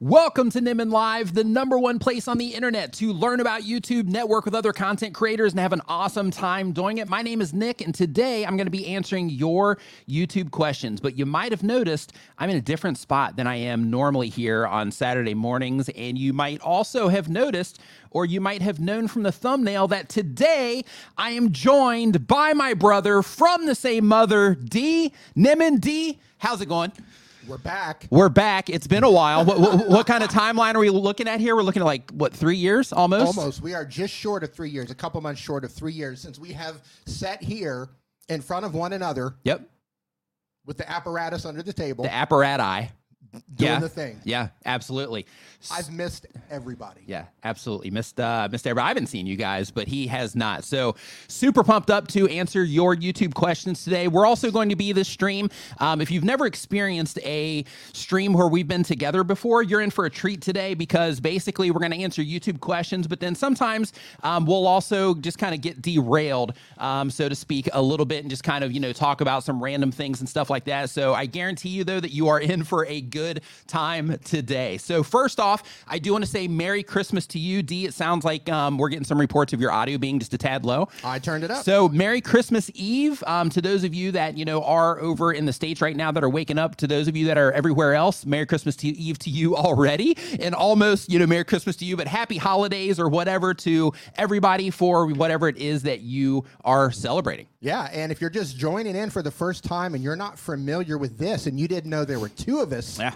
Welcome to Nimmin Live, the number one place on the internet to learn about YouTube, network with other content creators, and have an awesome time doing it. My name is Nick, and today I'm going to be answering your YouTube questions. But you might have noticed I'm in a different spot than I am normally here on Saturday mornings. And you might also have noticed, or you might have known from the thumbnail, that today I am joined by my brother from the same mother, D. Nimmin D. How's it going? We're back. We're back. It's been a while. What, what, what, kind of timeline are we looking at here? We're looking at like what three years almost. Almost. We are just short of three years. A couple months short of three years since we have sat here in front of one another. Yep. With the apparatus under the table. The apparati doing yeah. the thing. Yeah, absolutely. I've missed everybody. Yeah, absolutely. Missed uh missed everybody. I haven't seen you guys, but he has not. So super pumped up to answer your YouTube questions today. We're also going to be this stream. Um, if you've never experienced a stream where we've been together before, you're in for a treat today because basically we're going to answer YouTube questions, but then sometimes um, we'll also just kind of get derailed, um, so to speak, a little bit and just kind of you know talk about some random things and stuff like that. So I guarantee you though that you are in for a good good time today. So, first off, I do want to say Merry Christmas to you, D. It sounds like um, we're getting some reports of your audio being just a tad low. I turned it up. So, Merry Christmas Eve um, to those of you that, you know, are over in the States right now that are waking up, to those of you that are everywhere else, Merry Christmas to Eve to you already. And almost, you know, Merry Christmas to you, but happy holidays or whatever to everybody for whatever it is that you are celebrating. Yeah, and if you're just joining in for the first time and you're not familiar with this and you didn't know there were two of us. Yeah.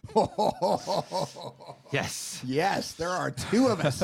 yes. Yes, there are two of us.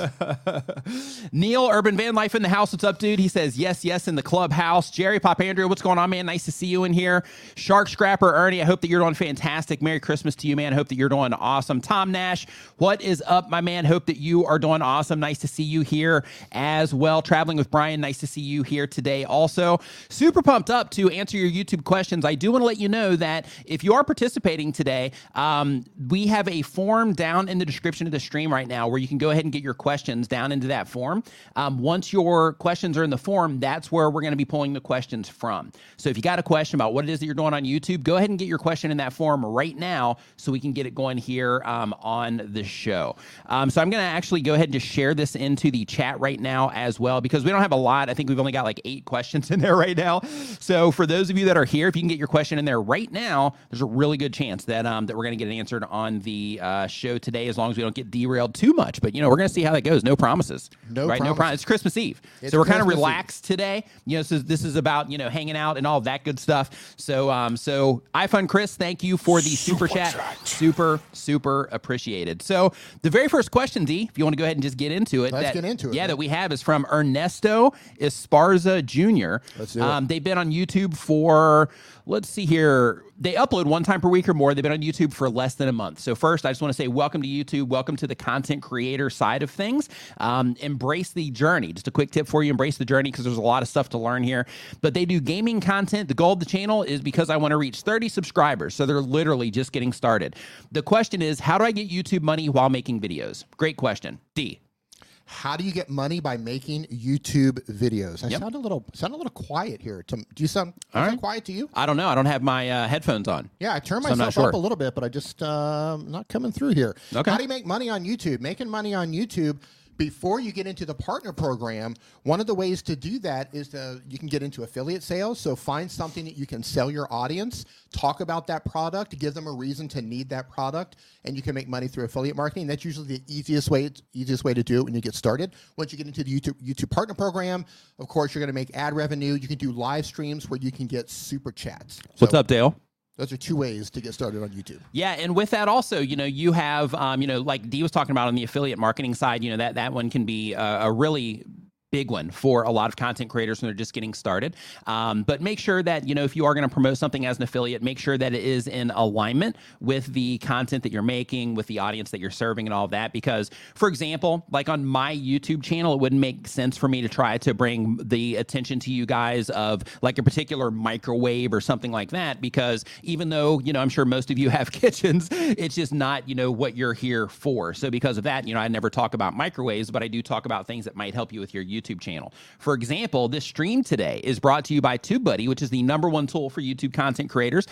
Neil, Urban Van Life in the house. What's up, dude? He says, yes, yes, in the clubhouse. Jerry Pop Andrew, what's going on, man? Nice to see you in here. Shark Scrapper Ernie, I hope that you're doing fantastic. Merry Christmas to you, man. I hope that you're doing awesome. Tom Nash, what is up, my man? Hope that you are doing awesome. Nice to see you here as well. Traveling with Brian, nice to see you here today also. Super pumped up to answer your YouTube questions. I do want to let you know that if you are participating today, um, we have a form down in the description of the stream right now where you can go ahead and get your questions down into that form. Um, once your questions are in the form, that's where we're going to be pulling the questions from. So if you got a question about what it is that you're doing on YouTube, go ahead and get your question in that form right now so we can get it going here um, on the show. Um, so I'm going to actually go ahead and just share this into the chat right now as well because we don't have a lot. I think we've only got like eight questions in there right now. So for those of you that are here, if you can get your question in there right now, there's a really good chance that um, that we're going to get it answered on the uh, show today, as long as we don't get derailed too much. But you know, we're going to see how that goes. No promises. No right. Promises. No promises. It's Christmas Eve, it's so we're kind of relaxed Eve. today. You know, so this is about you know hanging out and all that good stuff. So um, so iFun Chris, thank you for the super, super chat. chat. Super super appreciated. So the very first question, D, if you want to go ahead and just get into it. Let's that, get into it. Yeah, man. that we have is from Ernesto Esparza Jr. Let's do it. Um, they've been on YouTube for let's see here. They upload one time per week or more. They've been on YouTube for less than a month. So first, I just want to say welcome to YouTube. Welcome to the content creator side of things. Um, embrace the journey. Just a quick tip for you: embrace the journey because there's a lot of stuff to learn here. But they do gaming content. The goal of the channel is because I want to reach 30 subscribers. So they're literally just getting started. The question is, how do I get YouTube money while making videos? Great question. D. How do you get money by making YouTube videos? I Yep. sound a little sound a little quiet here. To, do you sound, sound quiet to you? I don't know. I don't have my uh, headphones on. Yeah, I turned So myself up a little bit, but I just um not coming through here. Okay. How do you make money on YouTube? Making money on YouTube before you get into the partner program, one of the ways to do that is to you can get into affiliate sales. So find something that you can sell your audience, talk about that product, give them a reason to need that product, and you can make money through affiliate marketing. That's usually the easiest way easiest way to do it when you get started. Once you get into the YouTube YouTube partner program, of course you're going to make ad revenue. You can do live streams where you can get super chats. What's up, Dale? Those are two ways to get started on YouTube. Yeah, and with that also, you know, you have, um, you know, like Dee was talking about on the affiliate marketing side, you know, that that one can be a, a really big one for a lot of content creators when they're just getting started. Um, but make sure that, you know, if you are going to promote something as an affiliate, make sure that it is in alignment with the content that you're making, with the audience that you're serving and all of that. Because, for example, like on my YouTube channel, it wouldn't make sense for me to try to bring the attention to you guys of like a particular microwave or something like that. Because even though, you know, I'm sure most of you have kitchens, it's just not, you know, what you're here for. So because of that, you know, I never talk about microwaves, but I do talk about things that might help you with your YouTube channel. For example, this stream today is brought to you by TubeBuddy, which is the number one tool for YouTube content creators.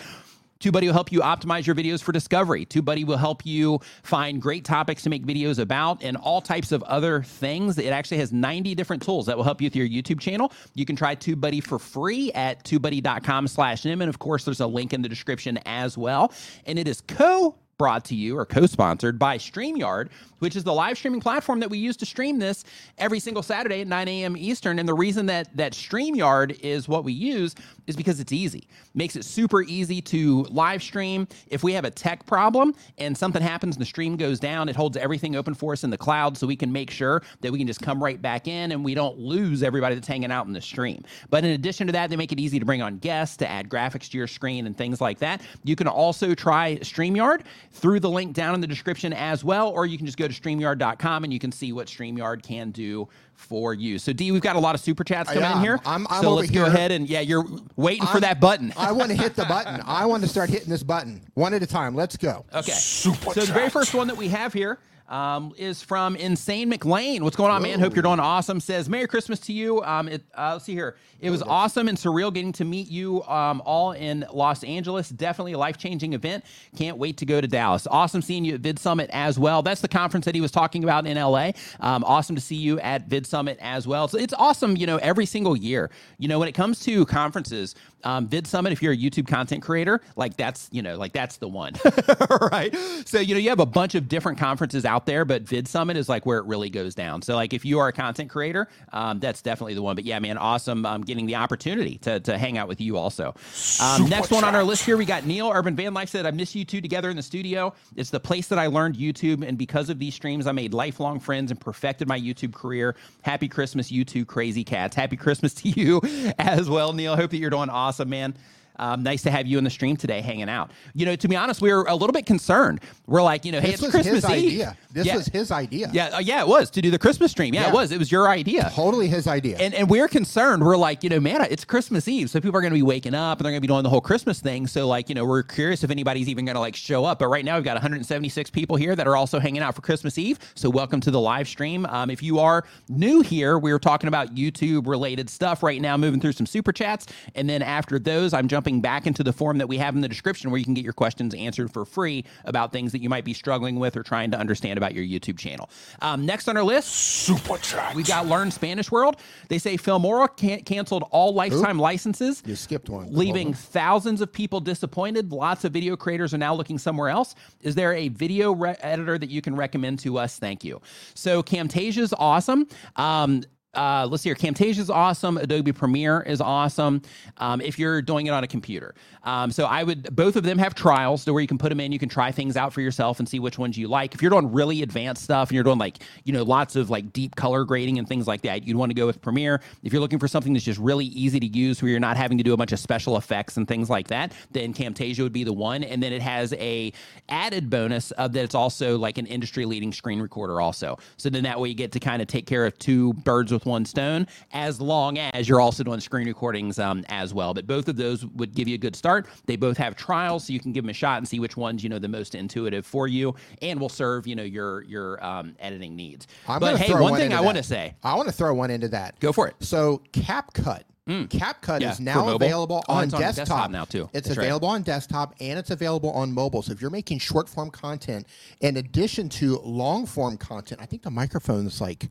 TubeBuddy will help you optimize your videos for discovery. TubeBuddy will help you find great topics to make videos about and all types of other things. It actually has 90 different tools that will help you with your YouTube channel. You can try TubeBuddy for free at tubebuddy.com slash nim. And of course, there's a link in the description as well. And it is co brought to you or co-sponsored by StreamYard, which is the live streaming platform that we use to stream this every single Saturday at 9 a.m. Eastern. And the reason that that StreamYard is what we use is because it's easy. Makes it super easy to live stream. If we have a tech problem and something happens and the stream goes down, it holds everything open for us in the cloud so we can make sure that we can just come right back in and we don't lose everybody that's hanging out in the stream. But in addition to that, they make it easy to bring on guests, to add graphics to your screen and things like that. You can also try StreamYard through the link down in the description as well, or you can just go to StreamYard.com and you can see what StreamYard can do for you. So, D, we've got a lot of super chats coming Yeah, in here. I'm- I'm so over let's go ahead and yeah, you're waiting for I'm- that button. I want to hit the button. I want to start hitting this button one at a time. Let's go. Okay. so the very first one that we have here um, is from Insane McLean. What's going on, man? Hope you're doing awesome. Says Merry Christmas to you. Um, it, uh, let's see here. It was awesome and surreal getting to meet you um, all in Los Angeles. Definitely a life changing event. Can't wait to go to Dallas. Awesome seeing you at Vid Summit as well. That's the conference that he was talking about in LA. Um, awesome to see you at Vid Summit as well. So it's awesome, you know, every single year. You know, when it comes to conferences, um, Vid Summit, if you're a YouTube content creator, like that's, you know, like that's the one. right. So, you know, you have a bunch of different conferences out there, but Vid Summit is like where it really goes down. So, like, if you are a content creator, um, that's definitely the one. But yeah, man, awesome um, getting the opportunity to, to hang out with you also. Um, next one on our list here, we got Neil Urban Van Life said, I miss you two together in the studio. It's the place that I learned YouTube. And because of these streams, I made lifelong friends and perfected my YouTube career. Happy Christmas, you two crazy cats. Happy Christmas to you as well, Neil. Hope that you're doing awesome, man. Um, nice to have you in the stream today, hanging out. You know, to be honest, we were a little bit concerned. We're like, you know, hey, This it's was Christmas his Eve. idea. This yeah. was his idea. Yeah, uh, yeah, it was to do the Christmas stream. Yeah, it was. It was your idea. Totally his idea. And, and we're concerned. We're like, you know, man, it's Christmas Eve, so people are going to be waking up and they're going to be doing the whole Christmas thing. So, like, you know, we're curious if anybody's even going to like show up. But right now, we've got 176 people here that are also hanging out for Christmas Eve. So, welcome to the live stream. Um, if you are new here, we are talking about YouTube related stuff right now, moving through some super chats, and then after those, I'm jumping back into the form that we have in the description where you can get your questions answered for free about things that you might be struggling with or trying to understand about your YouTube channel. Um, next on our list, Super chat. we got Learn Spanish World. They say Filmora can- canceled all lifetime licenses. You skipped one. Leaving on. thousands of people disappointed. Lots of video creators are now looking somewhere else. Is there a video re- editor that you can recommend to us? Thank you. So Camtasia is awesome. Um, uh, let's see here. Camtasia is awesome. Adobe Premiere is awesome. Um, if you're doing it on a computer, um, so I would. Both of them have trials to where you can put them in. You can try things out for yourself and see which ones you like. If you're doing really advanced stuff and you're doing like you know lots of like deep color grading and things like that, you'd want to go with Premiere. If you're looking for something that's just really easy to use, where you're not having to do a bunch of special effects and things like that, then Camtasia would be the one. And then it has a added bonus of that it's also like an industry leading screen recorder also. So then that way you get to kind of take care of two birds with one stone, as long as you're also doing screen recordings um, as well. But both of those would give you a good start. They both have trials, so you can give them a shot and see which one's you know the most intuitive for you, and will serve you know your your um, editing needs. I'm but hey, throw one thing I want to say, I want to throw one into that. Go for it. So CapCut. CapCut Yeah, is now available Oh, on, it's on desktop. desktop now, too. It's That's right. available on desktop and it's available on mobile. So if you're making short form content in addition to long form content, I think the microphone's like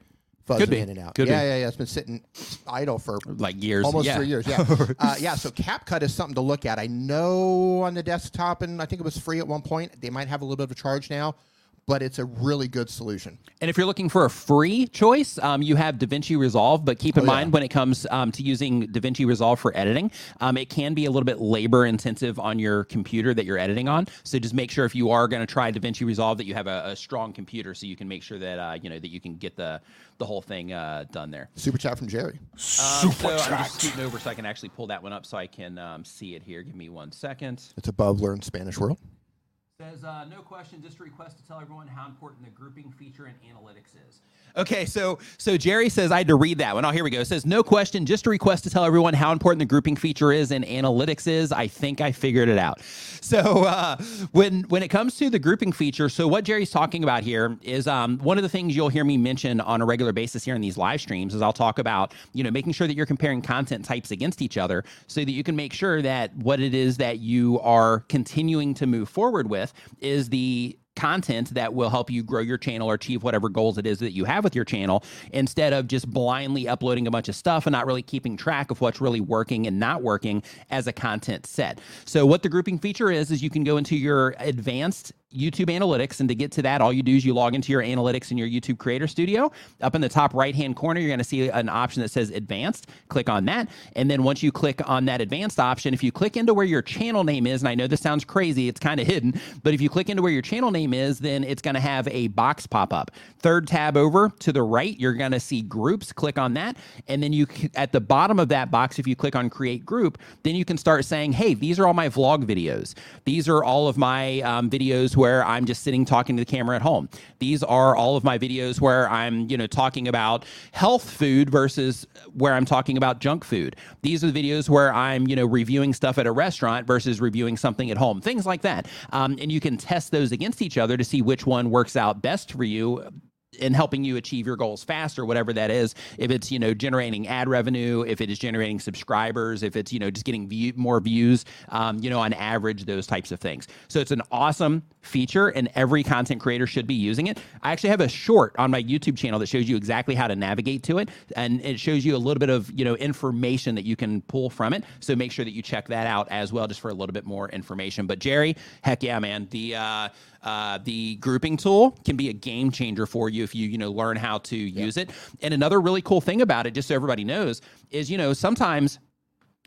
fuzzing be. in and out. Could yeah, be. yeah, yeah. It's been sitting idle for like years, almost yeah. three years. Yeah, uh, yeah. So CapCut is something to look at. I know on the desktop, and I think it was free at one point. They might have a little bit of a charge now, but it's a really good solution. And if you're looking for a free choice, um, you have DaVinci Resolve. But keep in Oh, yeah. mind when it comes um, to using DaVinci Resolve for editing, um, it can be a little bit labor intensive on your computer that you're editing on. So just make sure if you are going to try DaVinci Resolve that you have a, a strong computer so you can make sure that uh, you know that you can get the the whole thing uh, done there. Super chat from Jerry. Um, Super so I'm just scooting over so I can actually pull that one up so I can um, see it here. Give me one second. It's above Learn Spanish World. Says, uh, no question, just a request to tell everyone how important the grouping feature in analytics is. Okay, so so Jerry says I had to read that one. Oh, here we go. It says, no question, just a request to tell everyone how important the grouping feature is and analytics is. I think I figured it out. So uh, when when it comes to the grouping feature, so what Jerry's talking about here is um, one of the things you'll hear me mention on a regular basis here in these live streams is I'll talk about you know making sure that you're comparing content types against each other so that you can make sure that what it is that you are continuing to move forward with is the content that will help you grow your channel or achieve whatever goals it is that you have with your channel instead of just blindly uploading a bunch of stuff and not really keeping track of what's really working and not working as a content set. So what the grouping feature is is you can go into your advanced YouTube Analytics. And to get to that, all you do is you log into your analytics in your YouTube Creator Studio. Up in the top right hand corner, you're going to see an option that says Advanced. Click on that. And then once you click on that Advanced option, if you click into where your channel name is, and I know this sounds crazy, it's kind of hidden, but if you click into where your channel name is, then it's going to have a box pop up. Third tab over to the right, you're going to see groups. Click on that. And then you, at the bottom of that box, if you click on Create Group, then you can start saying, hey, these are all my vlog videos. These are all of my um, videos where I'm just sitting talking to the camera at home. These are all of my videos where I'm, you know, talking about health food versus where I'm talking about junk food. These are the videos where I'm, you know, reviewing stuff at a restaurant versus reviewing something at home. Things like that. Um, and you can test those against each other to see which one works out best for you in helping you achieve your goals faster, whatever that is. If it's you know generating ad revenue, if it is generating subscribers, if it's you know just getting view, more views, um, you know on average, those types of things. So it's an awesome feature, and every content creator should be using it. I actually have a short on my YouTube channel that shows you exactly how to navigate to it, and it shows you a little bit of you know information that you can pull from it. So make sure that you check that out as well, just for a little bit more information. But Jerry, heck yeah, man, the uh, uh, the grouping tool can be a game changer for you if you you know learn how to use it. And another really cool thing about it, just so everybody knows, is you know sometimes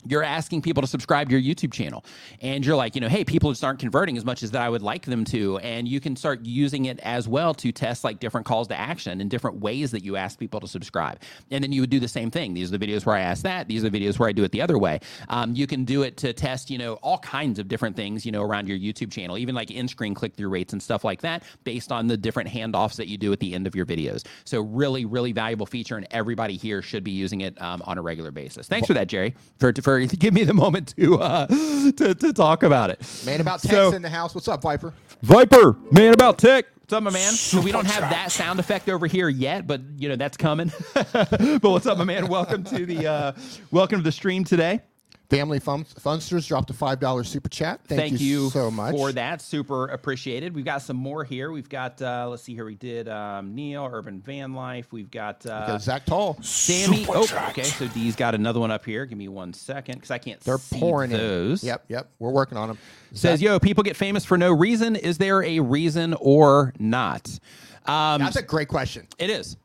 you're asking people to subscribe to your YouTube channel. And you're like, you know, hey, people just aren't converting as much as that I would like them to. And you can start using it as well to test like different calls to action and different ways that you ask people to subscribe. And then you would do the same thing. These are the videos where I ask that. These are the videos where I do it the other way. Um, you can do it to test, you know, all kinds of different things, you know, around your YouTube channel, even like in screen click through rates and stuff like that based on the different handoffs that you do at the end of your videos. So, really, really valuable feature. And everybody here should be using it um, on a regular basis. Thanks for that, Jerry, for, for give me the moment to uh, to, to talk about it. Man about tech's So- in the house. What's up, Viper? Viper, man about tech. What's up, my man? So we don't have that sound effect over here yet, but you know that's coming. but what's up, my man? Welcome to the uh, welcome to the stream today. Family Fun- Funsters dropped a five dollar super chat. Thank, Thank, you, so much for that. Super appreciated. We've got some more here. We've got uh, let's see here. We did um, Neil Urban Van Life. We've got uh, Because Zach Tall, Sammy. Super Oh, chat. okay. So D's got another one up here. Give me one second because I can't they're see pouring those. in. Yep, yep. We're working on them. Says, yo, people get famous for no reason. Is there a reason or not? Um, That's a great question. it is.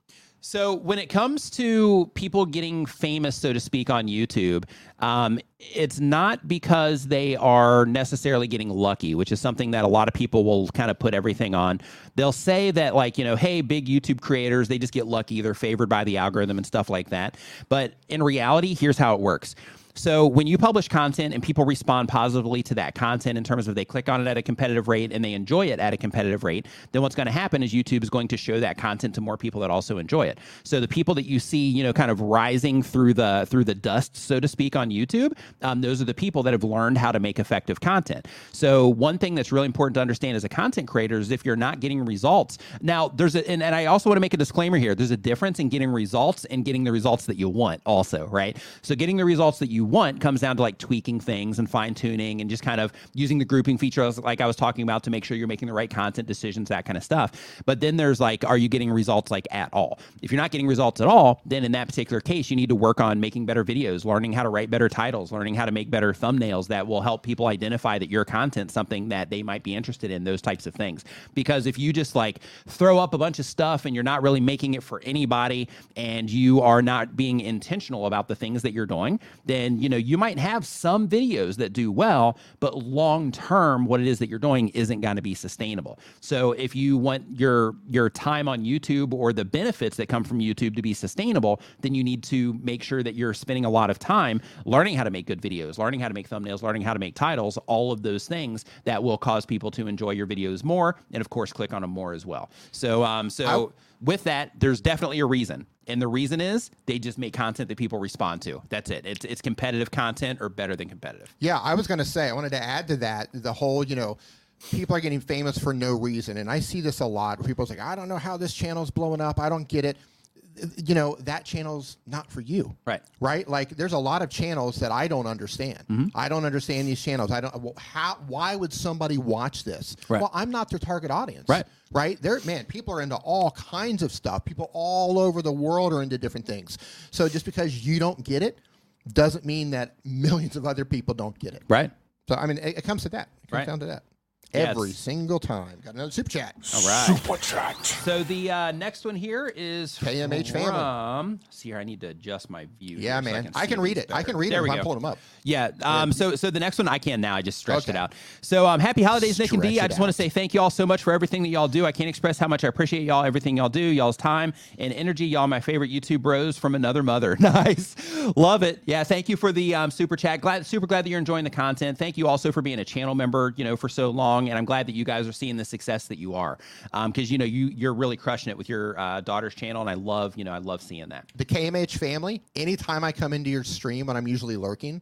So when it comes to people getting famous, so to speak, on YouTube, um, it's not because they are necessarily getting lucky, which is something that a lot of people will kind of put everything on. They'll say that, like, you know, hey, big YouTube creators, they just get lucky, they're favored by the algorithm and stuff like that. But in reality, here's how it works. So when you publish content and people respond positively to that content in terms of they click on it at a competitive rate and they enjoy it at a competitive rate, then what's going to happen is YouTube is going to show that content to more people that also enjoy it. So the people that you see, you know, kind of rising through the through the dust, so to speak, on YouTube, um, those are the people that have learned how to make effective content. So one thing that's really important to understand as a content creator is if you're not getting results. Now there's a and, and I also want to make a disclaimer here. There's a difference in getting results and getting the results that you want also, right? So getting the results that you want comes down to like tweaking things and fine tuning and just kind of using the grouping features like I was talking about to make sure you're making the right content decisions, that kind of stuff. But then there's like, are you getting results like at all? If you're not getting results at all, then in that particular case, you need to work on making better videos, learning how to write better titles, learning how to make better thumbnails that will help people identify that your content's something that they might be interested in, those types of things. Because if you just like throw up a bunch of stuff and you're not really making it for anybody and you are not being intentional about the things that you're doing, then then you know you might have some videos that do well, but long term, what it is that you're doing isn't going to be sustainable. So if you want your your time on YouTube or the benefits that come from YouTube to be sustainable, then you need to make sure that you're spending a lot of time learning how to make good videos, learning how to make thumbnails, learning how to make titles, all of those things that will cause people to enjoy your videos more, and of course, click on them more as well. So, um, so. I- with that, there's definitely a reason. And the reason is they just make content that people respond to. That's it. It's, it's competitive content or better than competitive. Yeah, I was going to say, I wanted to add to that the whole, you know, people are getting famous for no reason. And I see this a lot where people's like, I don't know how this channel's blowing up. I don't get it. You know, that channel's not for you. Right. Right? Like, there's a lot of channels that I don't understand. Mm-hmm. I don't understand these channels. I don't, well, how, why would somebody watch this? Right. Well, I'm not their target audience. Right. Right? There, man, people are into all kinds of stuff. People all over the world are into different things. So just because you don't get it doesn't mean that millions of other people don't get it. Right. So I mean, it, it comes to that. It comes Right. down to that. Yes. Every single time. Got another super chat. All right. Super chat. So the uh, next one here is KMH family. See here, I need to adjust my view. Yeah, here so man. I can read these it. I can read there it we I'm go. pulling them up. Yeah. Um. So so the next one I can now. I just stretched it out. So um. Happy holidays, Nick and Stretch D. I it just want to say thank you all so much for everything that y'all do. I can't express how much I appreciate y'all. Everything y'all do. Y'all's time and energy. Y'all my favorite YouTube bros from another mother. nice. Love it. Yeah. Thank you for the um, super chat. Glad super glad that you're enjoying the content. Thank you also for being a channel member. You know for so long, and I'm glad that you guys are seeing the success that you are. Um. Because you know you you're really crushing it with your uh, daughter's channel, and I love you know I love seeing that. The KMH family. Anytime I come into your stream when I'm usually lurking,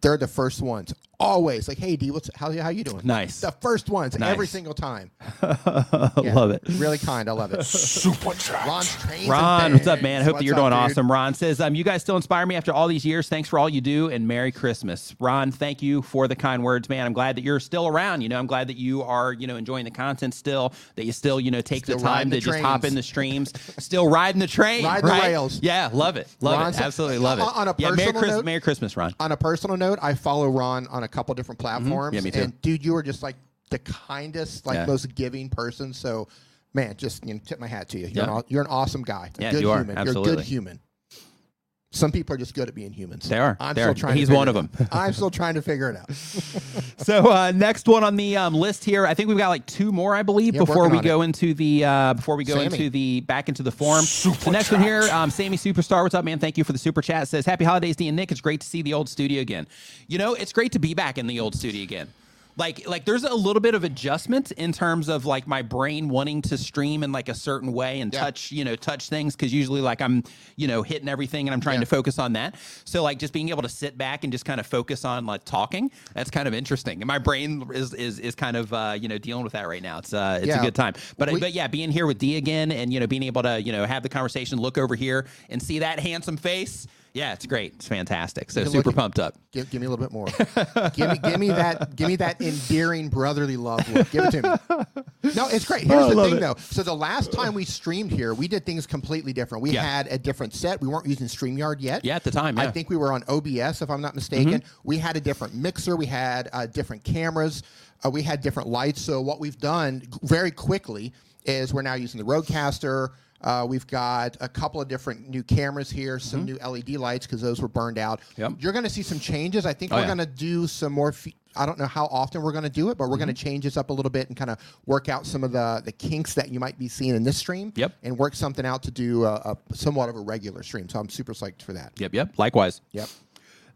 they're the first ones. Always like, hey D, what's how how you doing? Nice. The first ones every single time. love it. Really kind. I love it. Super chat. Ron's trains and Ron, what's up, man I Hope that you're up, doing dude? awesome. Ron says, um, you guys still inspire me after all these years. Thanks for all you do and Merry Christmas. Ron, thank you for the kind words, man. I'm glad that you're still around. You know, I'm glad that you are, you know, enjoying the content still, that you still, you know, take Still the time riding to the just hop in the streams, still riding the train. Riding the right? rails. Yeah, love it. Love Ron it. said- Absolutely love it. On- on a yeah, Merry, personal Christ- note- Merry Christmas, Ron. on a personal note, I follow Ron on a couple different platforms. Mm-hmm. Yeah, me too. And dude, you are just like the kindest, like Yeah. most giving person. So, man, just you know, tip my hat to you. You're, Yeah. an, aw- you're an awesome guy. A Yeah, good you are. human. You're a Absolutely. good human. Some people are just good at being humans. They are. I'm They still are. trying. to He's one of them. I'm still trying to figure it out. So uh, next one on the um, list here, I think we've got like two more, I believe, Yeah, before we go into the uh, before we go Sammy. into the back into the forum. Super the next one here, um, Sammy Superstar, what's up, man? Thank you for the super chat. Says happy holidays, D and Nick. It's great to see the old studio again. You know, it's great to be back in the old studio again. Like, like there's a little bit of adjustment in terms of like my brain wanting to stream in like a certain way and Yeah. touch, you know, touch things because usually like I'm, you know, hitting everything and I'm trying Yeah. to focus on that. So like just being able to sit back and just kind of focus on like talking, that's kind of interesting. And my brain is is, is kind of uh, you know dealing with that right now. It's uh, it's Yeah. a good time. But We- but yeah, being here with D again and you know being able to you know have the conversation, look over here and see that handsome face. Yeah, it's great. It's fantastic. So super look pumped up. Give, give me a little bit more. give me, give me that, give me that endearing brotherly love look. Give it to me. No, it's great. Here's I the thing, it. though. So the last time we streamed here, we did things completely different. We Yeah. had a different set. We weren't using Streamyard yet. Yeah, at the time, I think we were on OBS, if I'm not mistaken. We had a different mixer. We had uh, different cameras. Uh, we had different lights. So what we've done g- very quickly is we're now using the RodeCaster. Uh, we've got a couple of different new cameras here, some new LED lights because those were burned out. Yep. You're going to see some changes. I think Oh, we're yeah. going to do some more. Fe- I don't know how often we're going to do it, but we're going to Mm-hmm. change this up a little bit and kind of work out some of the the kinks that you might be seeing in this stream. Yep. And work something out to do a, a somewhat of a regular stream. So I'm super psyched for that. Yep, yep. Likewise. Yep.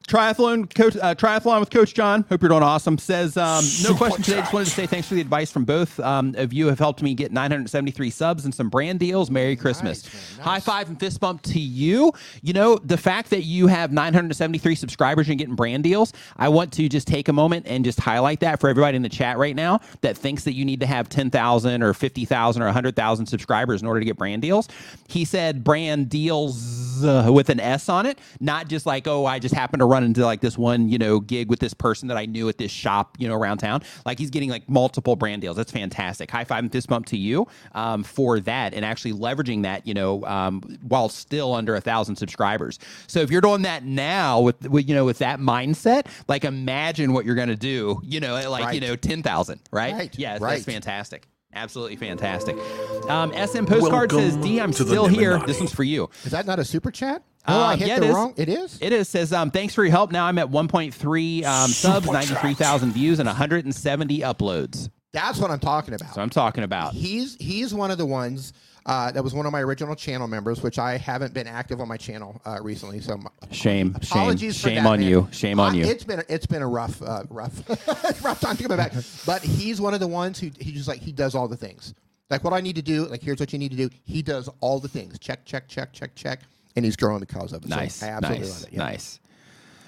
Triathlon coach, uh, triathlon with Coach John. Hope you're doing awesome. Says um, no question today. Just wanted to say thanks for the advice from both um, of you. Have helped me get 973 subs and some brand deals. Merry Christmas. man, nice. High five and fist bump to you. You know the fact that you have 973 subscribers and getting brand deals. I want to just take a moment and just highlight that for everybody in the chat right now that thinks that you need to have 10,000 or 50,000 or 100,000 subscribers in order to get brand deals. He said brand deals uh, with an S on it, not just like oh I just happened to run into like this one you know gig with this person that I knew at this shop you know around town. Like he's getting like multiple brand deals. That's fantastic. High five and fist bump to you um, for that and actually leveraging that you know um, while still under a thousand subscribers. So if you're doing that now with, with you know with that mindset, like imagine what you're gonna do. You know at like you know ten thousand, right? Right, Yeah, right. that's fantastic. Absolutely fantastic. Um, SM Postcard says, Welcome D, I'm still here. This one's for you. Is that not a super chat? Oh, I Um, hit yeah, the it is. wrong. It is. It is. Says, um, thanks for your help. Now I'm at 1.3 um, subs, 93,000 views, and 170 uploads. That's what I'm talking about. So I'm talking about. He's he's one of the ones uh, that was one of my original channel members, which I haven't been active on my channel uh, recently. So Shame, shame, apologies for shame that, on man. you. Shame on you. It's been it's been a rough uh, rough rough time to come back. But he's one of the ones who he just like he does all the things. Like what I need to do. Like here's what you need to do. He does all the things. Check check check check check, and he's growing the because of it. So Nice, I absolutely nice, love it. Yeah. nice.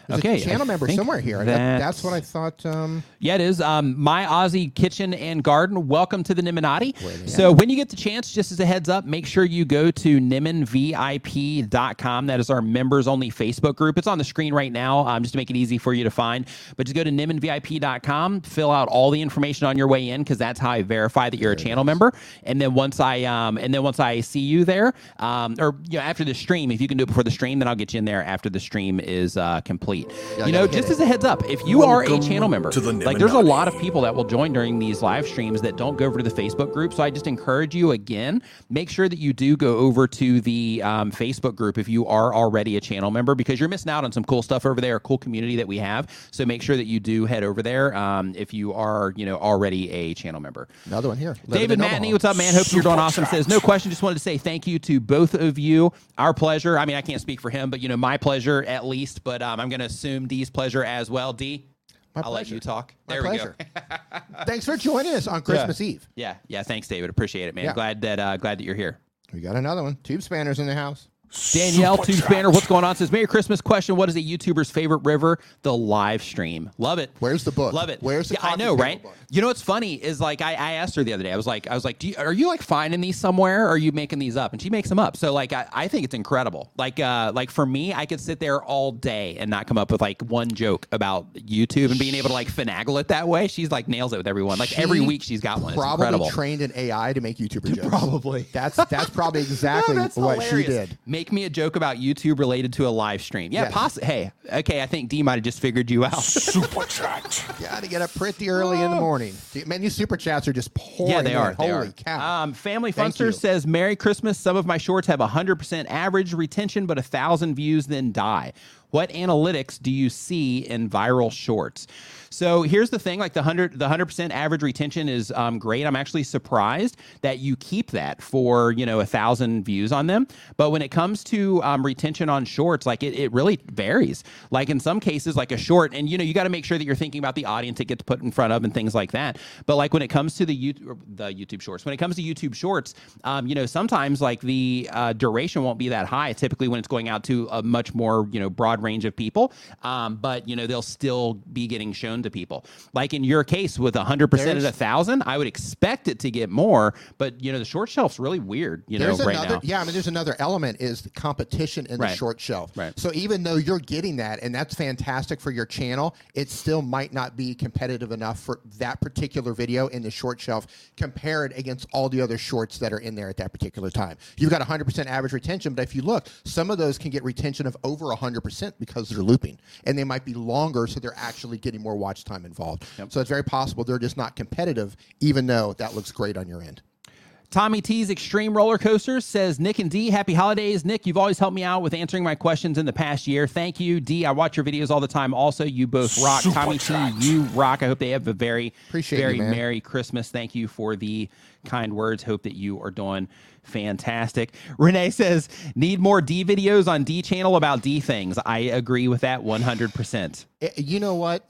There's Okay, a channel I member somewhere here. That- that's- that's what I thought. Um, Yeah, it is. Um, My Aussie Kitchen and Garden. Welcome to the Nimminati. So, when you get the chance, just as a heads up, make sure you go to nimminvip.com. That is our members only Facebook group. It's on the screen right now, um, just to make it easy for you to find. But just go to nimminvip.com, fill out all the information on your way in, because that's how I verify that you're a channel member. And then once I um, and then once I see you there, um, or you know, after the stream, if you can do it before the stream, then I'll get you in there after the stream is uh, complete. Yeah, you know, just as a heads up, if you are a channel member, the like there's a lot of people that will join during these live streams that don't go over to the Facebook group. So I just encourage you again, make sure that you do go over to the um, Facebook group if you are already a channel member because you're missing out on some cool stuff over there, a cool community that we have. So make sure that you do head over there um, if you are, you know, already a channel member. another one here. David Matney, what's up, man? Hope you're doing awesome. Says no question. Just wanted to say thank you to both of you. Our pleasure. I mean, I can't speak for him, but you know, my pleasure at least. But um, I'm going to assume D's pleasure as well. D, will let pleasure. you talk. My there pleasure. we go. Thanks for joining us on Christmas Eve. Yeah, yeah. Thanks, David. Appreciate it, man. Yeah. Glad that uh, glad that you're here. We got another one. Tube spanners in the house. Danielle Super Tube chat. Spanner, what's going on? Says Merry Christmas question. What is a YouTuber's favorite river? The live stream. Love it. Where's the book? Love it. Where's the Yeah, I know, right? book? You know what's funny is like I, I asked her the other day. I was like, I was like, Do you, are you like finding these somewhere? Or are you making these up? And she makes them up. So like I, I think it's incredible. Like uh like for me, I could sit there all day and not come up with like one joke about YouTube and being able to like finagle it that way. She's like nails it with everyone. Like every week she's got one. It's Probably incredible. trained in AI to make YouTuber jokes. Probably. That's that's probably exactly Oh, that's what hilarious. she did. Make me a joke about YouTube related to a live stream. Yeah, Yes. poss- Hey, okay. I think D might have just figured you out. Super chat. You got to get up pretty early in the morning. Man, these super chats are just pouring. yeah, they in. are. They Holy are. cow! Um, Family Thank Funster you. says, "Merry Christmas." Some of my shorts have 100% average retention, but a thousand views then die. What analytics do you see in viral shorts? So here's the thing: like the hundred, the hundred percent average retention is um, great. I'm actually surprised that you keep that for you know a thousand views on them. But when it comes to um, retention on shorts, like it, it really varies. Like in some cases, like a short, and you know you got to make sure that you're thinking about the audience it gets put in front of and things like that. But like when it comes to the YouTube, the YouTube shorts, when it comes to YouTube shorts, um, you know sometimes like the uh, duration won't be that high. Typically when it's going out to a much more you know broad range of people, um, but you know they'll still be getting shown to people. Like in your case with 100 percent at There's- a thousand, I would expect it to get more. But you know the short shelf's really weird. You know There's right another, now. yeah. I mean, there's another element is the competition in Right. the short shelf. Right. So even though you're getting that, and that's fantastic for your channel, it still might not be competitive enough for that particular video in the short shelf compared against all the other shorts that are in there at that particular time. You've got 100% average retention, but if you look, some of those can get retention of over 100% because they're looping, and they might be longer, so they're actually getting more watch time involved. So it's very possible they're just not competitive, even though that looks great on your end. Tommy T's Extreme Roller Coaster says, Nick and D, happy holidays. Nick, you've always helped me out with answering my questions in the past year. Thank you. D, I watch your videos all the time. Also, you both rock. Super Tommy. T, you rock. I hope they have a very, Appreciate very man. Merry Christmas. Thank you for the kind words. Hope that you are doing fantastic. Renee says, need more D videos on D channel about D things. I agree with that 100%. Eh, you know what?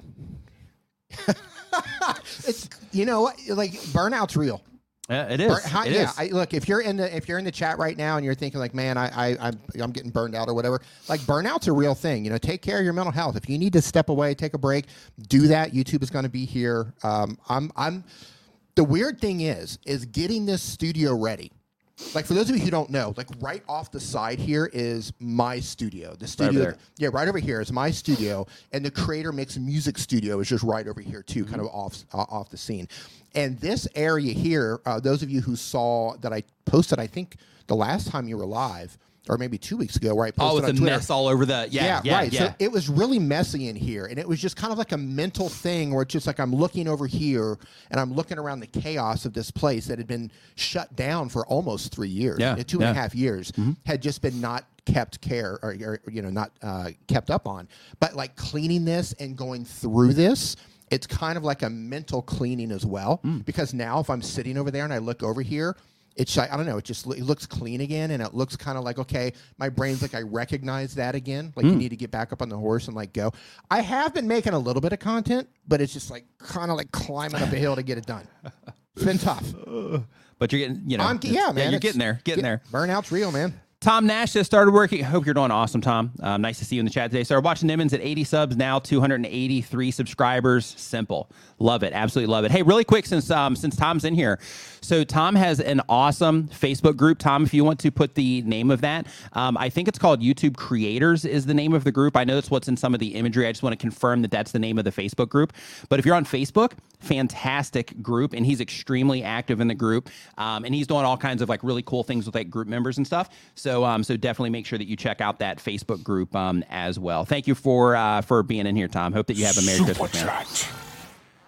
it's you know what like burnout's real. Uh, it is. How- It yeah, is. I, look if you're in the if you're in the chat right now and you're thinking like, man, I, I I'm I'm getting burned out or whatever. Like burnout's a real thing. You know, take care of your mental health. If you need to step away, take a break, do that. YouTube is going to be here. Um, I'm I'm. The weird thing is, is getting this studio ready. Like for those of you who don't know, like right off the side here is my studio. The studio, there. yeah, right over here is my studio, and the Creator Mix Music Studio is just right over here too, kind of off uh, off the scene. And this area here, uh, those of you who saw that I posted, I think the last time you were live, or maybe two weeks ago, where I Oh, posted with on the Twitter. mess all over the yeah yeah right. yeah. So it was really messy in here, and it was just kind of like a mental thing where it's just like I'm looking over here and I'm looking around the chaos of this place that had been shut down for almost three years, Yeah, two and a yeah. Mm-hmm. years, had just been not kept care or, or you know not uh, kept up on. But like cleaning this and going through this. It's kind of like a mental cleaning as well, Mm. because now if I'm sitting over there and I look over here, it's like, I don't know. It just it looks clean again, and it looks kind of like okay. My brain's like I recognize that again. Like Hmm. you need to get back up on the horse and like go. I have been making a little bit of content, but it's just like kind of like climbing up a hill to get it done. It's been tough. but you're getting you know I'm, yeah, man. you're it's- getting there getting there. Burnout's real, man. Tom Nash just started working. I Hope you're doing awesome, Tom. Um, nice to see you in the chat today. Started watching Nimmins at 80 subs, now 283 subscribers. Simple. Love it. Absolutely love it. Hey, really quick, since um, since Tom's in here. So Tom has an awesome Facebook group. Tom, if you want to put the name of that, um, I think it's called YouTube Creators is the name of the group. I know that's what's in some of the imagery. I just want to confirm that that's the name of the Facebook group. But if you're on Facebook, fantastic group, and he's extremely active in the group, um, and he's doing all kinds of like really cool things with like group members and stuff. So, um, so definitely make sure that you check out that Facebook group um, as well. Thank you for uh, for being in here, Tom. Hope that you have a Merry Christmas, man.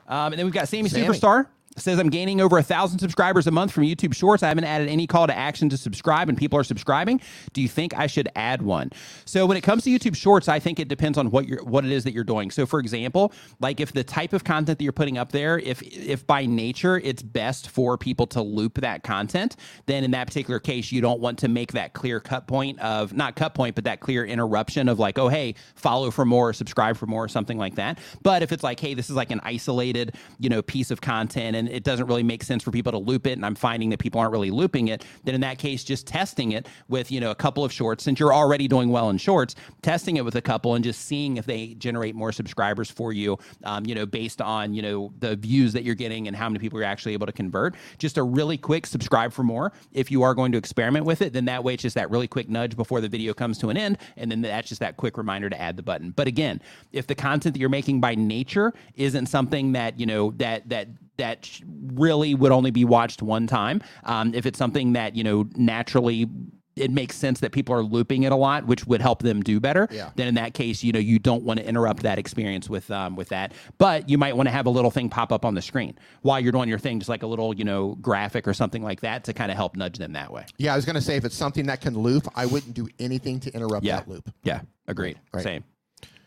Um, and then we've got Sammy, Sammy. Superstar. Says I'm gaining over a thousand subscribers a month from YouTube Shorts. I haven't added any call to action to subscribe, and people are subscribing. Do you think I should add one? So when it comes to YouTube Shorts, I think it depends on what you're what it is that you're doing. So for example, like if the type of content that you're putting up there, if if by nature it's best for people to loop that content, then in that particular case, you don't want to make that clear cut point of not cut point, but that clear interruption of like, oh hey, follow for more, subscribe for more, or something like that. But if it's like, hey, this is like an isolated, you know, piece of content and it doesn't really make sense for people to loop it, and I'm finding that people aren't really looping it, then in that case, just testing it with, you know, a couple of shorts, since you're already doing well in shorts, testing it with a couple and just seeing if they generate more subscribers for you, um, you know, based on, you know, the views that you're getting and how many people you're actually able to convert. Just a really quick subscribe for more. If you are going to experiment with it, then that way it's just that really quick nudge before the video comes to an end. And then that's just that quick reminder to add the button. But again, if the content that you're making by nature isn't something that, you know, that, that, that really would only be watched one time. Um, if it's something that you know naturally it makes sense that people are looping it a lot, which would help them do better. Yeah. Then in that case, you know, you don't want to interrupt that experience with um, with that. But you might want to have a little thing pop up on the screen while you're doing your thing, just like a little you know graphic or something like that to kind of help nudge them that way. Yeah, I was going to say if it's something that can loop, I wouldn't do anything to interrupt Yeah. that loop. Yeah. Agreed. Right. Same.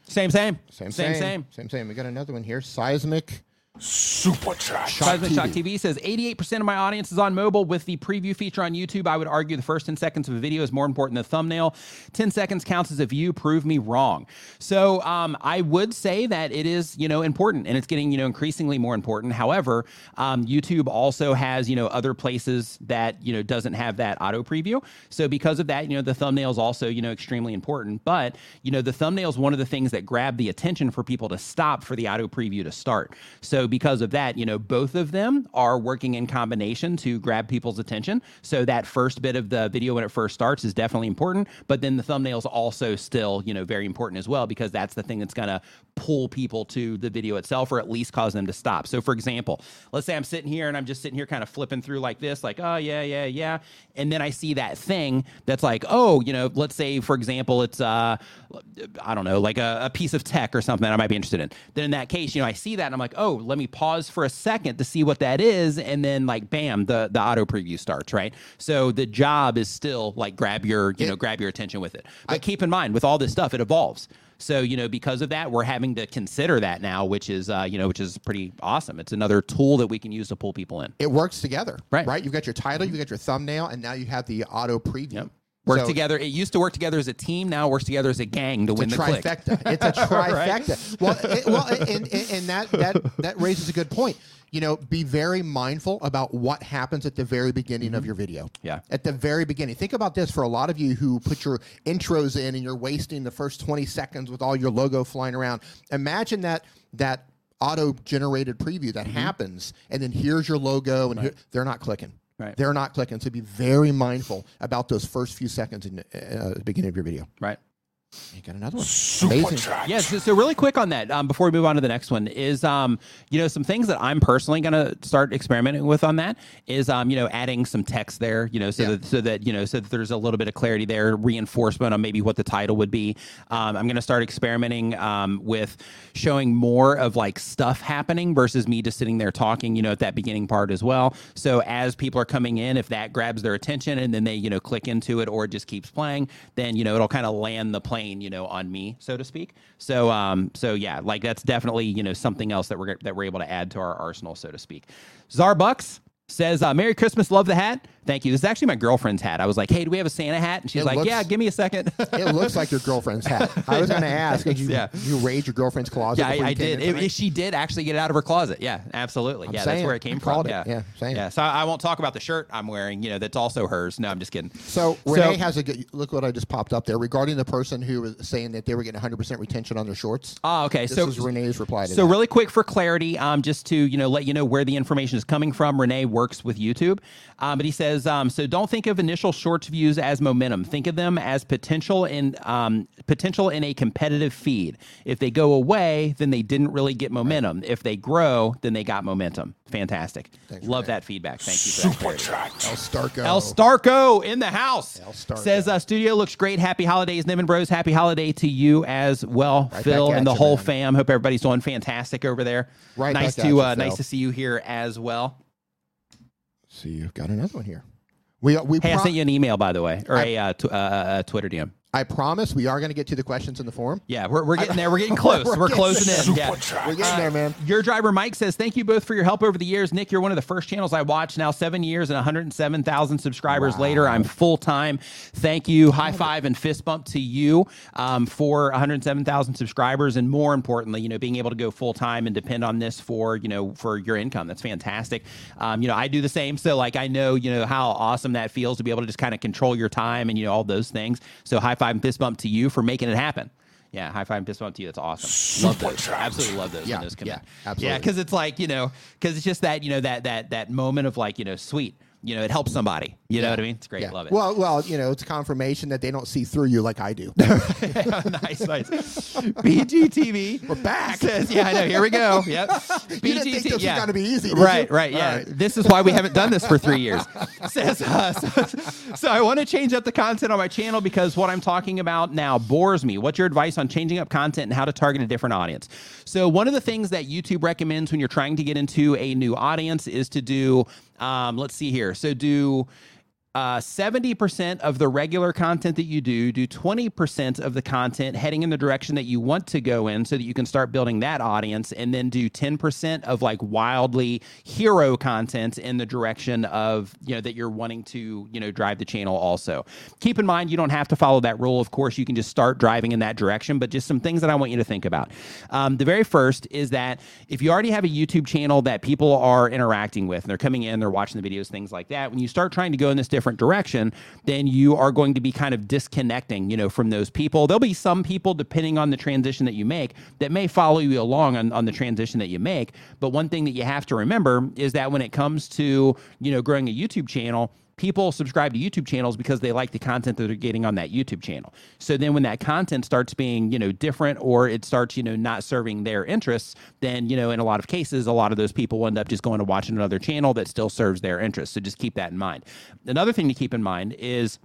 Same. Same. Same, Same. Same. same, same. We got another one here. Seismic. Super chat. Seismic TV. Shock TV says 88% of my audience is on mobile with the preview feature on YouTube. I would argue the first 10 seconds of a video is more important than the thumbnail. 10 seconds counts as a view. Prove me wrong. So um, I would say that it is, you know, important and it's getting, you know, increasingly more important. However, um, YouTube also has, you know, other places that, you know, doesn't have that auto preview. So because of that, you know, the thumbnail is also, you know, extremely important. But, you know, the thumbnail is one of the things that grab the attention for people to stop for the auto preview to start. So because of that, you know, both of them are working in combination to grab people's attention. So that first bit of the video when it first starts is definitely important, but then the thumbnail is also still, you know, very important as well because that's the thing that's going to pull people to the video itself or at least cause them to stop. So for example, let's say I'm sitting here and I'm just sitting here kind of flipping through like this like, "Oh, yeah, yeah, yeah." And then I see that thing that's like, "Oh, you know, let's say for example, it's uh I don't know, like a, a piece of tech or something that I might be interested in." Then in that case, you know, I see that and I'm like, "Oh, let me pause for a second to see what that is." And then like bam, the the auto preview starts, right? So the job is still like grab your, you know, grab your attention with it. But keep in mind with all this stuff, it evolves. So you know, because of that, we're having to consider that now, which is uh, you know, which is pretty awesome. It's another tool that we can use to pull people in. It works together. Right. Right. You've got your title, you've got your thumbnail, and now you have the auto preview. Yep. Work So- together. It used to work together as a team. Now it works together as a gang to win It's the a click. trifecta. It's a trifecta. Well, it, well, and, and, and that that that raises a good point. You know, be very mindful about what happens at the very beginning of your video. Mm-hmm. Yeah. At the very beginning. Think about this for a lot of you who put your intros in and you're wasting the first 20 seconds with all your logo flying around. Imagine that that auto generated preview Mm-hmm. that happens and then here's your logo and here, they're not clicking. Right. They're not clicking. So be very mindful about those first few seconds in uh, the beginning of your video. Right. You got another one. Super Amazing. Yeah, so, so really quick on that, um, before we move on to the next one, is um, you know some things that I'm personally going to start experimenting with on that is um, you know adding some text there, you know, so Yeah. that so that you know so that there's a little bit of clarity there, reinforcement on maybe what the title would be. Um, I'm going to start experimenting um, with showing more of like stuff happening versus me just sitting there talking, you know, at that beginning part as well. So as people are coming in, if that grabs their attention and then they you know click into it or it just keeps playing, then you know it'll kind of land the plane, you know, on me, so to speak. So um, so yeah, like that's definitely you know something else that we're that we're able to add to our arsenal, so to speak. Zarbucks says, uh, "Merry Christmas, love the hat. Thank you. This is actually my girlfriend's hat. I was like, hey, do we have a Santa hat? And she's It like, looks- yeah, give me a second. It looks like your girlfriend's hat. I was going to ask, did you, Yeah. you raid your girlfriend's closet? Yeah, I, I did. It, she did actually get it out of her closet. Yeah, absolutely. I'm yeah, saying that's where it. came I from. it. Yeah, Yeah, saying yeah. So I won't talk about the shirt I'm wearing. You know, that's also hers. No, I'm just kidding. So Renee has a good look. What I just popped up there regarding the person who was saying that they were getting 100 percent retention on their shorts. Oh, okay. So this so is Renee's reply to So that. really quick for clarity, um, just to you know let you know where the information is coming from. Renee works with YouTube, um, but he says um, so. Don't think of initial shorts views as momentum. Think of them as potential in um, potential in a competitive feed. If they go away, then they didn't really get momentum. If they grow, then they got momentum. Fantastic. Thanks, Love Renee. that feedback. Thank you for that Super clarity. chat. El Starco. El Starco in the house. El Starco. Says uh, studio looks great. Happy holidays, Niven Bros. Happy holiday to you as well, Right Phil, and the you, whole man. fam. Hope everybody's doing fantastic over there. Right nice back at to you, uh, nice to see you here as well. See, you've got another one here. We we Hey, I sent you an email by the way, or a uh, tw- uh, uh, Twitter DM. I promise we are going to get to the questions in the forum. Yeah, we're, we're getting there. We're getting close. We're we're getting closing in. Yeah. We're getting there, man. Your driver Mike says, Thank you both for your help over the years. Nick, you're one of the first channels I watched. Now, seven years and 107,000 subscribers later, I'm full time. Thank you. High five and fist bump to you um, for 107,000 subscribers. And more importantly, you know, being able to go full time and depend on this for, you know, for your income. That's fantastic. Um, you know, I do the same. So, like, I know, you know, how awesome that feels to be able to just kind of control your time and, you know, all those things. So, high five and fist bump to you for making it happen. Yeah, high five and fist bump to you. That's awesome. love those. Absolutely love those. Yeah, when those come yeah, in. absolutely. Yeah, because it's like you know, because it's just that you know that that that moment of like you know, sweet. You know, it helps somebody. You know what I mean? It's great. Yeah. Love it. Well, well, you know, it's confirmation that they don't see through you like I do. nice, nice. BGTV. We're back. Says, yeah, I know. Here we go. Yep. You didn't this was yeah. gonna be easy, right, you? right. Yeah. All right. This is why we haven't done this for three years. Says, uh, so, so I want to change up the content on my channel because what I'm talking about now bores me. What's your advice on changing up content and how to target a different audience? So one of the things that YouTube recommends when you're trying to get into a new audience is to do, um, let's see here. So do uh, 70% of the regular content that you do, do 20% of the content heading in the direction that you want to go in so that you can start building that audience, and then do 10% of like wildly hero content in the direction of, you know, that you're wanting to, you know, drive the channel also. Keep in mind, you don't have to follow that rule. Of course, you can just start driving in that direction, but just some things that I want you to think about. Um, the very first is that if you already have a YouTube channel that people are interacting with, and they're coming in, they're watching the videos, things like that, when you start trying to go in this different direction, then you are going to be kind of disconnecting, you know, from those people. There'll be some people, depending on the transition that you make, that may follow you along on, on the transition that you make. But one thing that you have to remember is that when it comes to, you know, growing a YouTube channel, people subscribe to YouTube channels because they like the content that they're getting on that YouTube channel. So then when that content starts being, you know, different or it starts, you know, not serving their interests, then, you know, in a lot of cases, a lot of those people end up just going to watch another channel that still serves their interests. So just keep that in mind. Another thing to keep in mind is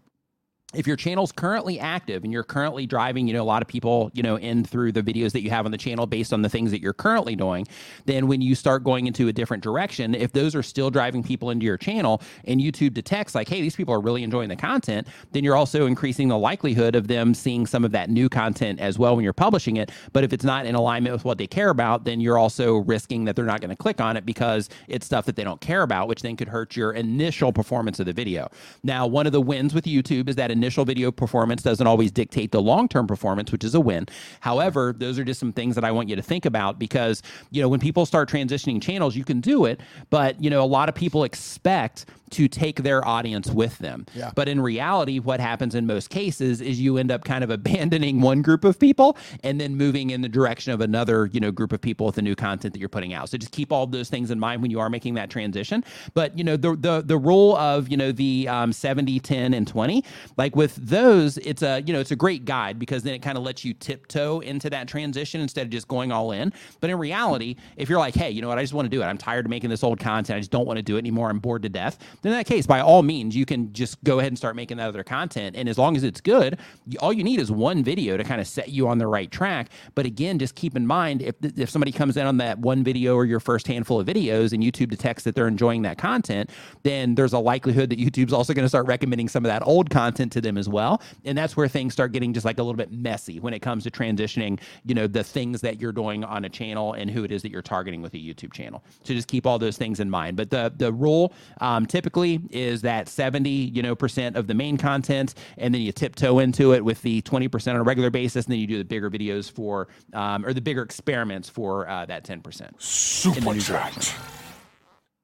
if your channel's currently active and you're currently driving, you know, a lot of people, you know, in through the videos that you have on the channel based on the things that you're currently doing, then when you start going into a different direction, if those are still driving people into your channel and YouTube detects like, hey, these people are really enjoying the content, then you're also increasing the likelihood of them seeing some of that new content as well when you're publishing it. But if it's not in alignment with what they care about, then you're also risking that they're not going to click on it because it's stuff that they don't care about, which then could hurt your initial performance of the video. Now, one of the wins with YouTube is that initial video performance doesn't always dictate the long term performance, which is a win. However, those are just some things that I want you to think about because, you know, when people start transitioning channels, you can do it, but, you know, a lot of people expect to take their audience with them. Yeah. But in reality, what happens in most cases is you end up kind of abandoning one group of people and then moving in the direction of another, you know, group of people with the new content that you're putting out. So just keep all those things in mind when you are making that transition. But you know, the the the rule of you know the um, 70, 10, and 20, like with those, it's a you know it's a great guide because then it kind of lets you tiptoe into that transition instead of just going all in. But in reality, if you're like, hey, you know what, I just want to do it. I'm tired of making this old content. I just don't want to do it anymore. I'm bored to death. Then in that case, by all means, you can just go ahead and start making that other content. And as long as it's good, all you need is one video to kind of set you on the right track. But again, just keep in mind if if somebody comes in on that one video or your first handful of videos and YouTube detects that they're enjoying that content, then there's a likelihood that YouTube's also going to start recommending some of that old content to them as well. And that's where things start getting just like a little bit messy when it comes to transitioning, you know, the things that you're doing on a channel and who it is that you're targeting with a YouTube channel. So just keep all those things in mind. But the the rule um, typically is that 70, you know, percent of the main content, and then you tiptoe into it with the 20% on a regular basis, and then you do the bigger videos for um, or the bigger experiments for uh, that 10%. Super chat.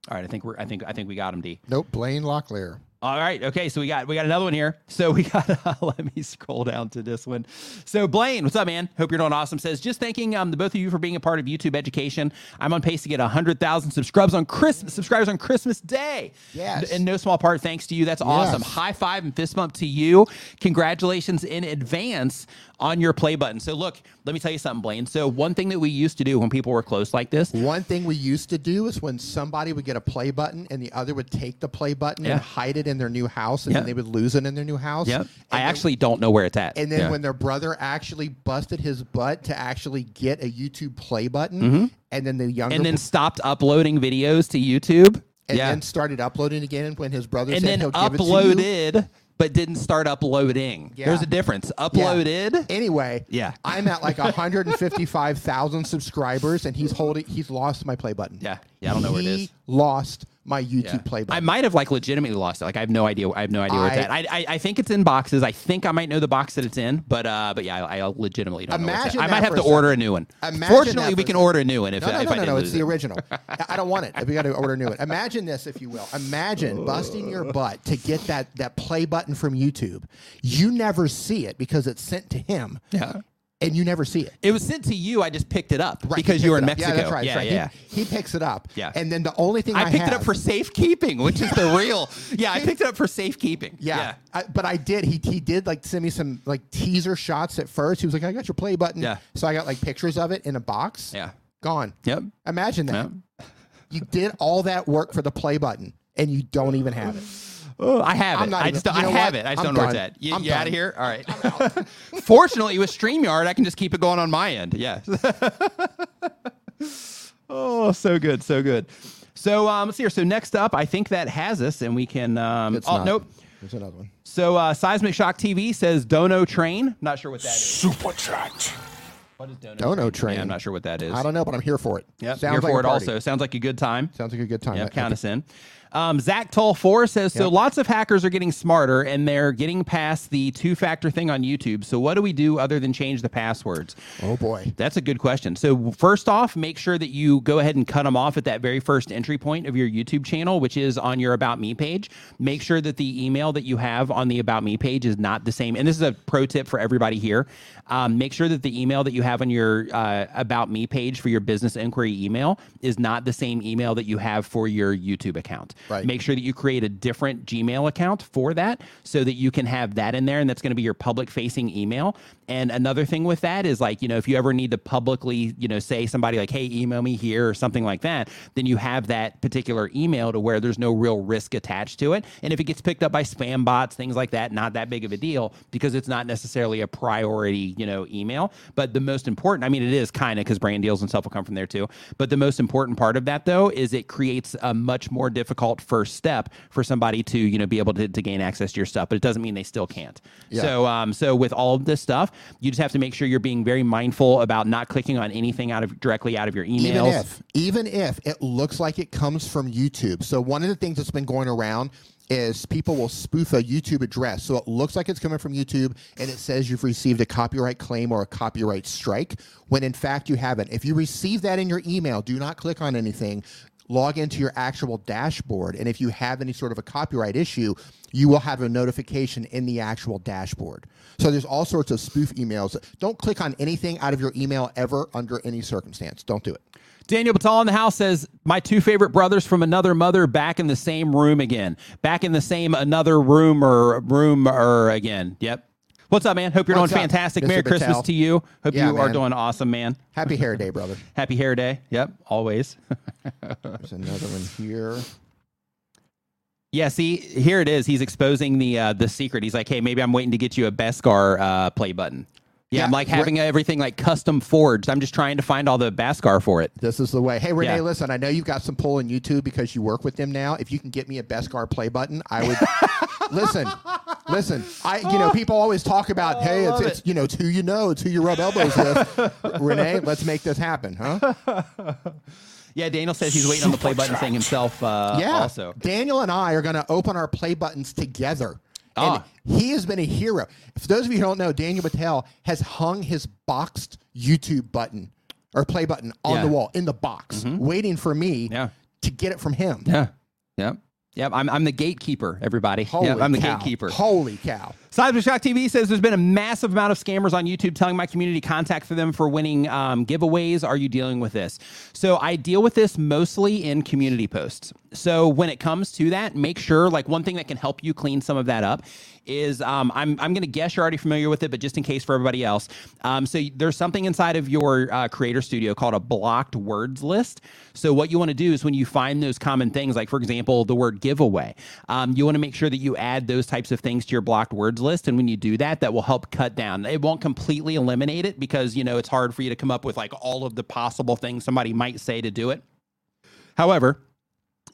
All right, I think we're I think I think we got him, D. Nope, Blaine Locklear. All right. Okay. So we got we got another one here. So we got. Uh, let me scroll down to this one. So Blaine, what's up, man? Hope you're doing awesome. Says just thanking um the both of you for being a part of YouTube education. I'm on pace to get hundred thousand subscribers on Christmas subscribers on Christmas Day. Yes. In no small part thanks to you. That's awesome. Yes. High five and fist bump to you. Congratulations in advance on your play button. So look, let me tell you something, Blaine. So one thing that we used to do when people were close like this. One thing we used to do is when somebody would get a play button and the other would take the play button Yeah. and hide it in their new house, and Yeah. then they would lose it in their new house. Yep. I then- actually don't know where it's at. And then Yeah. when their brother actually busted his butt to actually get a YouTube play button, and then the younger Mm-hmm. and then stopped uploading videos to YouTube. and yeah. then started uploading again when his brother and said then he'll give it to you. uploaded, but didn't start uploading. Yeah. There's a difference. Yeah. Uploaded. Anyway, Yeah. I'm at like 155,000 subscribers, and he's holding. He's lost my play button. Yeah. Yeah, I don't know where it He is. Lost my YouTube Yeah. play I might have like legitimately lost it. Like I have no idea. I have no idea where it's I- at. I, I I think it's in boxes. I think I might know the box that it's in, but uh, but yeah, I, I legitimately don't know. Imagine at. I might have to order a new one. Imagine Fortunately, we can order a new one if, No, uh, no, if no, I no, no. It's the original. I- I don't want it. We got to order a new one. Imagine this, if you will. Imagine busting your butt to get that that play button from YouTube. You never see it because it's sent to him, Yeah. And you never see it. It was sent to you. I just picked it up Right, because you were in. Mexico. Yeah, that's right. Yeah, right. yeah. He, he picks it up. Yeah. And then the only thing I, I picked it up have- for safekeeping, which is the real. Yeah, I picked it up for safekeeping. Yeah, I, but I did. He he did like send me some like teaser shots at first. He was like, "I got your play button." Yeah. So I got like pictures of it in a box. Yeah. Gone. Yep. Imagine that. Yep. You did all that work for the play button, and you don't even have it. Oh, I have it. I even- just you I have what? it. I just I'm don't know where it's at. You, I'm you out of here? All right. Fortunately, with StreamYard, I can just keep it going on my end. Yeah. oh, so good, so good. So um, let's see here. So next up, I think that has us, and we can. Um, It's oh not. nope. There's another one. So uh, Seismic Shock TV says Dono Train. Not sure what that is. Super chat. What is Dono, Dono Train? Yeah, Train. I'm not sure what that is. I don't know, but I'm here for it. Yep. Sounds Here like for a it party. also. Sounds like a good time. Sounds like a good time. Yeah, I- count I- us in. Um, Zach Toll four says so. Yep. Lots of hackers are getting smarter, and they're getting past the two-factor thing on YouTube. So what do we do other than change the passwords? Oh boy. That's a good question. So first off, make sure that you go ahead and cut them off at that very first entry point of your YouTube channel, which is on your About Me page. Make sure that the email that you have on the About Me page is not the same. And this is a pro tip for everybody here. Um, make sure that the email that you have on your uh, About Me page for your business inquiry email is not the same email that you have for your YouTube account. Right. Make sure that you create a different Gmail account for that so that you can have that in there and that's going to be your public facing email. And another thing with that is like, you know, if you ever need to publicly, you know, say somebody like, hey, email me here or something like that, then you have that particular email to where there's no real risk attached to it. And if it gets picked up by spam bots, things like that, not that big of a deal because it's not necessarily a priority, you know, email. But the most important, I mean, it is kind of because brand deals and stuff will come from there too. But the most important part of that though is it creates a much more difficult first step for somebody to, you know, be able to, to gain access to your stuff. But it doesn't mean they still can't. Yeah. So, um, so with all of this stuff, you just have to make sure you're being very mindful about not clicking on anything out of directly out of your emails. Even if, even if it looks like it comes from YouTube. So one of the things that's been going around is people will spoof a YouTube address. So it looks like it's coming from YouTube and it says you've received a copyright claim or a copyright strike when in fact you haven't. If you receive that in your email, do not click on anything. Log into your actual dashboard. And if you have any sort of a copyright issue, you will have a notification in the actual dashboard. So there's all sorts of spoof emails. Don't click on anything out of your email ever under any circumstance. Don't do it. Daniel Batal in the house says, My two favorite brothers from another mother back in the same room again. Back in the same another room or room or again. Yep. What's up, man? Hope you're What's doing up, fantastic. Mr. Merry Christmas to you. Hope Yeah, you are man. doing awesome, man. Happy Hair Day, brother. Happy hair day. Yep, always. There's another one here. yeah, see, here it is. He's exposing the uh, the secret. He's like, hey, maybe I'm waiting to get you a Beskar uh, play button. Yeah, Yeah, I'm like having everything like custom forged. I'm just trying to find all the Beskar for it. This is the way. Hey, Renee, Yeah. listen, I know you've got some pull in YouTube because you work with them now. If you can get me a Beskar play button, I would. listen, listen. I, you know, people always talk about, hey, it's, love it's, you know, it's who you know, it's who you rub elbows with. Renee, let's make this happen, huh? Yeah, Daniel says he's waiting on the play button thing himself. Uh, Yeah. Also, Daniel and I are going to open our play buttons together. And Ah. he has been a hero. For those of you who don't know, Daniel Patel has hung his boxed YouTube button or play button on Yeah. Mm-hmm. the wall in the box, waiting for me Yeah. to get it from him. yeah, yep, yep. I'm I'm the gatekeeper. Everybody. Holy Yep, I'm the cow. gatekeeper. Holy cow. Cyber Shock TV says there's been a massive amount of scammers on YouTube telling my community contact for them for winning um, giveaways. Are you dealing with this? So I deal with this mostly in community posts. So when it comes to that, make sure like one thing that can help you clean some of that up is um, I'm I'm going to guess you're already familiar with it, but just in case for everybody else, um, so there's something inside of your uh, Creator Studio called a blocked words list. So what you want to do is when you find those common things, like for example the word giveaway, um, you want to make sure that you add those types of things to your blocked words list. And when you do that, that will help cut down. It won't completely eliminate it because you know it's hard for you to come up with like all of the possible things somebody might say to do it. However,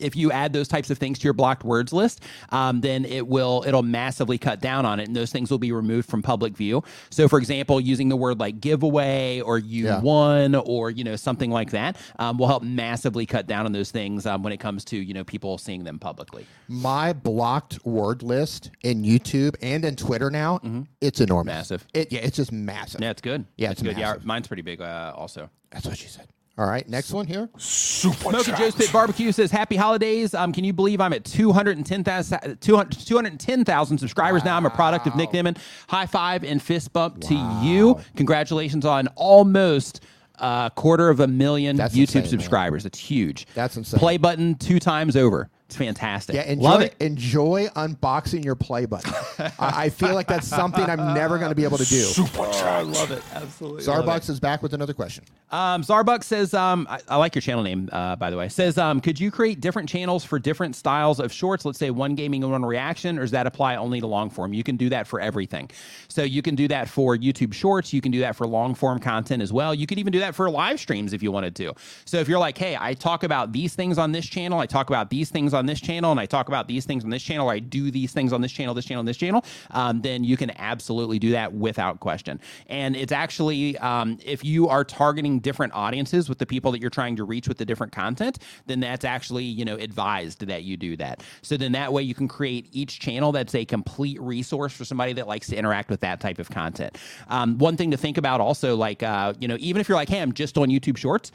if you add those types of things to your blocked words list, um, then it will it'll massively cut down on it, and those things will be removed from public view. So, for example, using the word like giveaway or you Yeah. won or you know something like that um, will help massively cut down on those things um, when it comes to you know people seeing them publicly. My blocked word list in YouTube and in Twitter now, it's enormous. Mm-hmm. Massive. It, yeah, it's just massive. Yeah, it's good. Yeah, it's it's good. Yeah, mine's pretty big. Uh, also. That's what she said. All right, next one here. Super Smoky Joe's Pit Barbecue says, Happy holidays. Um, can you believe I'm at 210,000 200 210,000 subscribers now? I'm a product of Nick Nimmin. High five and fist bump to you. Congratulations on almost a quarter of a million That's YouTube insane, man. subscribers. It's huge. That's insane. Play button two times over. It's fantastic. Yeah, enjoy, Love it. enjoy unboxing your play button. I, I feel like that's something I'm never going to be able to do. I Love it. Absolutely. Starbucks is back with another question. Um, Zarbuck says, um, I, I like your channel name, uh, by the way. Says, um, could you create different channels for different styles of shorts? Let's say one gaming and one reaction, or does that apply only to long form? You can do that for everything. So you can do that for YouTube Shorts. You can do that for long form content as well. You could even do that for live streams if you wanted to. So if you're like, hey, I talk about these things on this channel, I talk about these things on this channel, and I talk about these things on this channel, or I do these things on this channel, this channel, this channel, um, then you can absolutely do that without question. And it's actually, um, if you are targeting different audiences with the people that you're trying to reach with the different content, then that's actually, you know, advised that you do that. So then that way you can create each channel that's a complete resource for somebody that likes to interact with that type of content. Um, one thing to think about also, like, uh, you know, even if you're like, hey, I'm just on YouTube Shorts,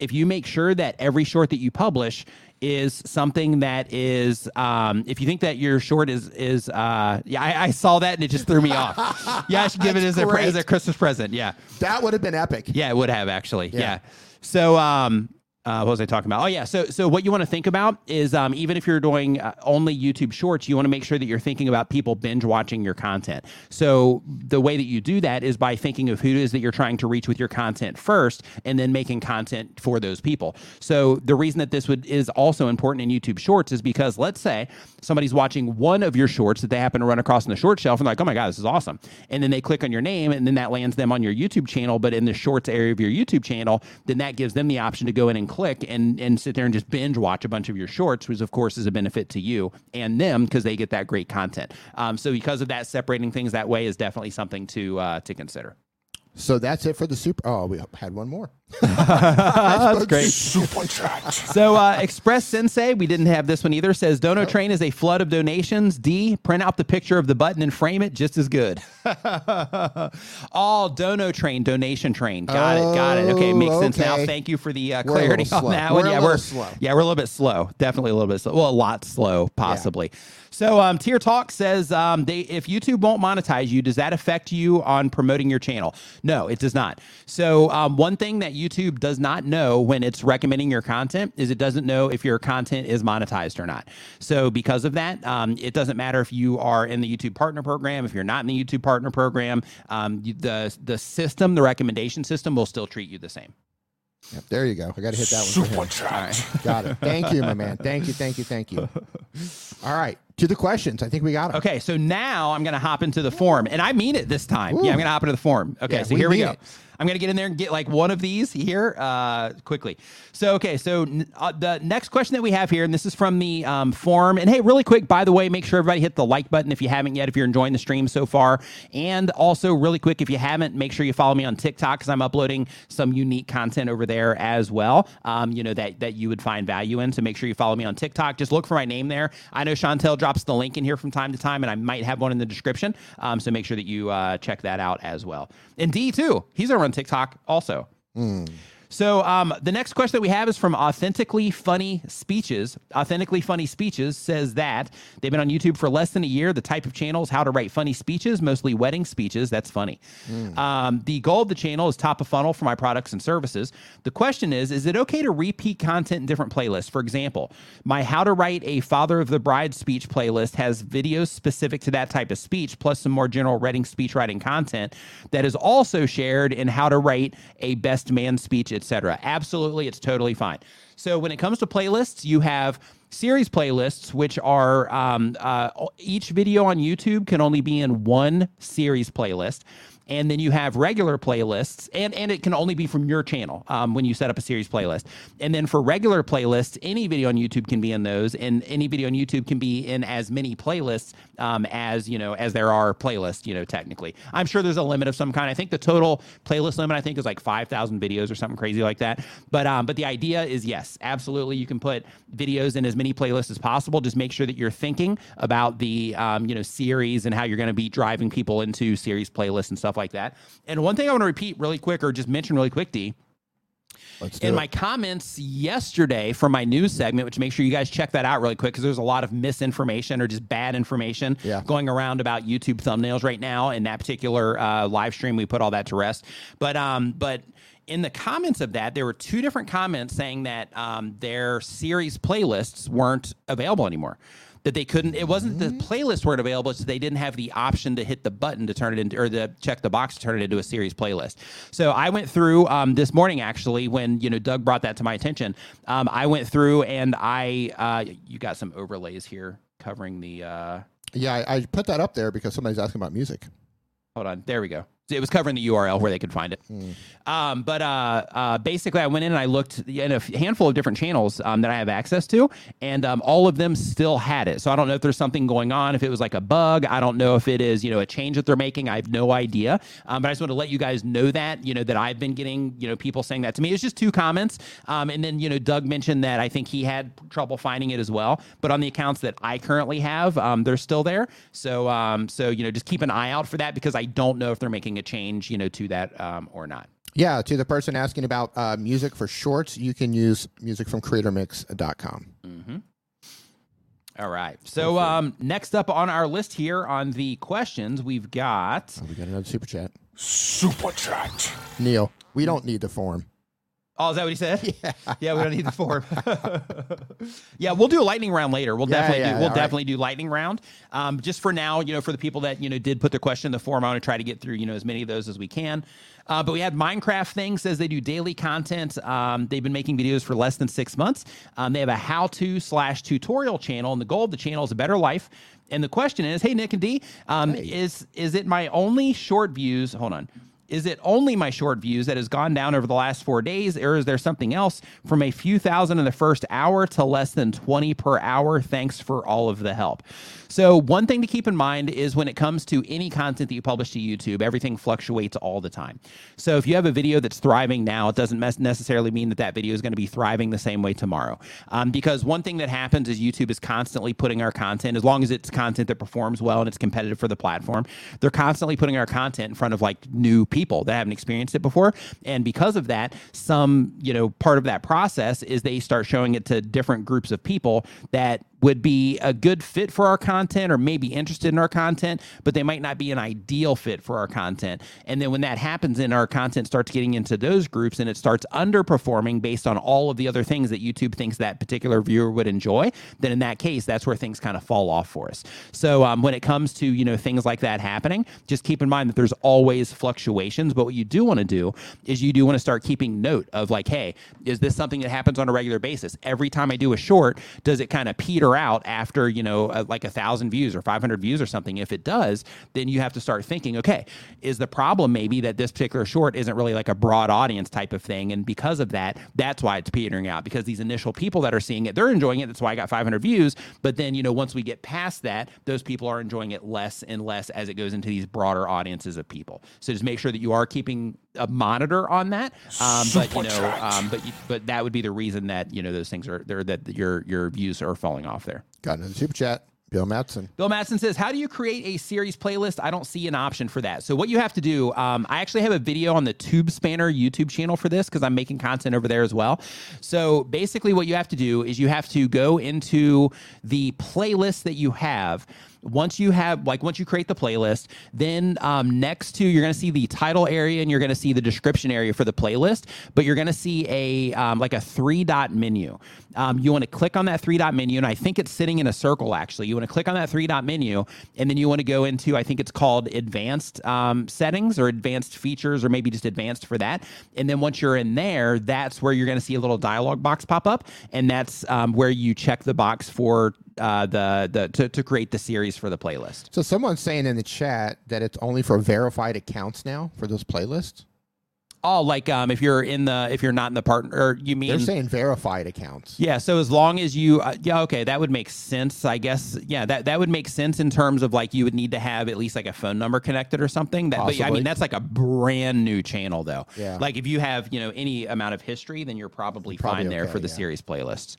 if you make sure that every short that you publish is something that is um, if you think that your short is is uh, yeah I, I saw that and it just threw me off yeah i should give it as a, as a christmas present yeah That would have been epic. yeah it would have actually yeah, Yeah. so um uh, what was I talking about? Oh yeah. So so what you want to think about is um, even if you're doing uh, only YouTube Shorts, you want to make sure that you're thinking about people binge watching your content. So the way that you do that is by thinking of who it is that you're trying to reach with your content first, and then making content for those people. So the reason that this would is also important in YouTube Shorts is because let's say somebody's watching one of your shorts that they happen to run across in the short shelf and like, oh my god, this is awesome, and then they click on your name, and then that lands them on your YouTube channel, but in the Shorts area of your YouTube channel, then that gives them the option to go in and click and and sit there and just binge watch a bunch of your shorts, which of course is a benefit to you and them because they get that great content. Um, so because of that, separating things that way is definitely something to uh, to consider. So that's it for the super. Oh, we had one more. That's great. Super chat. So uh, Express Sensei, we didn't have this one either. Says Dono Train is a flood of donations. D, print out the picture of the button and frame it just as good. All Dono Train donation train. Got it. Got it. Okay, makes sense now. Thank you for the uh, We're a little clarity on slow. that We're one. yeah, we're slow. Yeah, we're a little bit slow. Definitely a little bit slow. Well, a lot slow, possibly. So, um, Tier Talk says um, they if YouTube won't monetize you, does that affect you on promoting your channel? No, it does not. So, um, one thing that YouTube does not know when it's recommending your content is it doesn't know if your content is monetized or not. So, because of that, um, it doesn't matter if you are in the YouTube Partner Program, if you're not in the YouTube Partner Program, um, you- the the system, the recommendation system, will still treat you the same. Yep, there you go. I got to hit that one. Super chat. Got it. Thank you, my man. Thank you. Thank you. Thank you. All right, to the questions. I think we got them. Okay, so now I'm going to hop into the form, and I mean it this time. Ooh. Yeah, I'm going to hop into the form. Okay, Yeah, so we here we go. it. I'm going to get in there and get like one of these here uh, quickly. So, okay, so uh, the next question that we have here, and this is from the um, form. And hey, really quick, by the way, make sure everybody hit the like button if you haven't yet, if you're enjoying the stream so far. And also, really quick, if you haven't, make sure you follow me on TikTok because I'm uploading some unique content over there as well. Um, you know that that you would find value in. So make sure you follow me on TikTok. Just look for my name there. I know Chantel drops the link in here from time to time, and I might have one in the description. Um, so make sure that you uh, check that out as well. And D too, he's over on TikTok also. Hmm. So um, the next question that we have is from Authentically Funny Speeches. Authentically Funny Speeches says that they've been on YouTube for less than a year. The type of channel is how to write funny speeches, mostly wedding speeches. That's funny. Um, the goal of the channel is top of funnel for my products and services. The question is, is it okay to repeat content in different playlists? For example, my How to Write a Father of the Bride speech playlist has videos specific to that type of speech, plus some more general wedding speech writing content that is also shared in How to Write a Best Man speech, etc. Absolutely, it's totally fine. So when it comes to playlists, you have series playlists, which are um, uh, each video on YouTube can only be in one series playlist. And then you have regular playlists, and, and it can only be from your channel um, when you set up a series playlist. And then for regular playlists, any video on YouTube can be in those, and any video on YouTube can be in as many playlists um, as you know as there are playlists. You know, technically, I'm sure there's a limit of some kind. I think the total playlist limit I think is like 5,000 videos or something crazy like that. But um, but the idea is yes, absolutely, you can put videos in as many playlists as possible. Just make sure that you're thinking about the um, you know series and how you're going to be driving people into series playlists and stuff like that. And one thing I want to repeat really quick, or just mention really quick, D, in it. my comments yesterday for my news segment, which make sure you guys check that out really quick because there's a lot of misinformation or just bad information Yeah. going around about YouTube thumbnails right now. In that particular uh, live stream, we put all that to rest. But um, but in the comments of that, there were two different comments saying that um, their series playlists weren't available anymore. That they couldn't. It wasn't the playlists weren't available. It's they didn't have the option to hit the button to turn it into, or the check the box to turn it into a series playlist. So I went through um, this morning actually when you know Doug brought that to my attention. Um, I went through and I uh, you got some overlays here covering the. Uh, yeah, I, I put that up there because somebody's asking about music. hold on, there we go. It was covering the URL where they could find it. Um, but uh, uh, basically, I went in and I looked in a handful of different channels um, that I have access to, and um, all of them still had it. So I don't know if there's something going on, if it was like a bug. I don't know if it is, you know, a change that they're making. I have no idea. Um, but I just want to let you guys know that, you know, that I've been getting, you know, people saying that to me. It's just two comments, um, and then you know, Doug mentioned that I think he had trouble finding it as well. But on the accounts that I currently have, um, they're still there. So, so you know, just keep an eye out for that because I don't know if they're making a change, you know, to that um, or not. Yeah, to the person asking about uh, music for shorts, you can use music from creatormix.com. All right. So um, next up on our list here on the questions, we've got. Oh, we got another super chat. Super chat. Neil, we don't need the form. Oh, is that what he said? Yeah. Yeah, we don't need the form. yeah, we'll do a lightning round later. We'll Yeah, definitely yeah, do. We'll all right. definitely do lightning round. Um, just for now, you know, for the people that you know did put their question in the form, I want to try to get through you know as many of those as we can. Uh, but we had Minecraft thing says they do daily content. Um, they've been making videos for less than six months. Um, they have a how-to slash tutorial channel, and the goal of the channel is a better life. And the question is, hey Nick and D, um, is is it my only short views? Hold on. Is it only my short views that has gone down over the last four days, or is there something else from a few thousand in the first hour to less than 20 per hour? Thanks for all of the help. So, one thing to keep in mind is when it comes to any content that you publish to YouTube, everything fluctuates all the time. So, if you have a video that's thriving now, it doesn't necessarily mean that that video is going to be thriving the same way tomorrow. Um, because one thing that happens is YouTube is constantly putting our content, as long as it's content that performs well and it's competitive for the platform, they're constantly putting our content in front of like new people that haven't experienced it before. And because of that, some, you know, part of that process is they start showing it to different groups of people that would be a good fit for our content or maybe interested in our content, but they might not be an ideal fit for our content. And then when that happens and our content starts getting into those groups and it starts underperforming based on all of the other things that YouTube thinks that particular viewer would enjoy, then in that case, that's where things kind of fall off for us. So um, when it comes to, you know, things like that happening, just keep in mind that there's always fluctuations. But what you do want to do is you do want to start keeping note of like, hey, is this something that happens on a regular basis? Every time I do a short, does it kind of peter out after you know uh, like a thousand views or 500 views or something. If it does then you have to start thinking okay is the problem maybe that this particular short isn't really like a broad audience type of thing? And because of that that's why it's petering out because these initial people that are seeing it they're enjoying it. That's why i got 500 views. But then you know once we get past that those people are enjoying it less and less as it goes into these broader audiences of people. So just make sure that you are keeping a monitor on that. Um, but you know um, but you, but that would be the reason that you know those things are there that your your views are falling off there Got another super chat. Bill Matson. Bill Matson says, How do you create a series playlist? I don't see an option for that. So, what you have to do, um, I actually have a video on the Tube Spanner YouTube channel for this because I'm making content over there as well. So, basically, what you have to do is you have to go into the playlist that you have once you have like once you create the playlist then um, next to you're going to see the title area and you're going to see the description area for the playlist but you're going to see a um, like a three dot menu. Um, you want to click on that three dot menu and i think it's sitting in a circle actually. You want to click on that three dot menu and then you want to go into i think it's called advanced um, settings or advanced features or maybe just advanced for that. And then once you're in there that's where you're going to see a little dialog box pop up and that's um, where you check the box for uh, the the to, to create the series for the playlist. So someone's saying in the chat that it's only for verified accounts now for those playlists. Oh, like um, if you're in the if you're not in the partner, or you mean they're saying verified accounts? Yeah. So as long as you, uh, yeah, okay, that would make sense, I guess. Yeah, that that would make sense in terms of like you would need to have at least like a phone number connected or something. That, but I mean that's like a brand new channel though. Yeah. Like if you have you know any amount of history, then you're probably, probably fine okay, there for the yeah. series playlist.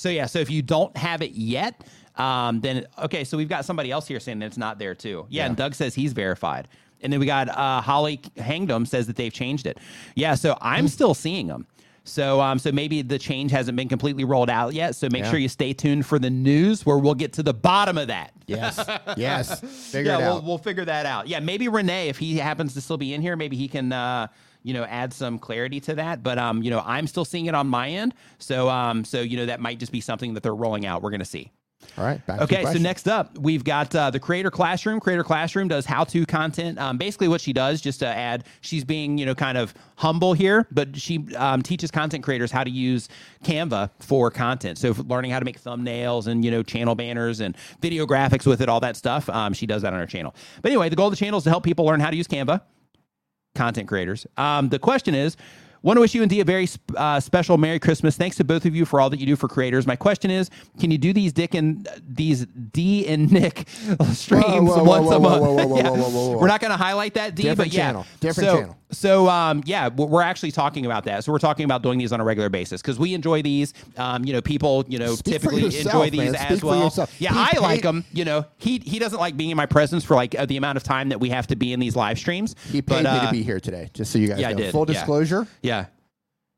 So yeah, so if you don't have it yet, um, then okay, so we've got somebody else here saying that it's not there too. Yeah, yeah. and Doug says he's verified. And then we got uh, Holly Hangdom says that they've changed it. Yeah, so I'm hmm. still seeing them. So, um, so maybe the change hasn't been completely rolled out yet. So make yeah. sure you stay tuned for the news where we'll get to the bottom of that. Yes, yes, figure yeah, we'll. We'll figure that out. Yeah, maybe Renee, if he happens to still be in here, maybe he can. Uh, you know add some clarity to that but um you know i'm still seeing it on my end so um so you know that might just be something that they're rolling out we're going to see all right. okay. So next up, we've got uh, the Creator Classroom. Creator Classroom does how-to content. Um, basically, what she does, just to add, she's being you know kind of humble here, but she um, teaches content creators how to use Canva for content. So learning how to make thumbnails and you know channel banners and video graphics with it, all that stuff. Um, she does that on her channel. But anyway, the goal of the channel is to help people learn how to use Canva. Content creators. Um, the question is Want to wish you and Dee a very uh, special Merry Christmas. Thanks to both of you for all that you do for creators. My question is, can you do these Dick and these D and Nick streams whoa, whoa, once whoa, a month? We're not going to highlight that D, Different but yeah, channel. different so, channel. So um, yeah, we're actually talking about that. So we're talking about doing these on a regular basis because we enjoy these. Um, you know, people you know Speak typically yourself, enjoy these man. as Speak well. He Yeah, I paid- like them. You know, he he doesn't like being in my presence for like uh, the amount of time that we have to be in these live streams. He paid but, me uh, to be here today, just so you guys yeah, I did. Full Yeah. disclosure. Yeah.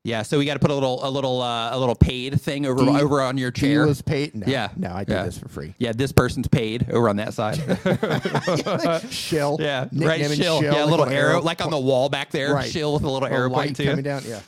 Yeah, so we got to put a little, a little, uh, a little paid thing over over on your chair. was paid. No, Yeah. No, I did Yeah. this for free. yeah, this person's paid over on that side. Shill. yeah, right. Shill. Shill, Yeah, a little an arrow, like on the wall back there. Right. Shill with a little Little arrow light point too. coming down. Yeah.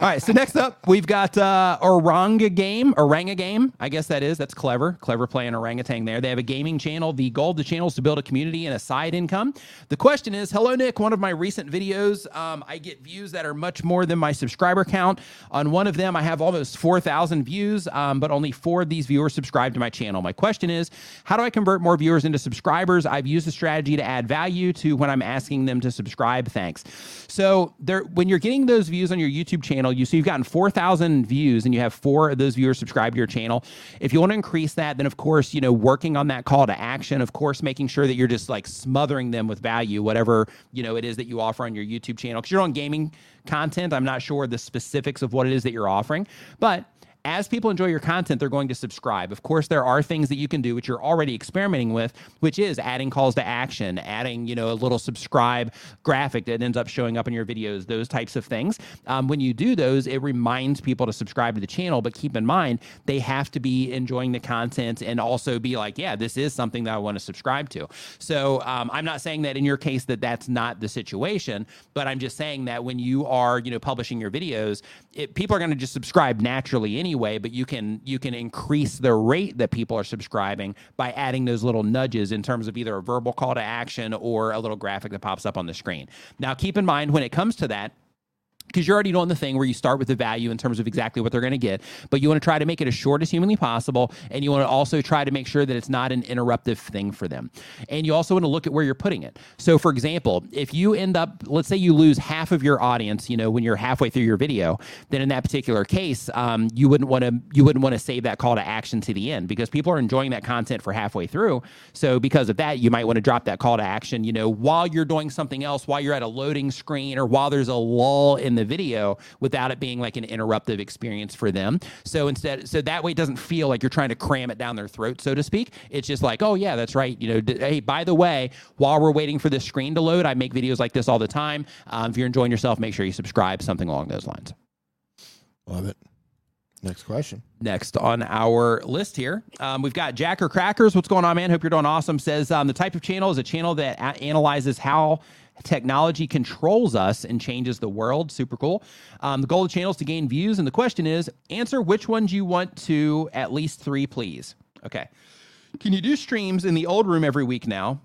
All right, so next up, we've got uh, Oranga Game, Oranga Game. I guess that is. That's clever. Clever playing orangutan there. They have a gaming channel. The goal of the channel is to build a community and a side income. The question is Hello, Nick. One of my recent videos, um, I get views that are much more than my subscriber count. On one of them, I have almost 4,000 views, um, but only four of these viewers subscribe to my channel. My question is How do I convert more viewers into subscribers? I've used the strategy to add value to when I'm asking them to subscribe. Thanks. So, there, when you're getting those views on your YouTube channel, you see you've gotten 4,000 views and you have four of those viewers subscribe to your channel. If you want to increase that, then of course, you know, working on that call to action, of course, making sure that you're just like smothering them with value, whatever, you know, it is that you offer on your YouTube channel. Because you're on gaming content. I'm not sure the specifics of what it is that you're offering, but as people enjoy your content, they're going to subscribe. Of course, there are things that you can do which you're already experimenting with, which is adding calls to action, adding you know a little subscribe graphic that ends up showing up in your videos, those types of things. Um, when you do those, it reminds people to subscribe to the channel. But keep in mind, they have to be enjoying the content and also be like, yeah, this is something that I want to subscribe to. So um, I'm not saying that in your case that that's not the situation, but I'm just saying that when you are you know publishing your videos, it, people are going to just subscribe naturally anyway but you can you can increase the rate that people are subscribing by adding those little nudges in terms of either a verbal call to action or a little graphic that pops up on the screen. Now, keep in mind when it comes to that, because you're already doing the thing where you start with the value in terms of exactly what they're going to get, but you want to try to make it as short as humanly possible, and you want to also try to make sure that it's not an interruptive thing for them. And you also want to look at where you're putting it. So, for example, if you end up, let's say you lose half of your audience, you know, when you're halfway through your video, then in that particular case, um, you wouldn't want to you wouldn't want to save that call to action to the end because people are enjoying that content for halfway through. So, because of that, you might want to drop that call to action, you know, while you're doing something else, while you're at a loading screen, or while there's a lull in the the video without it being like an interruptive experience for them. So instead, so that way it doesn't feel like you're trying to cram it down their throat, so to speak. It's just like, oh yeah, that's right. You know, d- hey, by the way, while we're waiting for the screen to load, I make videos like this all the time. Um, if you're enjoying yourself, make sure you subscribe, something along those lines. Love it. Next question. Next on our list here, um, we've got Jacker Crackers. What's going on, man? Hope you're doing awesome. Says um, the type of channel is a channel that a- analyzes how technology controls us and changes the world. Super cool. Um, the goal of the channel is to gain views, and the question is answer which ones you want to at least three, please. Okay. Can you do streams in the old room every week now?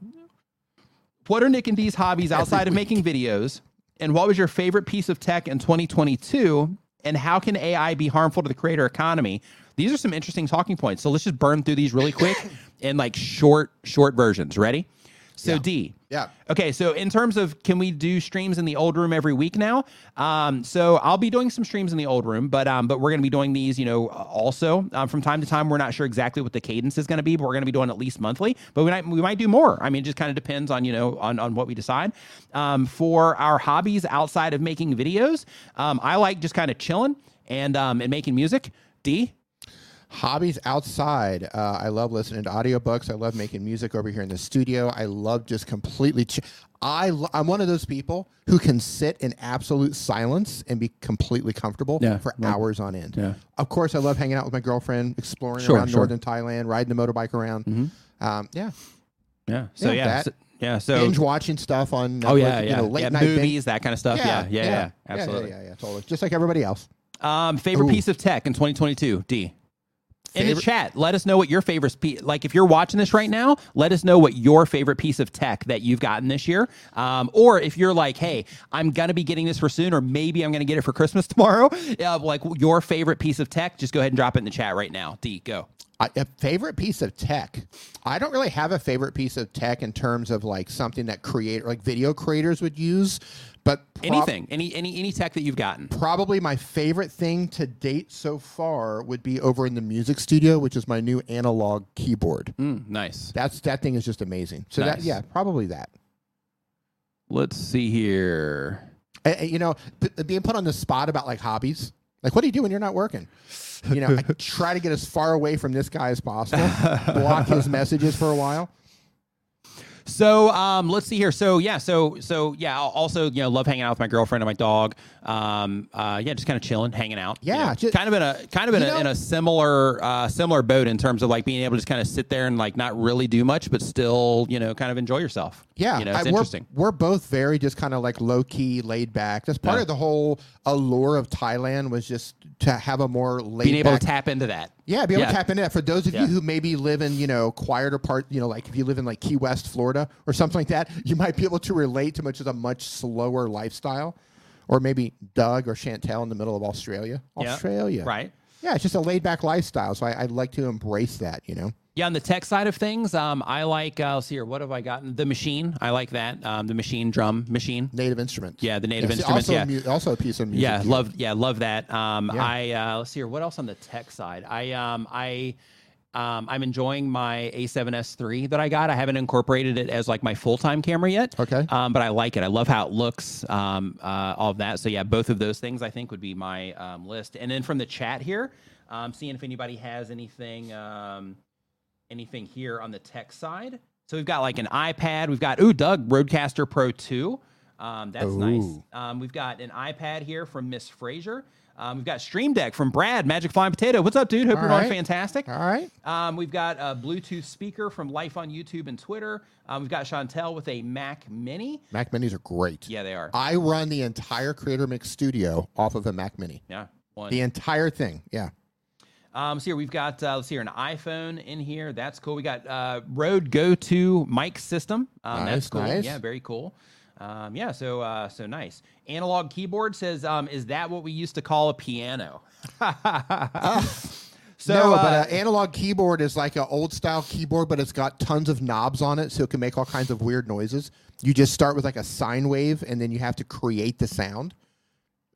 What are Nick and D's hobbies outside of making videos? And what was your favorite piece of tech in 2022? And how can AI be harmful to the creator economy? These are some interesting talking points. So let's just burn through these really quick in like short, short versions. Ready? So Yeah. D. Yeah. Okay, so in terms of can we do streams in the old room every week now? Um, so I'll be doing some streams in the old room, but um, but we're gonna be doing these, you know, also um, from time to time. We're not sure exactly what the cadence is gonna be, but we're gonna be doing at least monthly. But we might we might do more. I mean, it just kind of depends on you know on on what we decide. Um, for our hobbies outside of making videos, um, I like just kind of chilling and um, and making music. D. Hobbies outside. Uh, I love listening to audiobooks. I love making music over here in the studio. I love just completely. Ch- I lo- I'm one of those people who can sit in absolute silence and be completely comfortable Yeah, for love- hours on end. yeah. Of course, I love hanging out with my girlfriend, exploring Sure, around sure. northern Thailand, riding the motorbike around. Um, yeah, Yeah. So Yeah, yeah. so, yeah. So. binge watching stuff on. Oh Netflix, yeah, you yeah, know, late yeah, night binge- movies, that kind of stuff. Yeah, yeah, yeah, absolutely. Yeah, yeah, yeah, totally. Just like everybody else. Um, favorite Ooh. piece of tech in 2022, D. In the chat, let us know what your favorite piece. Like, if you're watching this right now, let us know what your favorite piece of tech that you've gotten this year. Um, or if you're like, hey, I'm gonna be getting this for soon, or maybe I'm gonna get it for Christmas tomorrow. Uh, like your favorite piece of tech, just go ahead and drop it in the chat right now. D, go. I, a favorite piece of tech. I don't really have a favorite piece of tech in terms of like something that creator, like video creators would use, but Anything, any any any tech that you've gotten. Probably my favorite thing to date so far would be over in the music studio, which is my new analog keyboard. Mm, nice. That's that thing is just amazing. So that yeah, probably that. Let's see here. Uh, you know, being put on the spot about like hobbies. Like, what do you do when you're not working? You know, I try to get as far away from this guy as possible, block his messages for a while. So um, let's see here. So yeah, so so yeah. I'll Also, you know, love hanging out with my girlfriend and my dog. Um, uh, yeah, just kind of chilling, hanging out. you Yeah, know. ju- kind of in a kind of in a, know- in a similar uh, similar boat in terms of like being able to just kind of sit there and like not really do much, but still you know kind of enjoy yourself. Yeah, you know, I- it's we're, interesting. We're both very just kind of like low key, laid back. That's part Yeah. of the whole allure of Thailand was just to have a more laid Being able back. to tap into that. yeah, be able to tap into that. For those of Yeah. you who maybe live in, you know, quieter part, you know, like if you live in like Key West, Florida, or something like that, you might be able to relate to much of a much slower lifestyle, or maybe Doug or Chantel in the middle of Australia. Yeah. Australia, Right. Yeah, it's just a laid back lifestyle. So I, I'd like to embrace that. You know. Yeah, on the tech side of things, um, I like. Uh, let's see here. What have I gotten? The Maschine. I like that. Um, the Maschine drum machine. Native instruments. Yeah, the native Yes, instruments. Also, yeah. mu- also a piece of music. Yeah, love yeah, love that. Um, Yeah. I uh, let's see here. What else on the tech side? I um, I um, I'm enjoying my A7S3 that I got. I haven't incorporated it as like my full time camera yet. Okay. Um, but I like it. I love how it looks. Um, uh, all of that. So yeah, both of those things I think would be my um, list. And then from the chat here, um, seeing if anybody has anything. Anything here on the tech side. So we've got like an iPad. We've got ooh Doug RodeCaster Pro 2. Um, that's nice. Um, we've got an iPad here from Miss Fraser. Um, we've got Stream Deck from Brad Magic Flying Potato. What's up, dude? Hope All you're doing right. fantastic. All right. Um, we've got a Bluetooth speaker from Life on YouTube and Twitter. Um, we've got Chantel with a Mac Mini. Mac Minis are great. Yeah, they are. I run the entire Creator Mix studio off of a Mac Mini. yeah, one. The entire thing. Yeah. Um, so here we've got uh, let's see here an iPhone in here. That's cool. We got uh, Rode Go to mic system. Um, that's Nice, cool. nice. Yeah, very cool. Um, yeah, so uh, so nice. Analog keyboard says, um, is that what we used to call a piano? so no, uh, but an analog keyboard is like an old style keyboard, but it's got tons of knobs on it, so it can make all kinds of weird noises. You just start with like a sine wave, and then you have to create the sound.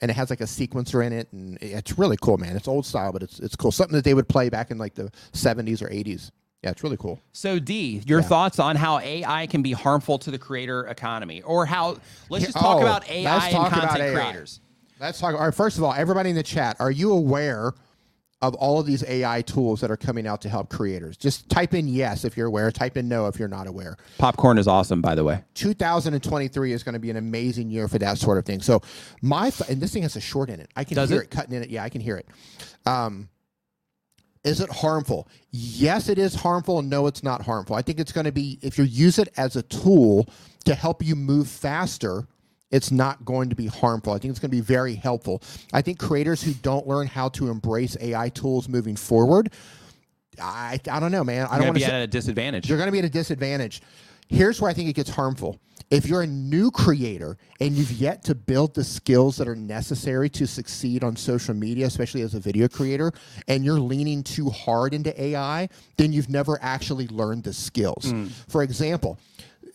And it has like a sequencer in it, and it's really cool, man. It's old style, but it's it's cool. Something that they would play back in like the '70s or '80s. Yeah, it's really cool. So, D, your Yeah. thoughts on how AI can be harmful to the creator economy, or how? Let's just talk Oh, about AI and content AI. creators. Let's talk. All right, first of all, everybody in the chat, are you aware of all of these AI tools that are coming out to help creators? Just type in yes if you're aware. Type in no if you're not aware. Popcorn is awesome, by the way. 2023 is going to be an amazing year for that sort of thing. So my and this thing has a short in it. I can Does hear it? it? cutting in it. Yeah, I can hear it. Um, is it harmful? Yes, it is harmful. No, it's not harmful. I think it's going to be if you use it as a tool to help you move faster. It's not going to be harmful. I think it's going to be very helpful. I think creators who don't learn how to embrace AI tools moving forward, I, I don't know, man. I You're don't want be to at a disadvantage. you're going to be at a disadvantage. Here's where I think it gets harmful. If you're a new creator and you've yet to build the skills that are necessary to succeed on social media, especially as a video creator, and you're leaning too hard into AI, then you've never actually learned the skills. Mm. For example,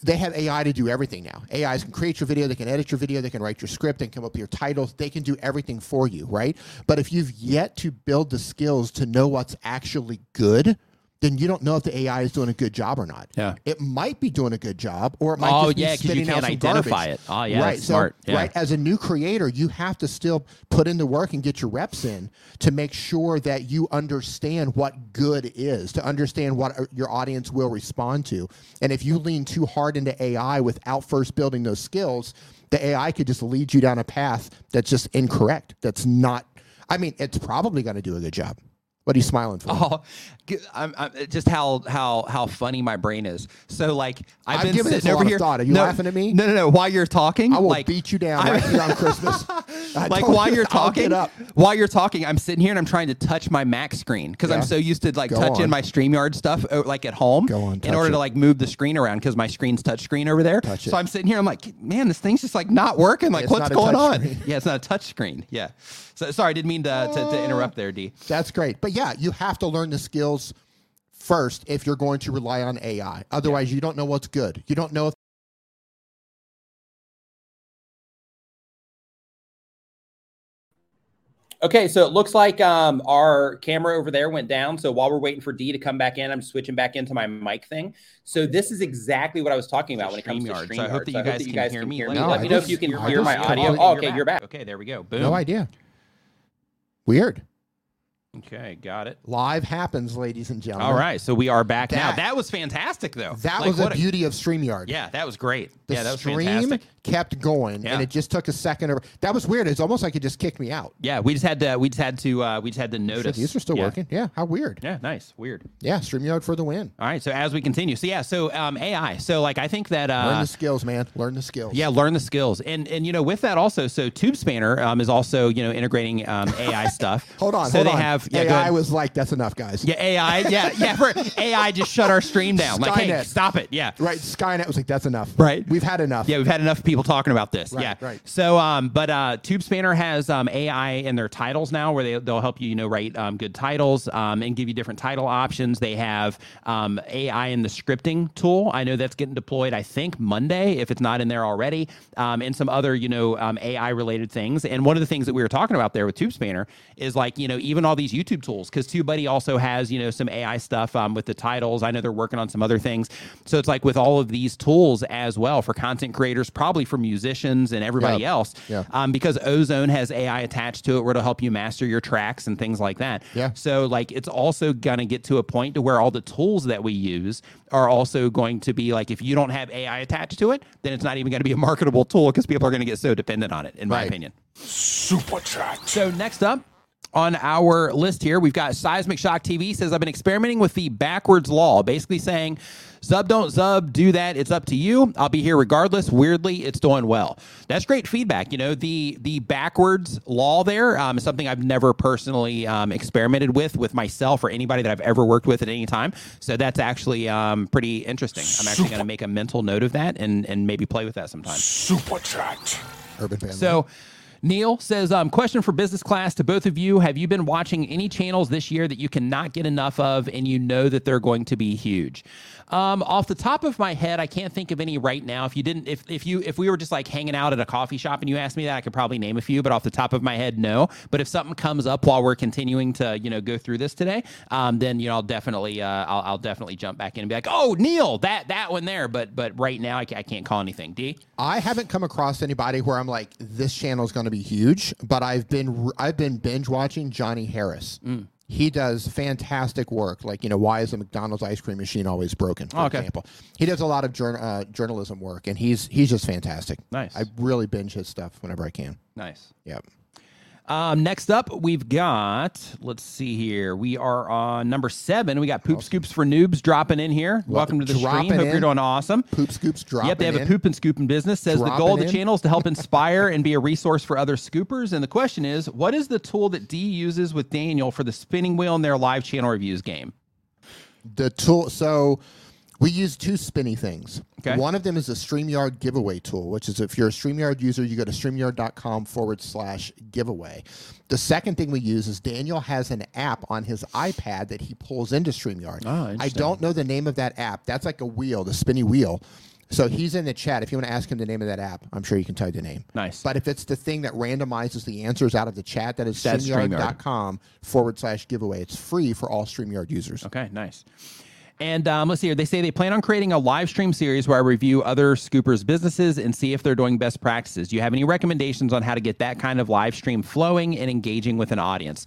they have AI to do everything now. AIs can create your video, they can edit your video, they can write your script, they can come up with your titles, they can do everything for you, right? But if you've yet to build the skills to know what's actually good, then you don't know if the AI is doing a good job or not. Yeah. It might be doing a good job, or it might Oh, just be yeah, you spitting out can't some identify garbage. it. Oh, yeah, right. so. Yeah. right, as a new creator, you have to still put in the work and get your reps in to make sure that you understand what good is, to understand what uh, your audience will respond to. And if you lean too hard into AI without first building those skills, the AI could just lead you down a path that's just incorrect. That's not. I mean, it's probably going to do a good job. What are you smiling for? Oh, I'm, I'm, just how how how funny my brain is. So like I've, I've been given this sitting a over here. thought. Are you no, laughing at me? No, no, no. While you're talking, I will like, beat you down right here on Christmas. I like while you, you're talking, while you're talking, I'm sitting here and I'm trying to touch my Mac screen because I'm so used to like Go touching on. my Streamyard stuff uh, like at home Go on, in order to like move the screen around because my screen's touch screen over there. Touch it. So I'm sitting here, I'm like, man, this thing's just like not working. Like, It's what's going on? screen. Yeah, it's not a touch screen. Yeah. So sorry, I didn't mean to, to, to interrupt there, D. That's great. But yeah, you have to learn the skills first if you're going to rely on AI. Otherwise, you don't know what's good. You don't know if Okay, so it looks like um, our camera over there went down. So while we're waiting for D to come back in, I'm switching back into my mic thing. So this is exactly what I was talking about when it comes to StreamYard. StreamYard. So I hope that you guys can hear me. No, Let I me know if you can I hear my audio. Oh, okay, you're back. Okay, there we go. Boom. no idea. Weird. Okay, got it. Live happens, ladies and gentlemen. All right, so we are back now. That- That was fantastic, though. That Like, was the beauty of StreamYard. Yeah, that was great. The yeah, that was stream fantastic. kept going, Yeah. and it just took a second. Or, that was weird. It's almost like it just kicked me out. Yeah, we just had to. We just had to. Uh, we just had to notice. these are still yeah. working. Yeah, how weird. Yeah, nice. Weird. Yeah, StreamYard for the win. All right, so as we continue, so yeah, so um, AI. So like, I think that uh, Learn the skills, man. Learn the skills. Yeah, learn the skills, and and you know with that also, so TubeSpanner um, is also you know integrating um, AI stuff. Hold on. so hold they on. have yeah, go AI was like, that's enough, guys. yeah AI yeah yeah for AI just shut our stream down like hey Skynet. stop it yeah Right. Skynet was like, that's enough. Right. We've had enough. yeah we've had enough people talking about this Right, yeah right. so um but uh TubeSpanner has um AI in their titles now where they they'll help you you know write um, good titles um and give you different title options they have um AI in the scripting tool I know that's getting deployed I think Monday if it's not in there already um and some other you know um, AI related things and one of the things that we were talking about there with TubeSpanner is like you know even all these YouTube tools because TubeBuddy also has you know some AI stuff um, with the titles I know they're working on some other things so it's like with all of these tools as well for content creators probably for musicians and everybody Yeah. else Yeah. um, because Ozone has AI attached to it where it'll help you master your tracks and things like that. Yeah. So like it's also gonna get to a point to where all the tools that we use are also going to be like if you don't have AI attached to it, then it's not even gonna be a marketable tool because people are gonna get so dependent on it, in my opinion. Super chat. So next up on our list here, we've got Seismic Shock TV says I've been experimenting with the backwards law, basically saying sub don't sub, do that. It's up to you. I'll be here regardless. Weirdly, it's doing well. That's great feedback. You know, the the backwards law there um, is something I've never personally um, experimented with with myself or anybody that I've ever worked with at any time. So that's actually um, pretty interesting. I'm actually going to make a mental note of that and and maybe play with that sometime. Super chat. Urban Family. So Neil says, um, question for business class to both of you. Have you been watching any channels this year that you cannot get enough of and you know that they're going to be huge? Um, off the top of my head, I can't think of any right now. If you didn't, if, if you, if we were just like hanging out at a coffee shop and you asked me that, I could probably name a few, but off the top of my head, no. But if something comes up while we're continuing to, you know, go through this today, um, then, you know, I'll definitely, uh, I'll, I'll definitely jump back in and be like, oh, Neil, that, that one there. But, but right now I, I can't call anything. D? I haven't come across anybody where I'm like, this channel is going to be huge, but I've been I've been binge watching Johnny Harris. Mm. He does fantastic work. Like you know, why is the McDonald's ice cream machine always broken? For Oh, okay. example, he does a lot of jour- uh, journalism work, and he's he's just fantastic. Nice. I really binge his stuff whenever I can. Nice. Yep. Um, next up, we've got, let's see here. We are on number seven. We got Poop Scoops for Noobs dropping in here. Welcome to the stream. Dropping Hope you're doing awesome. Poop scoops drop. Yep, they have a poop and scooping business. Says the goal of the in. channel is to help inspire and be a resource for other scoopers. And the question is, what is the tool that D uses with Daniel for the spinning wheel in their live channel reviews game? the tool. So we use two spinny things. Okay. One of them is a StreamYard giveaway tool, which is if you're a StreamYard user, you go to StreamYard.com forward slash giveaway. The second thing we use is Daniel has an app on his iPad that he pulls into StreamYard. Oh, I don't know the name of that app. That's like a wheel, the spinny wheel. So he's in the chat. If you want to ask him the name of that app, I'm sure you can tell you the name. Nice. But if it's the thing that randomizes the answers out of the chat, that is StreamYard.com forward slash giveaway. It's free for all StreamYard users. Okay, nice. And um, let's see here. They say they plan on creating a live stream series where I review other scoopers' businesses and see if they're doing best practices. Do you have any recommendations on how to get that kind of live stream flowing and engaging with an audience?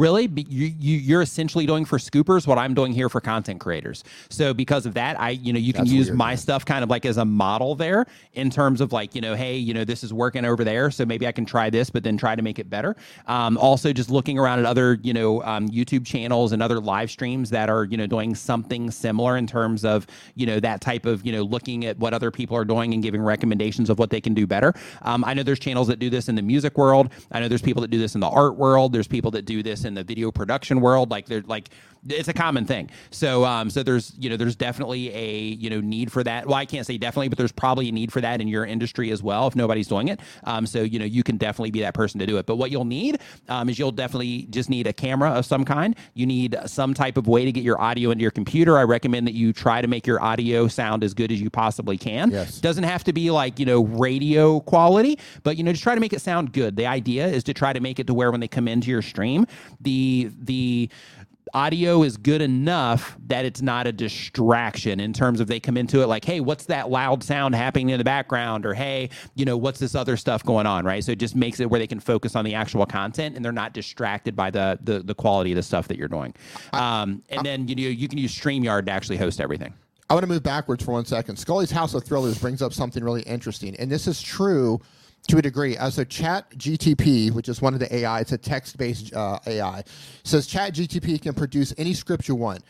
Really, you, you, you're essentially doing for scoopers what I'm doing here for content creators. So because of that, I you know you can That's use weird, my man. stuff kind of like as a model there in terms of like you know hey you know this is working over there so maybe i can try this but then try to make it better. Um, also just looking around at other you know um, youtube channels and other live streams that are you know doing something similar in terms of you know that type of you know looking at what other people are doing and giving recommendations of what they can do better. Um, i know there's channels that do this in the music world. I know there's people that do this in the art world. There's people that do this in the video production world like they're like it's a common thing. So um so there's you know there's definitely a you know need for that. Well i can't say definitely but there's probably a need for that in your industry as well if nobody's doing it. Um so you know you can definitely be that person to do it. But what you'll need um, is you'll definitely just need a camera of some kind. You need some type of way to get your audio into your computer. I recommend that you try to make your audio sound as good as you possibly can. Yes. doesn't have to be like you know radio quality but you know just try to make it sound good. The idea is to try to make it to where when they come into your stream the the audio is good enough that it's not a distraction in terms of they come into it like, hey, what's that loud sound happening in the background? Or hey, you know, what's this other stuff going on, right? So it just makes it where they can focus on the actual content and they're not distracted by the the, the quality of the stuff that you're doing. Um, and then you know you can use StreamYard to actually host everything. I want to move backwards for one second. Scully's House of Thrillers brings up something really interesting, and this is true to a degree. As a Chat GTP, which is one of the AI, it's a text-based uh, AI, says Chat GTP can produce any script you want.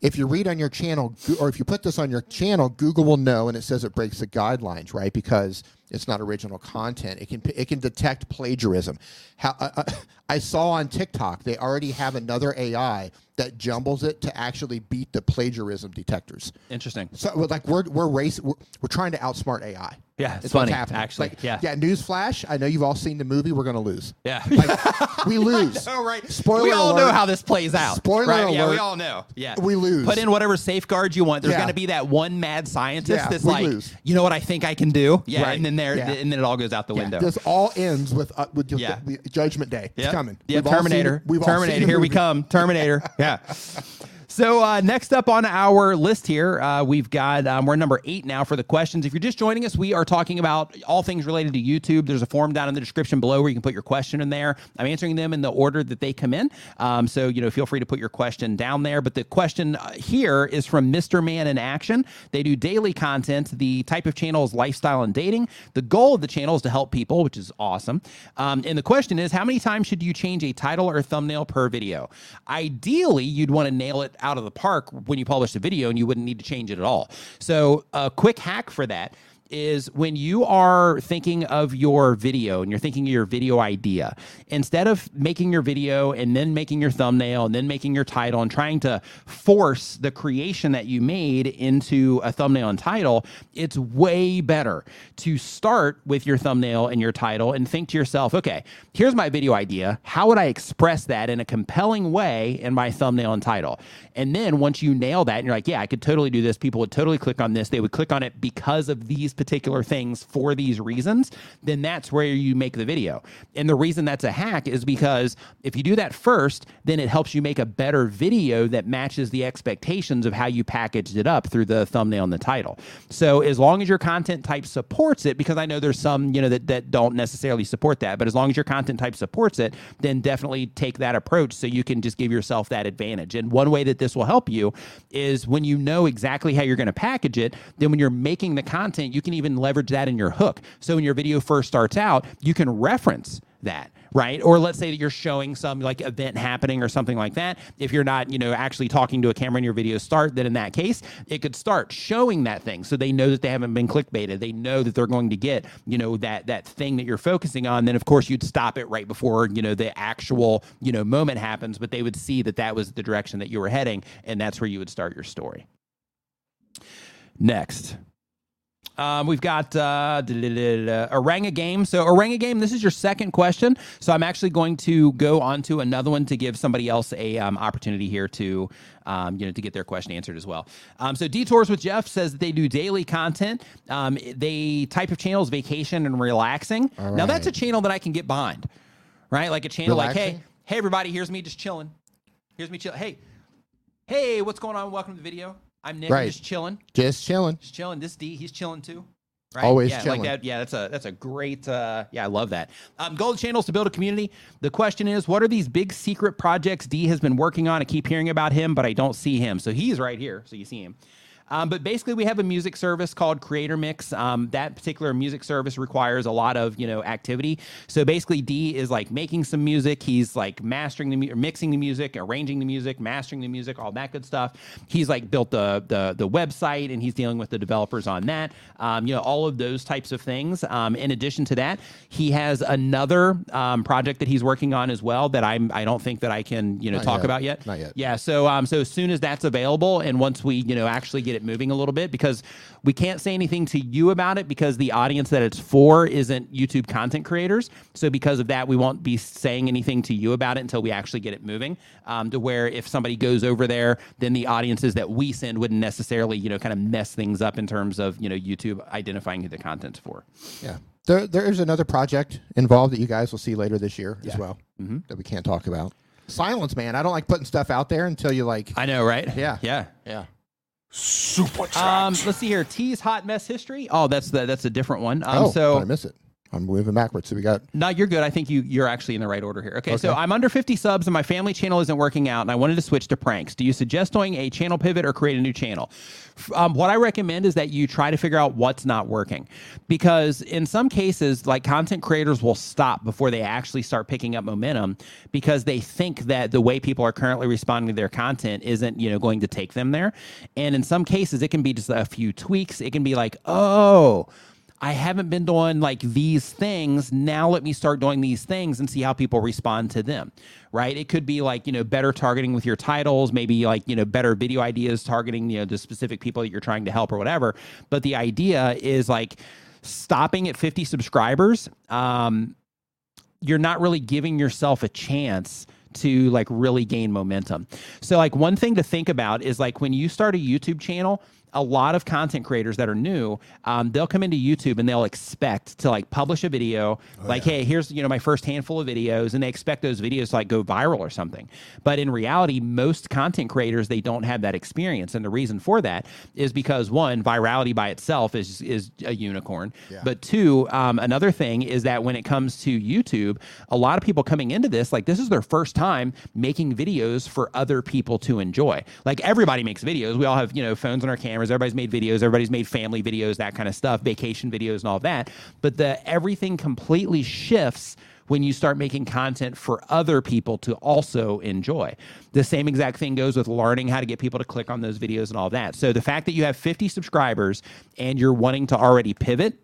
If you read on your channel, or if you put this on your channel, Google will know, and it says it breaks the guidelines, right? Because it's not original content. It can it can detect plagiarism. How, uh, uh, I saw on TikTok they already have another AI that jumbles it to actually beat the plagiarism detectors. Interesting. So like we're we're race we're, we're trying to outsmart AI. Yeah, it's It's funny, what's happening. actually. Like, Yeah. yeah. Newsflash. I know you've all seen the movie. We're gonna lose. Yeah. Like, we lose. Oh, right. Spoiler we all alert. know how this plays out. Spoiler right? Yeah, we all know. Yeah. We lose. Put in whatever safeguards you want. There's Yeah. going to be that one mad scientist Yeah, that's like, lose. you know what I think I can do? Yeah. Right. And then there, Yeah. and then it all goes out the Yeah, window. This all ends with uh, with Yeah. Judgment Day. It's Yep. coming. We've all seen Terminator. it. We've Terminator. Here we come. Terminator. yeah. So uh, next up on our list here, uh, we've got um, we're number eight now for the questions. If you're just joining us, we are talking about all things related to YouTube. There's a form down in the description below where you can put your question in there. I'm answering them in the order that they come in. Um, so you know, feel free to put your question down there. But the question uh, here is from Mr. Man in Action. They do daily content. The type of channel is lifestyle and dating. The goal of the channel is to help people, which is awesome. Um, and the question is, how many times should you change a title or thumbnail per video? Ideally, you'd want to nail it out of the park when you publish the video, and you wouldn't need to change it at all. So, a quick hack for that is when you are thinking of your video and you're thinking of your video idea, instead of making your video and then making your thumbnail and then making your title and trying to force the creation that you made into a thumbnail and title, it's way better to start with your thumbnail and your title and think to yourself, okay, here's my video idea. How would I express that in a compelling way in my thumbnail and title? And then once you nail that and you're like, yeah, I could totally do this, people would totally click on this. They would click on it because of these particular things for these reasons, then that's where you make the video. And the reason that's a hack is because if you do that first, then it helps you make a better video that matches the expectations of how you packaged it up through the thumbnail and the title. So as long as your content type supports it, because I know there's some, you know, that, that don't necessarily support that, but as long as your content type supports it, then definitely take that approach so you can just give yourself that advantage. And one way that this will help you is when you know exactly how you're going to package it, then when you're making the content, you can even leverage that in your hook. So when your video first starts out, you can reference that right? Or let's say that you're showing some like event happening or something like that. If you're not you know actually talking to a camera in your video start then in that case it could start showing that thing. So they know that they haven't been clickbaited. They know that they're going to get you know that that thing that you're focusing on. Then of course you'd stop it right before you know the actual you know moment happens but they would see that that was the direction that you were heading and that's where you would start your story. Next um, we've got uh, Oranga Game. So, Oranga Game, this is your second question. So, I'm actually going to go on to another one to give somebody else a um, opportunity here to, um, you know, to get their question answered as well. Um, so, Detours with Jeff says that they do daily content. Um, they type of channel is vacation and relaxing. Now, that's a channel that I can get behind, right? Like a channel like, hey, hey, everybody, here's me just chilling. Here's me chill. Hey, hey, what's going on? Welcome to the video. I'm Nick. I'm Right. just chilling. Just chilling. He's chilling. This D, he's chilling too. Right? Always yeah, chilling. Like that. Yeah, that's a that's a great. Uh, yeah, I love that. Um, Gold channels to build a community. The question is, what are these big secret projects D has been working on? I keep hearing about him, but I don't see him. So he's right here. So you see him. Um, but basically, we have a music service called Creator Mix. Um, that particular music service requires a lot of you know activity. So basically, D is like making some music. He's like mastering the mu- or mixing the music, arranging the music, mastering the music, all that good stuff. He's like built the the the website, and he's dealing with the developers on that. Um, you know, all of those types of things. Um, in addition to that, he has another um, project that he's working on as well that I'm I don't think that I can you know Not talk yet. about yet. Not yet. Yeah. So um, so as soon as that's available, and once we you know actually get it moving a little bit, because we can't say anything to you about it because the audience that it's for isn't YouTube content creators. So because of that, we won't be saying anything to you about it until we actually get it moving. Um, to where if somebody goes over there, then the audiences that we send wouldn't necessarily you know kind of mess things up in terms of you know YouTube identifying who the content's for. Yeah. There, there is another project involved that you guys will see later this year as well that we can't talk about. silence, man. I don't like putting stuff out there until you like. I know, right? Yeah. Yeah. Yeah. Super tracked. Um, let's see here. T's hot mess history. Oh, that's the that's a different one. Um, oh, so I miss it. I'm moving backwards. So we got. No, you're good. I think you you're actually in the right order here. Okay, so I'm under 50 subs and my family channel isn't working out, and I wanted to switch to pranks. Do you suggest doing a channel pivot or create a new channel? Um, what I recommend is that you try to figure out what's not working, because in some cases, like content creators will stop before they actually start picking up momentum because they think that the way people are currently responding to their content isn't you know going to take them there, and in some cases, it can be just a few tweaks. It can be like, oh. I haven't been doing like these things. Now let me start doing these things and see how people respond to them. Right? It could be like, you know, better targeting with your titles, maybe like, you know, better video ideas targeting, you know, the specific people that you're trying to help or whatever. But the idea is like stopping at 50 subscribers. Um, you're not really giving yourself a chance to like really gain momentum. So like one thing to think about is like when you start a YouTube channel, a lot of content creators that are new, um, they'll come into YouTube and they'll expect to like publish a video, like, hey, here's you know my first handful of videos, and they expect those videos to like go viral or something. But in reality, most content creators they don't have that experience, and the reason for that is because one, virality by itself is is a unicorn, but two, um, another thing is that when it comes to YouTube, a lot of people coming into this, like this is their first time making videos for other people to enjoy. Like everybody makes videos. We all have, you know, phones on our cameras. Everybody's made videos. Everybody's made family videos, that kind of stuff, vacation videos and all of that. But the everything completely shifts when you start making content for other people to also enjoy. The same exact thing goes with learning how to get people to click on those videos and all that. So the fact that you have 50 subscribers and you're wanting to already pivot,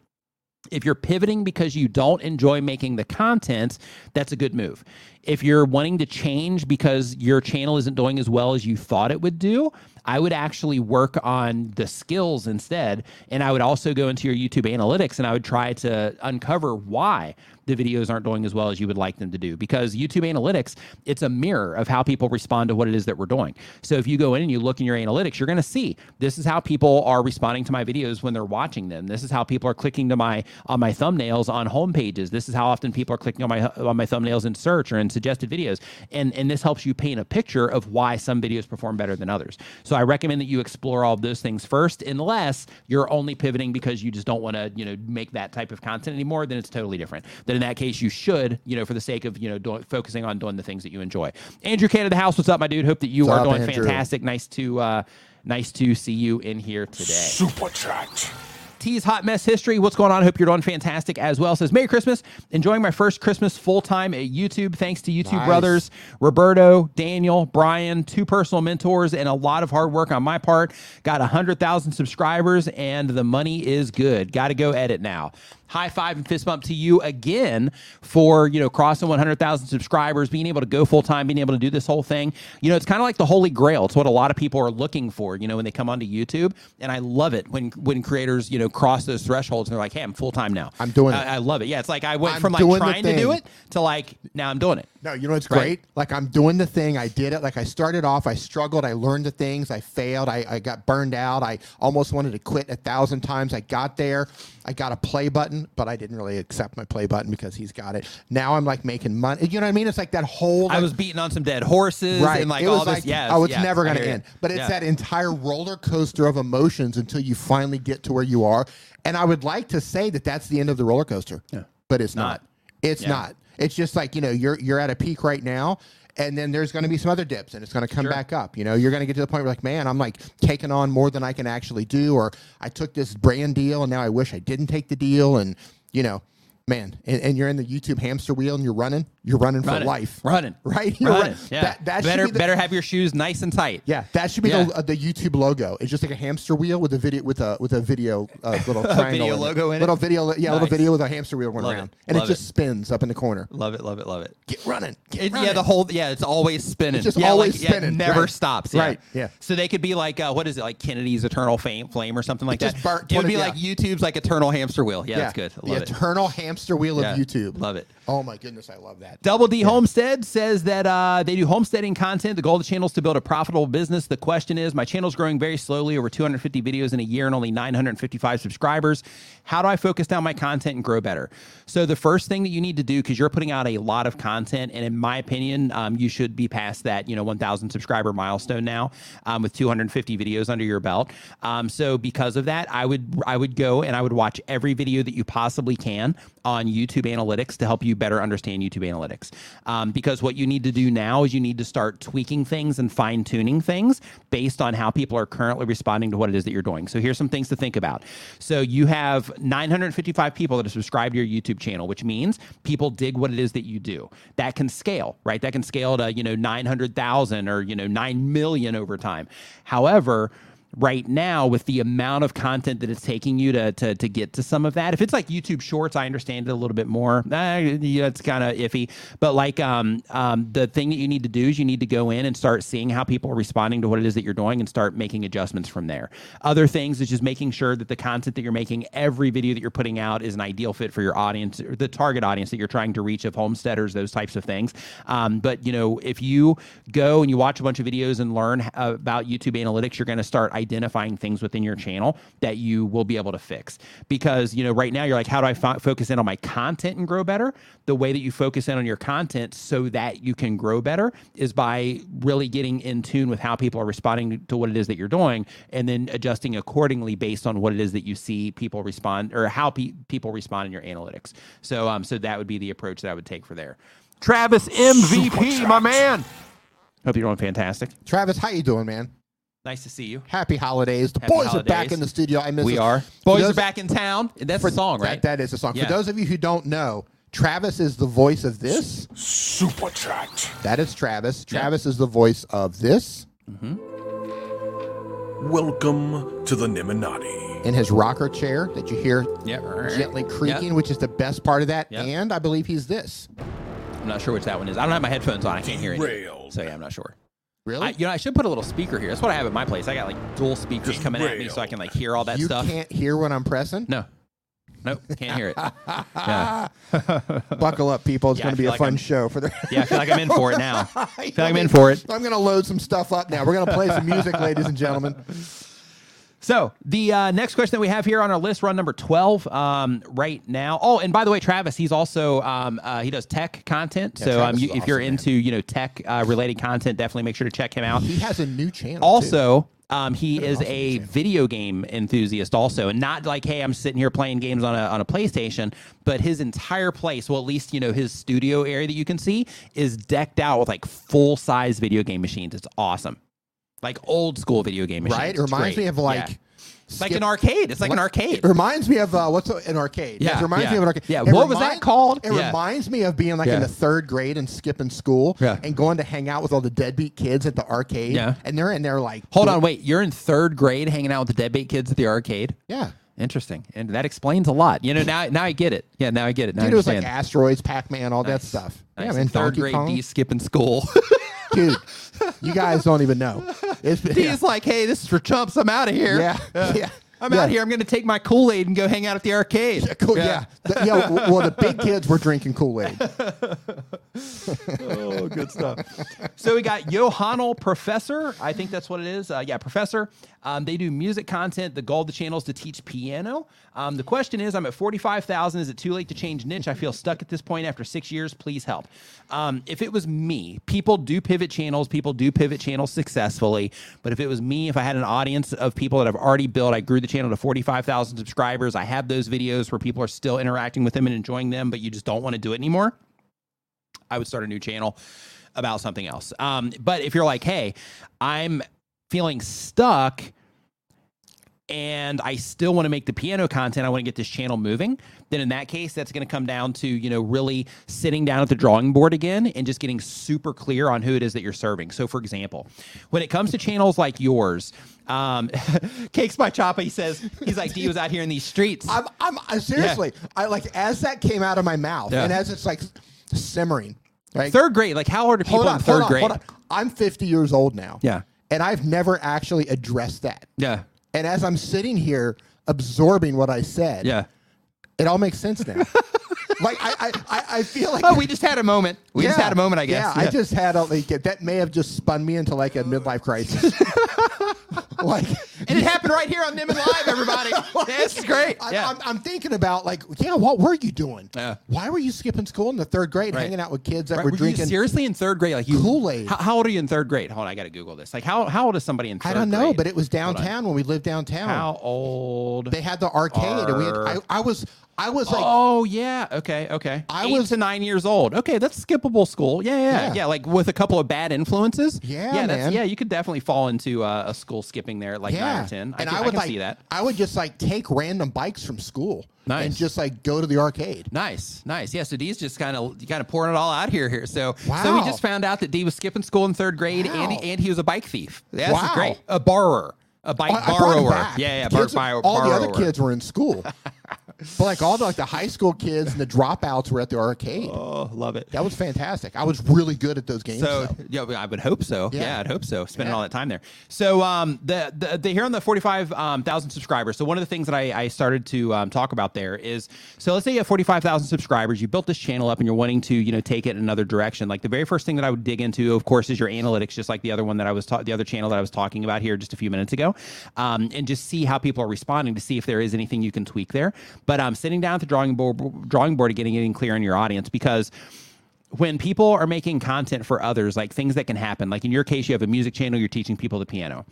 if you're pivoting because you don't enjoy making the content, that's a good move. If you're wanting to change because your channel isn't doing as well as you thought it would do, I would actually work on the skills instead. And I would also go into your YouTube analytics and I would try to uncover why the videos aren't doing as well as you would like them to do. Because YouTube analytics, it's a mirror of how people respond to what it is that we're doing. So if you go in and you look in your analytics, you're going to see this is how people are responding to my videos when they're watching them. This is how people are clicking to my on my thumbnails on home pages. This is how often people are clicking on my on my thumbnails in search or in suggested videos. And and this helps you paint a picture of why some videos perform better than others. So I recommend that you explore all of those things first, unless you're only pivoting because you just don't want to, you know, make that type of content anymore. Then it's totally different. Then in that case, you should, you know, for the sake of you know doing, focusing on doing the things that you enjoy. Andrew Canada House, what's up, my dude? Hope that you What's are up, doing Andrew? fantastic. Nice to uh, nice to see you in here today. Super tracked. T's Hot Mess History. What's going on? Hope you're doing fantastic as well. Says Merry Christmas. Enjoying my first Christmas full time at YouTube. Thanks to YouTube Nice. brothers Roberto, Daniel, Brian, two personal mentors, and a lot of hard work on my part. Got 100,000 subscribers, and the money is good. Got to go edit now. High five and fist bump to you again for you know crossing 100,000 subscribers, being able to go full time, being able to do this whole thing. You know, it's kind of like the holy grail. It's what a lot of people are looking for. You know, when they come onto YouTube, and I love it when when creators you know cross those thresholds and they're like, "Hey, I'm full time now." I'm doing I, it. I love it. Yeah, it's like I went I'm from like trying to do it to like now I'm doing it. No, you know what's Right. great? Like I'm doing the thing. I did it. Like I started off. I struggled. I learned the things. I failed. I, I got burned out. I almost wanted to quit a thousand times. I got there. I got a play button, but I didn't really accept my play button because he's got it. Now I'm like making money. You know what I mean? It's like that whole. I was beating on some dead horses right. and like it all was this. like, yeah, oh, it's yeah, never going to end. But it's Yeah. that entire roller coaster of emotions until you finally get to where you are. And I would like to say that that's the end of the roller coaster. Yeah. But it's Not. not. It's Yeah. not. It's just like you know you're you're at a peak right now. And then there's going to be some other dips, and it's going to come Sure. back up. You know, you're going to get to the point where, like, man, I'm like taking on more than I can actually do, or I took this brand deal, and now I wish I didn't take the deal, and you know, man, and, and you're in the YouTube hamster wheel, and you're running, you're running, for life, Running. right? You're Running. run- Yeah. That, that better be the- better have your shoes nice and tight. yeah, that should be Yeah. the, uh, the YouTube logo. It's just like a hamster wheel with a video with a with a video uh, little triangle video in logo in it? little video, yeah, a little video with a hamster wheel going Love it. around, and Love it just it. spins up in the corner. Love it, love it, love it. Get running, get It- running. yeah, the whole yeah, it's always spinning. It's just yeah, always like, yeah, it spinning, never right. stops. Yeah. Right, yeah. So they could be like, uh, what is it, like Kennedy's Eternal Fame Flame or something like It just that? burnt- it would be like YouTube's like Eternal Hamster Wheel. Yeah, that's good. It. eternal hamster hamster wheel Yeah, of YouTube. love it. Oh my goodness, I love that. Double D Homestead says that uh, they do homesteading content. The goal of the channel is to build a profitable business. The question is, my channel is growing very slowly, over 250 videos in a year and only 955 subscribers. How do I focus down my content and grow better? So the first thing that you need to do, because you're putting out a lot of content, and in my opinion, um, you should be past that, you know, 1,000 subscriber milestone now, um, with 250 videos under your belt. Um, so because of that, I would I would go and I would watch every video that you possibly can on YouTube Analytics to help you better understand YouTube Analytics. Um, because what you need to do now is you need to start tweaking things and fine tuning things based on how people are currently responding to what it is that you're doing. So here's some things to think about. So you have 955 people that have subscribed to your YouTube channel, which means people dig what it is that you do. That can scale, right? That can scale to, you know, 900,000 or, you know, 9 million over time. However, right now with the amount of content that it's taking you to, to, to get to some of that. If it's like YouTube Shorts, I understand it a little bit more. Yeah, it's kind of iffy. But like um, um, the thing that you need to do is you need to go in and start seeing how people are responding to what it is that you're doing and start making adjustments from there. Other things is just making sure that the content that you're making, every video that you're putting out is an ideal fit for your audience, or the target audience that you're trying to reach of homesteaders, those types of things. Um, but you know, if you go and you watch a bunch of videos and learn about YouTube analytics, you're going to start identifying things within your channel that you will be able to fix. Because, you know, right now you're like, how do I fo- focus in on my content and grow better? The way that you focus in on your content so that you can grow better is by really getting in tune with how people are responding to what it is that you're doing and then adjusting accordingly based on what it is that you see people respond or how pe- people respond in your analytics. So, um, so that would be the approach that I would take for there. Travis MVP, my man. Hope you're doing fantastic. Travis, how you doing, man? Nice to see you. Happy holidays. The Happy boys are back in the studio. I miss We it. are. Boys those- are back in town. That's the song, that- right? that is a song. Yeah. For those of you who don't know, Travis is the voice of this. Super chat. That is Travis. Travis is the voice of this mm-hmm. Welcome to the Nimminati. in his rocker chair that you hear yeah. gently creaking, which is the best part of that. Yep. And I believe he's this. I'm not sure which that one is. I don't have my headphones on. I can't hear it. Derailed. So yeah, I'm not sure. Really? I, you know, I should put a little speaker here. That's what I have at my place. I got like dual speakers coming at me, so I can like hear all that stuff. you stuff. can't hear what I'm pressing? No, nope, can't hear it. yeah, Buckle up, people. It's Yeah, I going to be feel a like fun I'm- show for the. yeah. I feel like I'm in for it now. I feel like I'm in for it. I'm going to load some stuff up now. We're going to play some music, ladies and gentlemen. So the uh, next question that we have here on our list, run number twelve, um, right now. Oh, and by the way, Travis, he's also um, uh, he does tech content. so um, you, if you're awesome, man. into you know tech uh, related content, definitely make sure to check him out. He has a new channel. too. Also, um, he is awesome a channel. video game enthusiast, also, and not like, hey, I'm sitting here playing games on a on a PlayStation, but his entire place, well, at least you know his studio area that you can see, is decked out with like full size video game machines. It's awesome, like old school video game machines. right? It reminds me of like. Yeah. Like an arcade. It's like an arcade. It reminds me of uh, what's an arcade? Yeah, it reminds yeah. me of an arcade. Yeah, It what was that called? It Yeah. reminds me of being like in the third grade and skipping school and going to hang out with all the deadbeat kids at the arcade. Yeah. and they're in there like, Hold on, wait. You're in third grade, hanging out with the deadbeat kids at the arcade. yeah. Interesting, and that explains a lot. You know, now now I get it. Yeah, now I get it. Now Dude, it was like asteroids, Pac Man, all that stuff. Nice. Yeah, man. third Donkey grade Kong. D skipping school. Dude, you guys don't even know. It's He's yeah. like, hey, this is for chumps. I'm out of here. Yeah, yeah. I'm Yeah. out here. I'm going to take my Kool Aid and go hang out at the arcade. Cool, yeah. The- yeah. w- Well, the big kids were drinking Kool Aid. Oh, good stuff. so we got Johanel Professor. I think that's what it is. Uh, yeah, Professor. Um, they do music content. The goal of the channel is to teach piano. Um, the question is, I'm at 45,000. Is it too late to change niche? I feel stuck at this point after six years. Please help. Um, if it was me, people do pivot channels. People do pivot channels successfully. But if it was me, if I had an audience of people that I've already built, I grew the channel to 45,000 subscribers. I have those videos where people are still interacting with them and enjoying them, but you just don't want to do it anymore. I would start a new channel about something else. Um, but if you're like, hey, I'm feeling stuck and I still want to make the piano content, I want to get this channel moving, then in that case, that's going to come down to, you know, really sitting down at the drawing board again and just getting super clear on who it is that you're serving. So, for example, when it comes to channels like yours, um, Cakes by Choppa, he says, he's like, D was out here in these streets. I'm, I'm I, seriously. I like as that came out of my mouth, Yeah. and as it's like simmering. Right. third grade, like how old are people hold on, in third on, grade? hold on. I'm 50 years old now. Yeah. And I've never actually addressed that. Yeah. And as I'm sitting here absorbing what I said, Yeah. it all makes sense now. like I, I, I, feel like Oh, we just had a moment. We just had a moment, I guess. Yeah, I just had a like that may have just spun me into like a midlife crisis. like, and it happened right here on Nimmin Live, everybody. this is great. I, Yeah. I'm, I'm thinking about like, yeah, what were you doing? Yeah. Why were you skipping school in the third grade, Right. hanging out with kids that Right, were were you drinking? seriously in third grade? Like you Kool-Aid. How, how old are you in third grade? Hold on, I got to Google this. Like how how old is somebody in third I don't know, grade? but it was downtown when we lived downtown. How old? They had the arcade, and we had, I, I was I was like, oh yeah, okay, okay. I Eight was- to nine years old. Okay, that's skippable school. Yeah, yeah, yeah. Yeah. Like with a couple of bad influences. Yeah, yeah, that's, man. yeah. You could definitely fall into uh, a school skipping there, at like nine or ten. I and can, I I would can like see that. I would just like take random bikes from school Nice. and just like go to the arcade. Nice, nice. Yeah, so Dee's just kind of kind of pouring it all out here here. So, so we just found out that Dee was skipping school in third grade, and, Wow. he, and he was a bike thief. Yeah, Wow. great. A borrower, a bike I- I borrower. back. Yeah, yeah. Bar- kids- bio- all the other kids were in school, but like all the like the high school kids and the dropouts were at the arcade. Oh, love it. That was fantastic. I was really good at those games. So though. yeah, I would hope so. Yeah, Yeah. I'd hope so. Spending Yeah. all that time there. So um, the the, the here on the forty five um, thousand subscribers. So one of the things that I, I started to um, talk about there is so let's say you have forty five thousand subscribers. You built this channel up and you're wanting to you know take it in another direction. Like the very first thing that I would dig into, of course, is your analytics, just like the other one that I was ta- the other channel that I was talking about here just a few minutes ago, um, and just see how people are responding to see if there is anything you can tweak there. But um, sitting down at the drawing board drawing board getting getting clear on your audience because when people are making content for others, like things that can happen, like in your case, you have a music channel, you're teaching people the piano.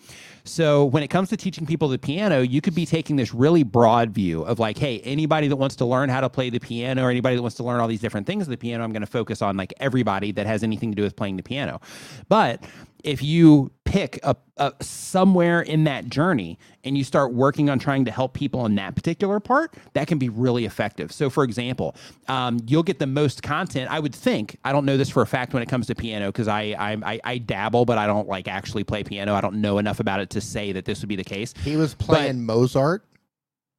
So when it comes to teaching people the piano, you could be taking this really broad view of like, hey, anybody that wants to learn how to play the piano or anybody that wants to learn all these different things of the piano, I'm going to focus on like everybody that has anything to do with playing the piano. But if you pick a, a somewhere in that journey and you start working on trying to help people in that particular part, that can be really effective. So, for example, um, you'll get the most content. I would think. I don't know this for a fact when it comes to piano because I, I I I dabble, but I don't like actually play piano. I don't know enough about it to say that this would be the case. he was playing Mozart.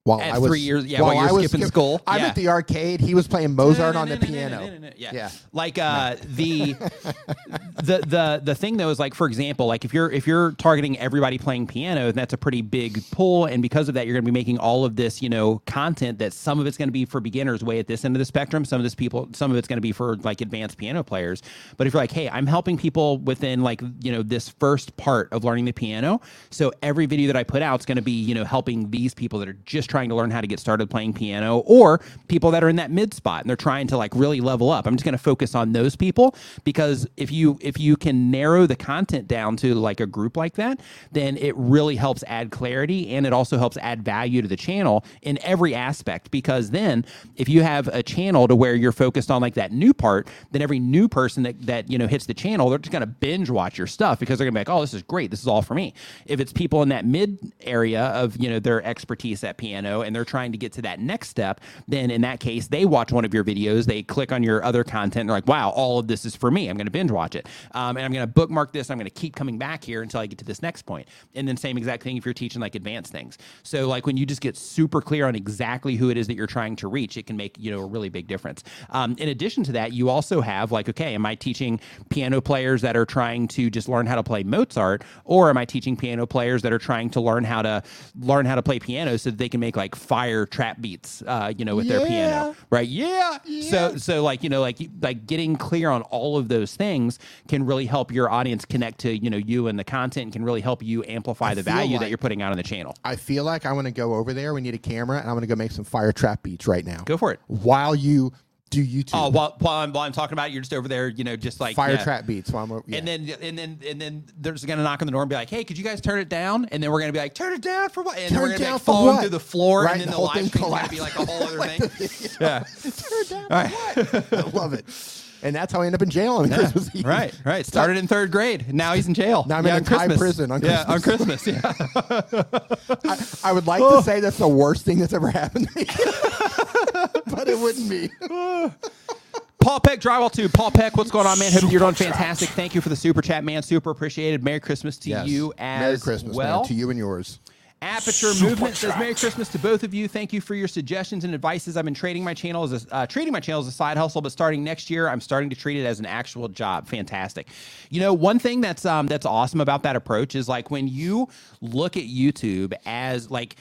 While At I was three years- yeah, while while I was skipping skip- school, I'm yeah. at the arcade. He was playing Mozart on the piano. Yeah. Yeah. Like uh the the the the thing though is like for example, like if you're if you're targeting everybody playing piano, then that's a pretty big pull and because of that you're going to be making all of this, you know, content that some of it's going to be for beginners way at this end of the spectrum, some of this people some of it's going to be for like advanced piano players. But if you're like, "Hey, I'm helping people within like, you know, this first part of learning the piano." So every video that I put out is going to be, you know, helping these people that are just trying to learn how to get started playing piano or people that are in that mid spot and they're trying to like really level up. I'm just going to focus on those people because if you if you can narrow the content down to like a group like that, then it really helps add clarity and it also helps add value to the channel in every aspect because then if you have a channel to where you're focused on like that new part, then every new person that that you know hits the channel, they're just going to binge watch your stuff because they're going to be like, "Oh, this is great. This is all for me." If it's people in that mid area of, you know, their expertise at piano and they're trying to get to that next step, then in that case, they watch one of your videos, they click on your other content, and they're like, wow, all of this is for me. I'm going to binge watch it. Um, and I'm going to bookmark this. I'm going to keep coming back here until I get to this next point. And then, same exact thing if you're teaching like advanced things. So, like when you just get super clear on exactly who it is that you're trying to reach, it can make, you know, a really big difference. Um, in addition to that, you also have like, okay, am I teaching piano players that are trying to just learn how to play Mozart, or am I teaching piano players that are trying to learn how to learn how to play piano so that they can make like fire trap beats, uh, you know, with their piano, right? Yeah. So, so like you know, like like getting clear on all of those things can really help your audience connect to you know you and the content, can really help you amplify the feel value that you're putting out on the channel. I feel like I want to go over there. We need a camera, and I'm going to go make some fire trap beats right now. Go for it. While you do YouTube Oh, while, while I'm while I'm talking about it, you're just over there, you know, just like fire yeah. trap beats. While I'm, o- yeah. And then and then and then they're gonna knock on the door and be like, "Hey, could you guys turn it down?" And then we're gonna be like, "Turn it down for what?" And then Turn we're gonna be like falling what? through the floor, Right, and then the the, whole live thing stream's gonna be like a whole other thing. yeah, Turn it down for what? I love it. And that's how I end up in jail on Christmas Eve. right, right. Started in third grade. Now he's in jail. Now I'm yeah, in on a Thai Christmas. prison on yeah, on Christmas. Yeah. I would like to oh. say that's the worst thing that's ever happened to me, but it wouldn't be. Paul Peck, Drywall Tube. Paul Peck, what's going on, man? Hope you're doing fantastic. Thank you for the super chat, man. Super appreciated. Merry Christmas to you as Merry Christmas, well. man, to you and yours. Aperture Super Movement says. Merry Christmas to both of you. Thank you for your suggestions and advices. I've been trading my channel as a, uh, treating my channel as a side hustle, but starting next year, I'm starting to treat it as an actual job. Fantastic. You know, one thing that's um, that's awesome about that approach is like when you look at YouTube as like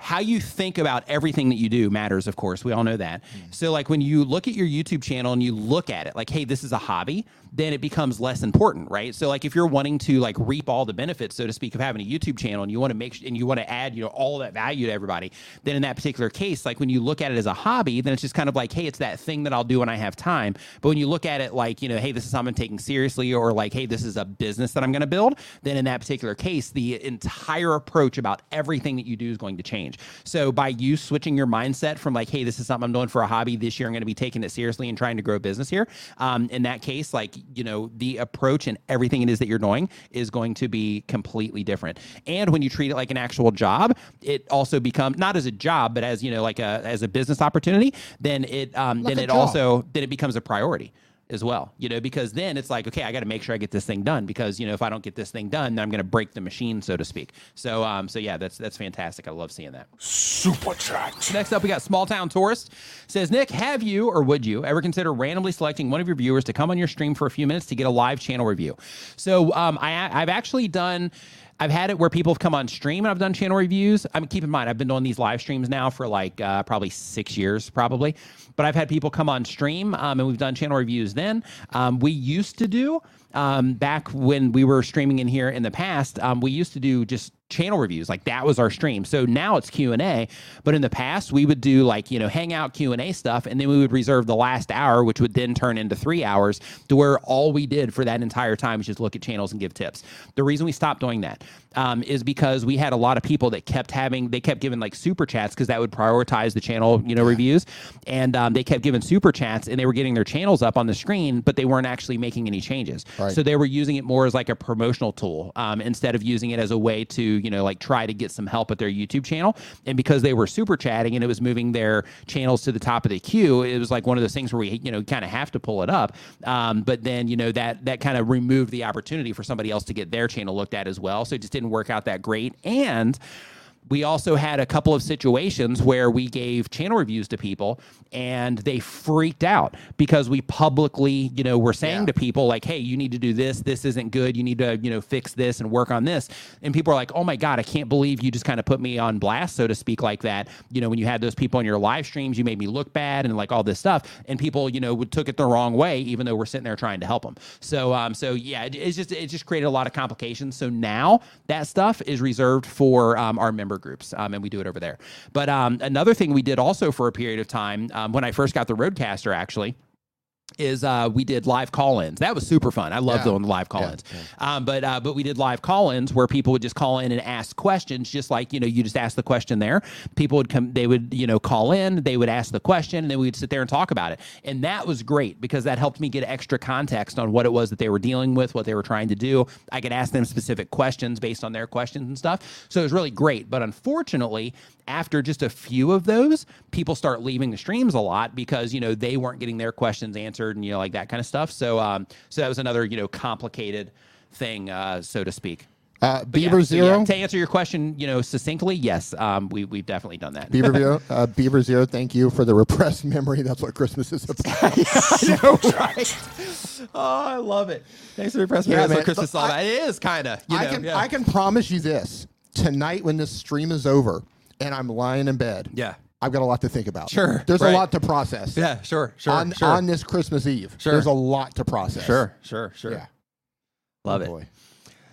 how you think about everything that you do matters, of course. We all know that. Mm. So, like when you look at your YouTube channel and you look at it like, hey, this is a hobby, then it becomes less important, right? So, like if you're wanting to like reap all the benefits, so to speak, of having a YouTube channel and you want to make and you want to add, you know, all that value to everybody, then in that particular case, like when you look at it as a hobby, then it's just kind of like, hey, it's that thing that I'll do when I have time. But when you look at it like, you know, hey, this is something I'm taking seriously, or like, hey, this is a business that I'm going to build, then in that particular case, the entire approach about everything that you do is going to change. So by you switching your mindset from like, hey, this is something I'm doing for a hobby this year, I'm going to be taking it seriously and trying to grow a business here. Um, in that case, like, you know, the approach and everything it is that you're doing is going to be completely different. And when you treat it like an actual job, it also becomes not as a job, but as, you know, like a, as a business opportunity, then it, um, Like then it job. also, then it becomes a priority as well, you know, because then it's like, okay, I got to make sure I get this thing done because, you know, if I don't get this thing done, then I'm going to break the machine, so to speak. So, um, so yeah, that's, that's fantastic. I love seeing that. Super Chat. Next up, we got Small Town Tourist. Says, Nick, have you or would you ever consider randomly selecting one of your viewers to come on your stream for a few minutes to get a live channel review? So um, I, I've actually done. I've had it where people have come on stream and I've done channel reviews. I mean, keep in mind, I've been doing these live streams now for like uh, probably six years, probably. But I've had people come on stream um, and we've done channel reviews then. Um, we used to do um, back when we were streaming in here in the past. Um, we used to do just channel reviews. Like that was our stream. So now it's q&a but in the past we would do like you know hangout q&a stuff and then we would reserve the last hour which would then turn into three hours to where all we did for that entire time was just look at channels and give tips. The reason we stopped doing that um, is because we had a lot of people that kept having they kept giving like super chats because that would prioritize the channel you know reviews. And um, they kept giving super chats and they were getting their channels up on the screen but they weren't actually making any changes. Right. so they were using it more as like a promotional tool um, instead of using it as a way to you know like try to get some help with their youtube channel. And because they were super chatting and it was moving their channels to the top of the queue it was like one of those things where we you know kind of have to pull it up. Um, but then you know that that kind of removed the opportunity for somebody else to get their channel looked at as well. So it just didn't work out that great. And we also had a couple of situations where we gave channel reviews to people and they freaked out because we publicly, you know, were saying Yeah. to people like, "Hey, you need to do this. This isn't good. You need to, you know, fix this and work on this." And people are like, "Oh my god, I can't believe you just kind of put me on blast, so to speak, like that." You know, when you had those people on your live streams, you made me look bad and like all this stuff, and people, you know, took it the wrong way, even though we're sitting there trying to help them. So, um, so yeah, it, it's just it just created a lot of complications. So now that stuff is reserved for um, our member groups, um, and we do it over there. But um, another thing we did also for a period of time um, when I first got the RodeCaster, actually is uh, we did live call-ins. That was super fun. I love Yeah. doing the live call-ins. Um, but uh, but we did live call-ins where people would just call in and ask questions, just like you know you just ask the question there. People would come, they would you know call in, they would ask the question, and then we'd sit there and talk about it. And that was great because that helped me get extra context on what it was that they were dealing with, what they were trying to do. I could ask them specific questions based on their questions and stuff. So it was really great. But unfortunately, after just a few of those, people start leaving the streams a lot because you know they weren't getting their questions answered and you know like that kind of stuff. So um, so that was another you know complicated thing, uh, so to speak. Uh, But yeah, Beaver so yeah, Zero. to answer your question, you know succinctly, yes, um, we we've definitely done that. Beaver Zero, uh, Beaver Zero, thank you for the repressed memory. That's what Christmas is about. oh, I love it. Thanks for the press. Yeah, That's what Christmas is all about. It is kind of. You know, I can yeah. I can promise you this: tonight, when this stream is over and I'm lying in bed, Yeah. I've got a lot to think about. Sure, there's right. a lot to process. Yeah, sure, sure, on sure, on this Christmas Eve, Sure. there's a lot to process. sure, sure, sure. Yeah. Love Oh, it. boy.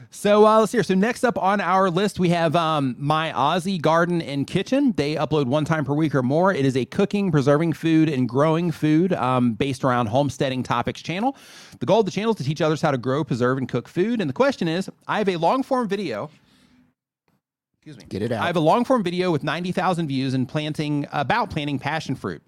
So uh, let's see here. So next up on our list, we have um, My Aussie Garden and Kitchen. They upload one time per week or more. It is a cooking, preserving food, and growing food um, based around homesteading topics channel. The goal of the channel is to teach others how to grow, preserve, and cook food. And the question is, I have a long form video. Excuse me. Get it out. I have a long form video with 90,000 views and planting about planting passion fruit.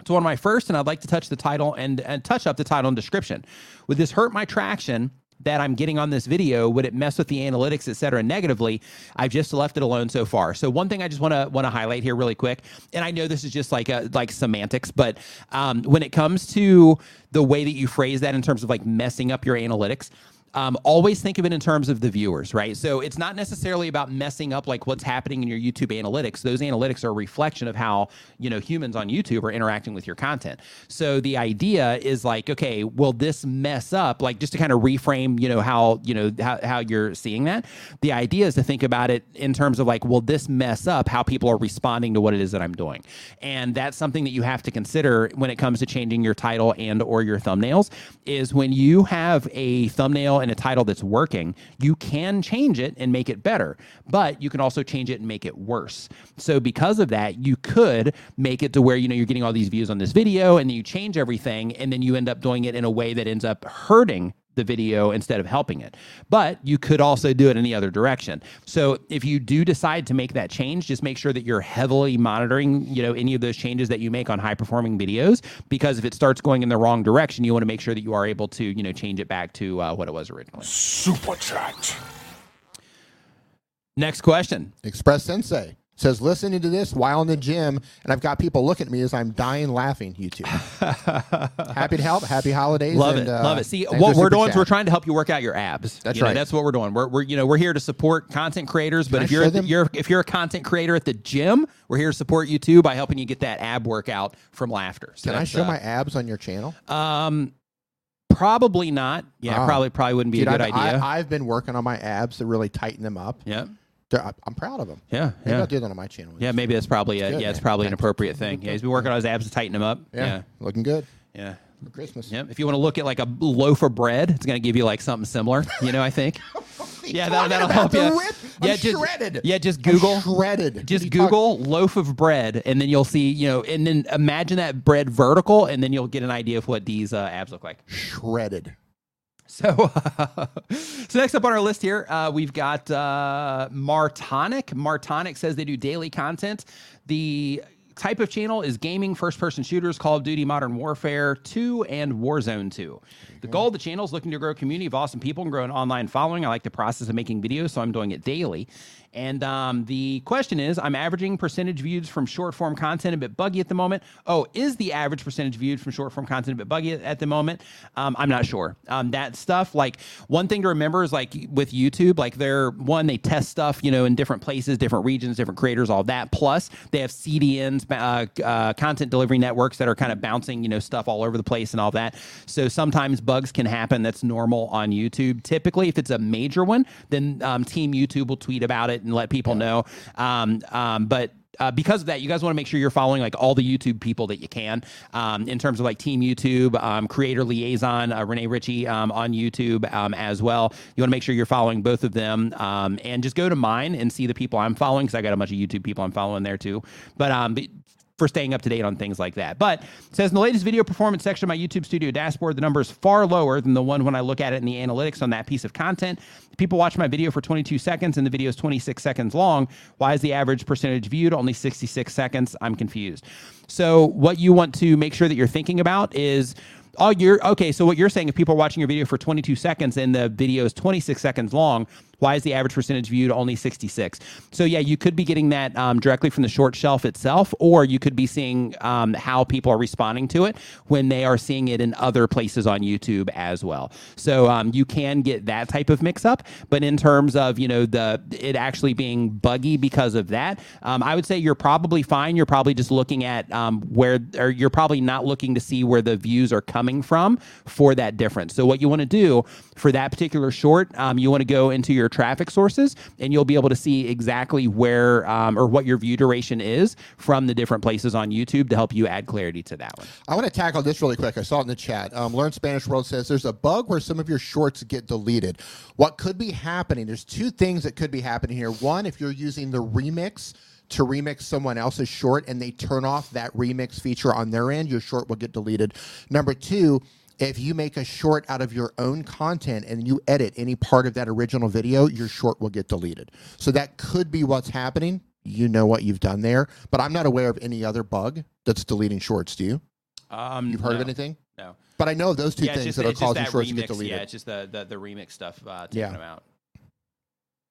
It's one of my first, and I'd like to touch the title and, and touch up the title and description. Would this hurt my traction that I'm getting on this video? Would it mess with the analytics, et cetera, negatively? I've just left it alone so far. So one thing I just want to want to highlight here really quick, and I know this is just like a, like semantics, but um, when it comes to the way that you phrase that in terms of like messing up your analytics, um, always think of it in terms of the viewers, right? So it's not necessarily about messing up like what's happening in your YouTube analytics. Those analytics are a reflection of how you know humans on YouTube are interacting with your content. So the idea is like, okay, will this mess up? Like just to kind of reframe, you know how you know how, how you're seeing that. The idea is to think about it in terms of like, will this mess up how people are responding to what it is that I'm doing? And that's something that you have to consider when it comes to changing your title and or your thumbnails. Is when you have a thumbnail and a title that's working, you can change it and make it better, but you can also change it and make it worse. So because of that, you could make it to where you know you're getting all these views on this video and then you change everything and then you end up doing it in a way that ends up hurting the video instead of helping it. But you could also do it in the other direction. So if you do decide to make that change, just make sure that you're heavily monitoring, you know, any of those changes that you make on high performing videos because if it starts going in the wrong direction, you want to make sure that you are able to, you know, change it back to uh, what it was originally. Super chat. Next question. Express Sensei says listening to this while in the gym, and I've got people look at me as I'm dying laughing. YouTube. happy to help. Happy holidays. Love and, it, uh, love it. See, what we're doing is we're trying to help you work out your abs. That's You know, right. that's what we're doing. We're, we're you know we're here to support content creators. But I if you're, the- you're if you're a content creator at the gym, we're here to support you too by helping you get that ab workout from laughter. So Can I show uh, my abs on your channel? Um, probably not. Yeah, Oh. probably probably wouldn't be Dude, a good I've, idea. I, I've been working on my abs to really tighten them up. yeah, I'm proud of him. yeah, Maybe yeah. I'll do that on my channel. Yeah, maybe that's probably a, good, yeah, it's man. probably an appropriate thing. Yeah, he's been working on his abs to tighten them up. Yeah. Yeah, Looking good yeah. for Christmas. Yep. If you want to look at like a loaf of bread, it's going to give you like something similar. You know, I think. yeah, that, that'll help you. I'm Yeah, just shredded. Yeah, just I'm Google. shredded. Just are you talking- Google loaf of bread, and then you'll see, you know, and then imagine that bread vertical, and then you'll get an idea of what these uh, abs look like. shredded. So, so next up on our list here, uh, we've got uh, Martonic. Martonic says they do daily content. The type of channel is gaming, first person shooters, Call of Duty, Modern Warfare 2, and Warzone 2. The goal of the channel is looking to grow a community of awesome people and grow an online following. I like the process of making videos, so I'm doing it daily. And um, the question is I'm averaging percentage views from short form content a bit buggy at the moment. Oh, is the average percentage viewed from short form content a bit buggy at, the moment? Um, I'm not sure. Um, that stuff, like, one thing to remember is like with YouTube, like, they're one, they test stuff, you know, in different places, different regions, different creators, all that. Plus, they have CDNs, uh, uh, content delivery networks that are kind of bouncing, you know, stuff all over the place and all that. So sometimes bugs can happen. That's normal on YouTube. Typically, if it's a major one, then um, Team YouTube will tweet about it and let people know. Um, um, but uh, because of that, you guys want to make sure you're following like all the YouTube people that you can um, in terms of like Team YouTube, um, Creator Liaison, uh, Rene Ritchie um, on YouTube um, as well. You want to make sure you're following both of them um, and just go to mine and see the people I'm following because I got a bunch of YouTube people I'm following there too. But um, but for staying up to date on things like that. But says in the latest video performance section of my YouTube studio dashboard, the number is far lower than the one when I look at it in the analytics on that piece of content. People watch my video for 22 seconds and the video is 26 seconds long. Why is the average percentage viewed only 66 seconds? I'm confused. So what you want to make sure that you're thinking about is all you're okay. So what you're saying, if people are watching your video for 22 seconds and the video is 26 seconds long, why is the average percentage viewed only 66? So yeah, you could be getting that um, directly from the short shelf itself, or you could be seeing um, how people are responding to it when they are seeing it in other places on YouTube as well. So um, you can get that type of mix up, but in terms of you know the it actually being buggy because of that, um, I would say you're probably fine. You're probably just looking at um, where, or you're probably not looking to see where the views are coming from for that difference. So what you want to do for that particular short, um, you want to go into your traffic sources and you'll be able to see exactly where um, or what your view duration is from the different places on YouTube to help you add clarity to that one. I want to tackle this really quick. I saw it in the chat. Um, Learn Spanish World says there's a bug where some of your shorts get deleted. What could be happening? There's two things that could be happening here. One, if you're using the remix to remix someone else's short and they turn off that remix feature on their end, your short will get deleted. Number two, if you make a short out of your own content and you edit any part of that original video, your short will get deleted. So that could be what's happening. You know what you've done there, but I'm not aware of any other bug that's deleting shorts. Do you? Um, You've heard of anything? No. But I know of those two yeah, things just, that are causing that shorts remix, to get deleted. Yeah, it's just the, the, the remix stuff uh, taking Yeah. them out.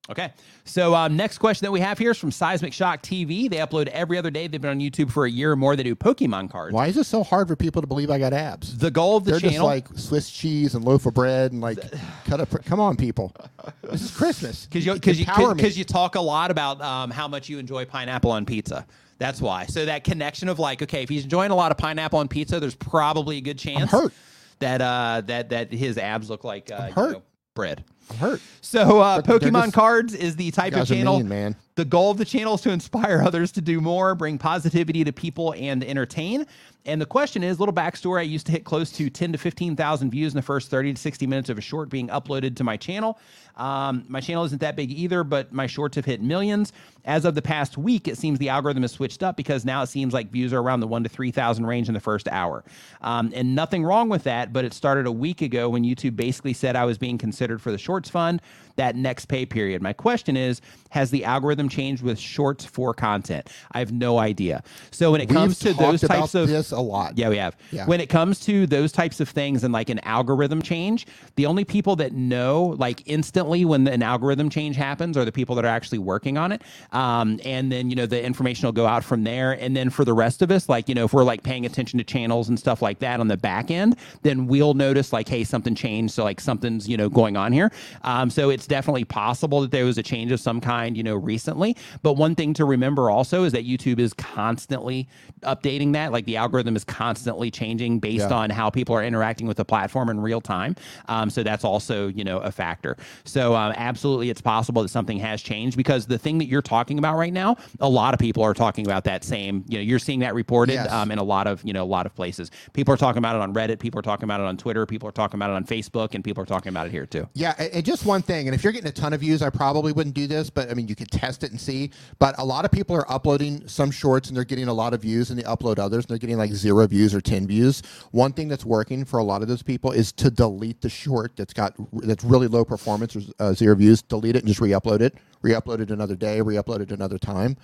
Okay. So um, next question that we have here is from Seismic Shock TV. They upload every other day. They've been on YouTube for a year or more. They do Pokemon cards. Why is it so hard for people to believe I got abs? The goal of the They're just channel like Swiss cheese and loaf of bread and like cut up. Come on, people. This is Christmas. because you because you because you talk a lot about um, how much you enjoy pineapple on pizza. That's why. So that connection of like, okay, if he's enjoying a lot of pineapple on pizza, there's probably a good chance hurt. that uh, that that his abs look like uh, you hurt. know, bread. I'm hurt. So uh, Pokemon just- cards is the type of channel. mean, man. The goal of the channel is to inspire others to do more, bring positivity to people, and entertain. And the question is, little backstory: I used to hit close to ten to fifteen thousand views in the first thirty to sixty minutes of a short being uploaded to my channel. Um, my channel isn't that big either, but my shorts have hit millions. As of the past week, it seems the algorithm has switched up because now it seems like views are around the one to three thousand range in the first hour. Um, and nothing wrong with that, but it started a week ago when YouTube basically said I was being considered for the Shorts Fund that next pay period. My question is, has the algorithm changed with shorts for content? I have no idea. So when it We've comes to those types of this a lot. yeah, we have. Yeah. When it comes to those types of things and like an algorithm change, the only people that know like instantly when an algorithm change happens are the people that are actually working on it. Um, and then, you know, the information will go out from there. And then for the rest of us, like, you know, if we're like paying attention to channels and stuff like that on the back end, then we'll notice like, hey, something changed. So like something's, you know, going on here. Um, so it's definitely possible that there was a change of some kind, you know, recently. But one thing to remember also is that YouTube is constantly updating that. Like the algorithm is constantly changing based Yeah. on how people are interacting with the platform in real time. Um, so that's also, you know, a factor. So um, absolutely, it's possible that something has changed because the thing that you're talking about right now, a lot of people are talking about that same. You know, you're seeing that reported Yes. um, in a lot of, you know, a lot of places. People are talking about it on Reddit. People are talking about it on Twitter. People are talking about it on Facebook, and people are talking about it here too. Yeah, and, and just one thing, and if you're getting a ton of views, I probably wouldn't do this, but I mean, you could test and see. But a lot of people are uploading some shorts and they're getting a lot of views, and they upload others and they're getting like zero views or ten views. One thing that's working for a lot of those people is to delete the short that's got that's really low performance or uh, zero views. Delete it and just re-upload it. Re-upload it another day. Re-upload it another time.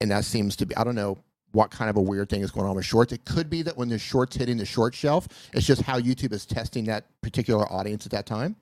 And that seems to be I don't know what kind of a weird thing is going on with shorts. It could be that when the shorts hitting the short shelf, it's just how YouTube is testing that particular audience at that time.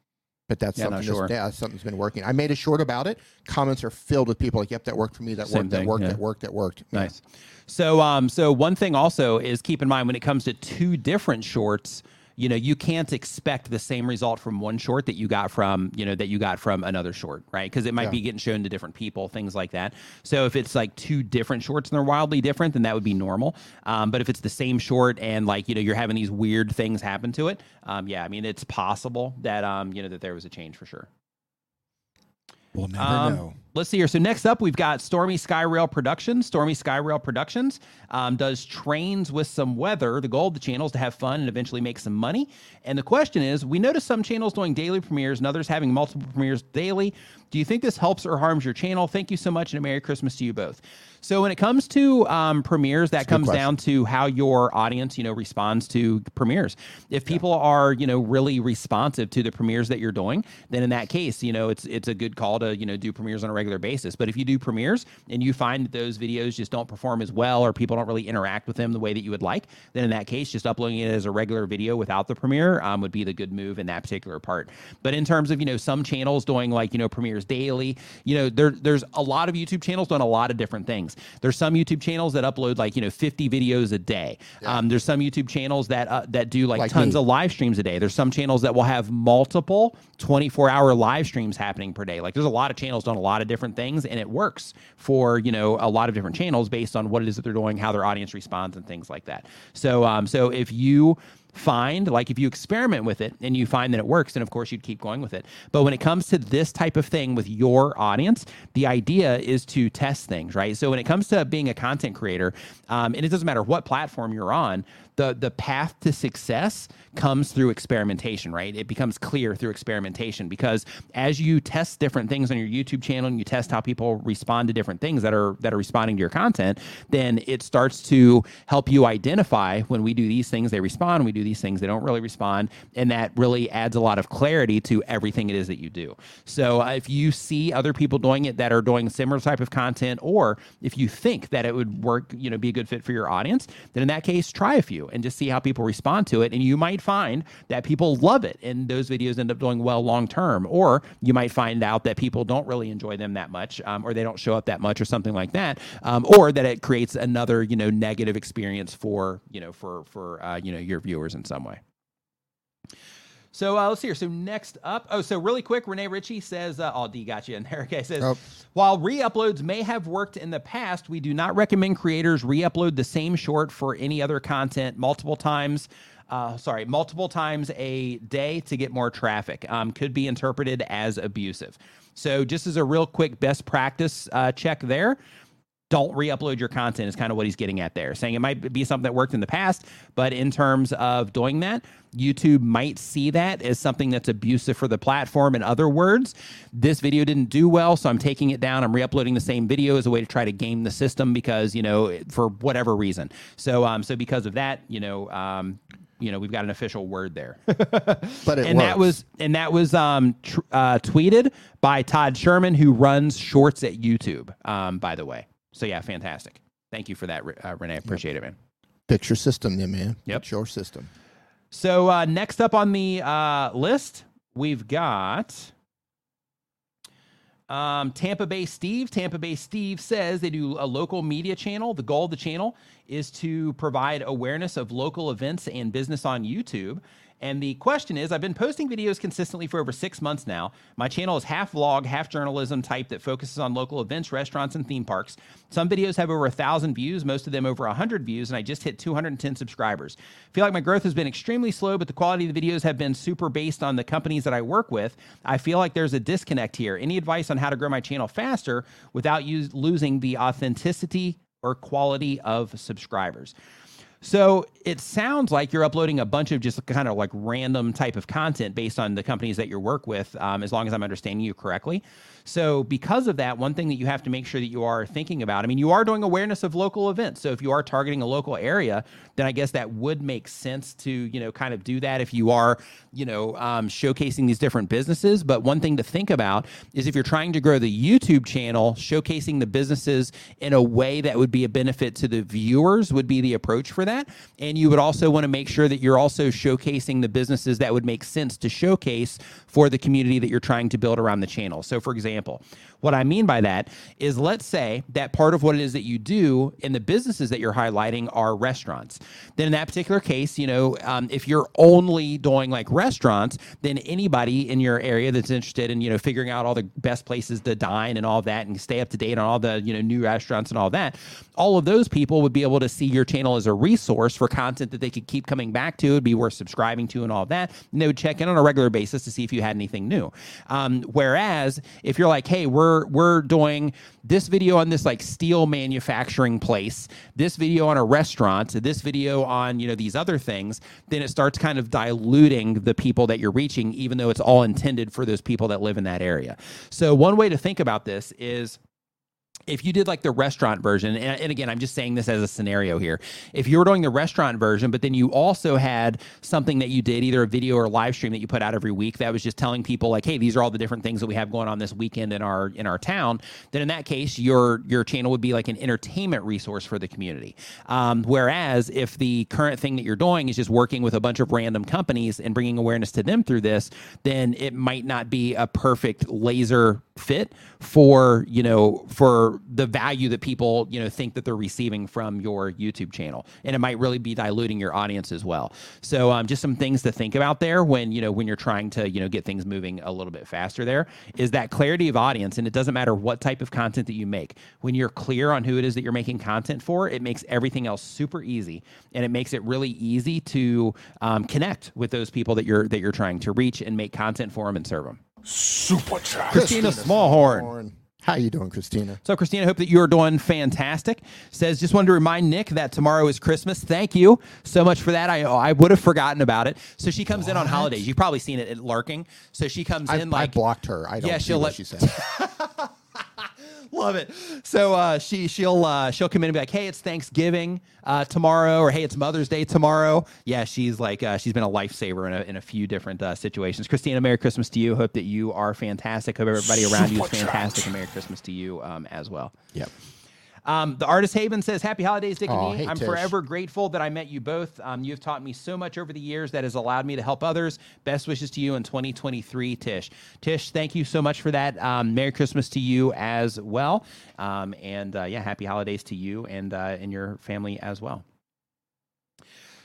But that's Yeah, something sure. that's, yeah, something's been working. I made a short about it. Comments are filled with people like, "Yep, that worked for me. That Same worked. That worked. yeah. That worked. That worked." Yeah. Nice. So, um, so one thing also is keep in mind when it comes to two different shorts, you know, you can't expect the same result from one short that you got from, you know, that you got from another short, right? Because it might Yeah. be getting shown to different people, things like that. So, if it's like two different shorts and they're wildly different, then that would be normal. Um, but if it's the same short and like you know you're having these weird things happen to it, um, yeah, I mean it's possible that um, you know that there was a change for sure. We'll never Um, know. Let's see here. So next up, we've got Stormy Skyrail Productions. Stormy Skyrail Productions um, does trains with some weather. The goal of the channel is to have fun and eventually make some money. And the question is, we notice some channels doing daily premieres and others having multiple premieres daily. Do you think this helps or harms your channel? Thank you so much, and a Merry Christmas to you both. So when it comes to um, premieres, that comes question. down to how your audience, you know, responds to premieres. If people are, you know, really responsive to the premieres that you're doing, then in that case, you know, it's it's a good call to, you know, do premieres on a regular basis. But if you do premieres and you find that those videos just don't perform as well or people don't really interact with them the way that you would like, then in that case, just uploading it as a regular video without the premiere um, would be the good move in that particular part. But in terms of, you know, some channels doing like, you know, premieres daily, you know, there there's a lot of YouTube channels doing a lot of different things. There's some YouTube channels that upload like, you know, 50 videos a day. Um, there's some YouTube channels that uh, that do like, Like tons me. of live streams a day. There's some channels that will have multiple 24 hour live streams happening per day. Like there's a lot of channels doing a lot of different things and it works for, you know, a lot of different channels based on what it is that they're doing, how their audience responds and things like that. So um so if you find like if you experiment with it and you find that it works then of course you'd keep going with it but when it comes to this type of thing with your audience the idea is to test things right so when it comes to being a content creator um, and it doesn't matter what platform you're on the the path to success comes through experimentation right? It becomes clear through experimentation because as you test different things on your youtube channel and you test how people respond to different things that are that are responding to your content then it starts to help you identify when we do these things they respond when we do these things, they don't really respond, and that really adds a lot of clarity to everything it is that you do. So uh, if you see other people doing it that are doing similar type of content, or if you think that it would work, you know, be a good fit for your audience, then in that case, try a few and just see how people respond to it, and you might find that people love it, and those videos end up doing well long term, or you might find out that people don't really enjoy them that much, um, or they don't show up that much, or something like that, um, or that it creates another, you know, negative experience for, you know, for for uh, you know your viewers in some way. So uh, let's see here. So next up, oh, so really quick, Rene Ritchie says, uh, "Oh, D got you in there." Okay, says, Oh. while re-uploads may have worked in the past, we do not recommend creators re-upload the same short for any other content multiple times. Uh, sorry, multiple times a day to get more traffic. Um, could be interpreted as abusive. So just as a real quick best practice uh, check there don't re-upload your content is kind of what he's getting at there saying it might be something that worked in the past but in terms of doing that youtube might see that as something that's abusive for the platform. In other words this video didn't do well so i'm taking it down. I'm re-uploading the same video as a way to try to game the system because you know for whatever reason. So um so because of that you know um you know we've got an official word there. But it and that was and that was um tr- uh, tweeted by Todd Sherman, who runs Shorts at YouTube. Um, by the way, so yeah, fantastic. Thank you for that, uh, Rene. Appreciate it, man. Fix your system, then, man. Yep. Fix your system. So uh, next up on the uh, list, we've got um, Tampa Bay Steve. Tampa Bay Steve says they do a local media channel. The goal of the channel is to provide awareness of local events and business on YouTube. And the question is I've been posting videos consistently for over six months now. My channel is half vlog, half journalism type that focuses on local events, restaurants, and theme parks. Some videos have over a thousand views, most of them over 100 views, and I just hit 210 subscribers. I feel like my growth has been extremely slow, but the quality of the videos have been super based on the companies that I work with. I feel like there's a disconnect here. Any advice on how to grow my channel faster without use, losing the authenticity or quality of subscribers? So it sounds like you're uploading a bunch of just kind of like random type of content based on the companies that you work with, um, as long as I'm understanding you correctly. So because of that, one thing that you have to make sure that you are thinking about, I mean, you are doing awareness of local events. So if you are targeting a local area, then I guess that would make sense to, you know, kind of do that if you are, you know, um, showcasing these different businesses. But one thing to think about is if you're trying to grow the YouTube channel, showcasing the businesses in a way that would be a benefit to the viewers would be the approach for that. And you would also want to make sure that you're also showcasing the businesses that would make sense to showcase for the community that you're trying to build around the channel. So, for example, example what I mean by that is let's say that part of what it is that you do in the businesses that you're highlighting are restaurants. Then, in that particular case, you know, um, if you're only doing like restaurants, then anybody in your area that's interested in, you know, figuring out all the best places to dine and all that and stay up to date on all the, you know, new restaurants and all that, all of those people would be able to see your channel as a resource for content that they could keep coming back to, it'd be worth subscribing to and all that. And they would check in on a regular basis to see if you had anything new. Um, whereas if you're like, hey, we're we're doing this video on this like steel manufacturing place, this video on a restaurant, this video on you know these other things, then it starts kind of diluting the people that you're reaching, even though it's all intended for those people that live in that area. So one way to think about this is if you did like the restaurant version, and, and again, I'm just saying this as a scenario here. If you were doing the restaurant version, but then you also had something that you did, either a video or a live stream that you put out every week, that was just telling people like, "Hey, these are all the different things that we have going on this weekend in our in our town." Then in that case, your your channel would be like an entertainment resource for the community. Um, whereas if the current thing that you're doing is just working with a bunch of random companies and bringing awareness to them through this, then it might not be a perfect laser fit for you know for the value that people you know think that they're receiving from your YouTube channel, and it might really be diluting your audience as well. So um, just some things to think about there when you know when you're trying to you know get things moving a little bit faster. There is that clarity of audience, and it doesn't matter what type of content that you make. When you're clear on who it is that you're making content for, it makes everything else super easy, and it makes it really easy to um, connect with those people that you're that you're trying to reach and make content for them and serve them. Supercharged. Christina Smallhorn. Smallhorn. How you doing, Christina? So, Christina, I hope that you are doing fantastic. Says, just wanted to remind Nick that tomorrow is Christmas. Thank you so much for that. I I would have forgotten about it. So she comes in on holidays. You've probably seen it at lurking. So she comes I, in I like blocked her. I don't Yeah, she'll what let- she said. Love it. So uh, she she'll uh, she'll come in and be like, "Hey, it's Thanksgiving uh, tomorrow," or "Hey, it's Mother's Day tomorrow." Yeah, she's like uh, she's been a lifesaver in a, in a few different uh, situations. Christina, Merry Christmas to you. Hope that you are fantastic. Hope everybody around you is fantastic, and Merry Christmas to you um, as well. Yep. Um, the artist Haven says, "Happy holidays, Dick and me. hey, I'm Tish. forever grateful that I met you both. Um, you've taught me so much over the years that has allowed me to help others. Best wishes to you in 2023, Tish. Tish, thank you so much for that. Um, Merry Christmas to you as well, um, and uh, yeah, happy holidays to you and uh, and your family as well."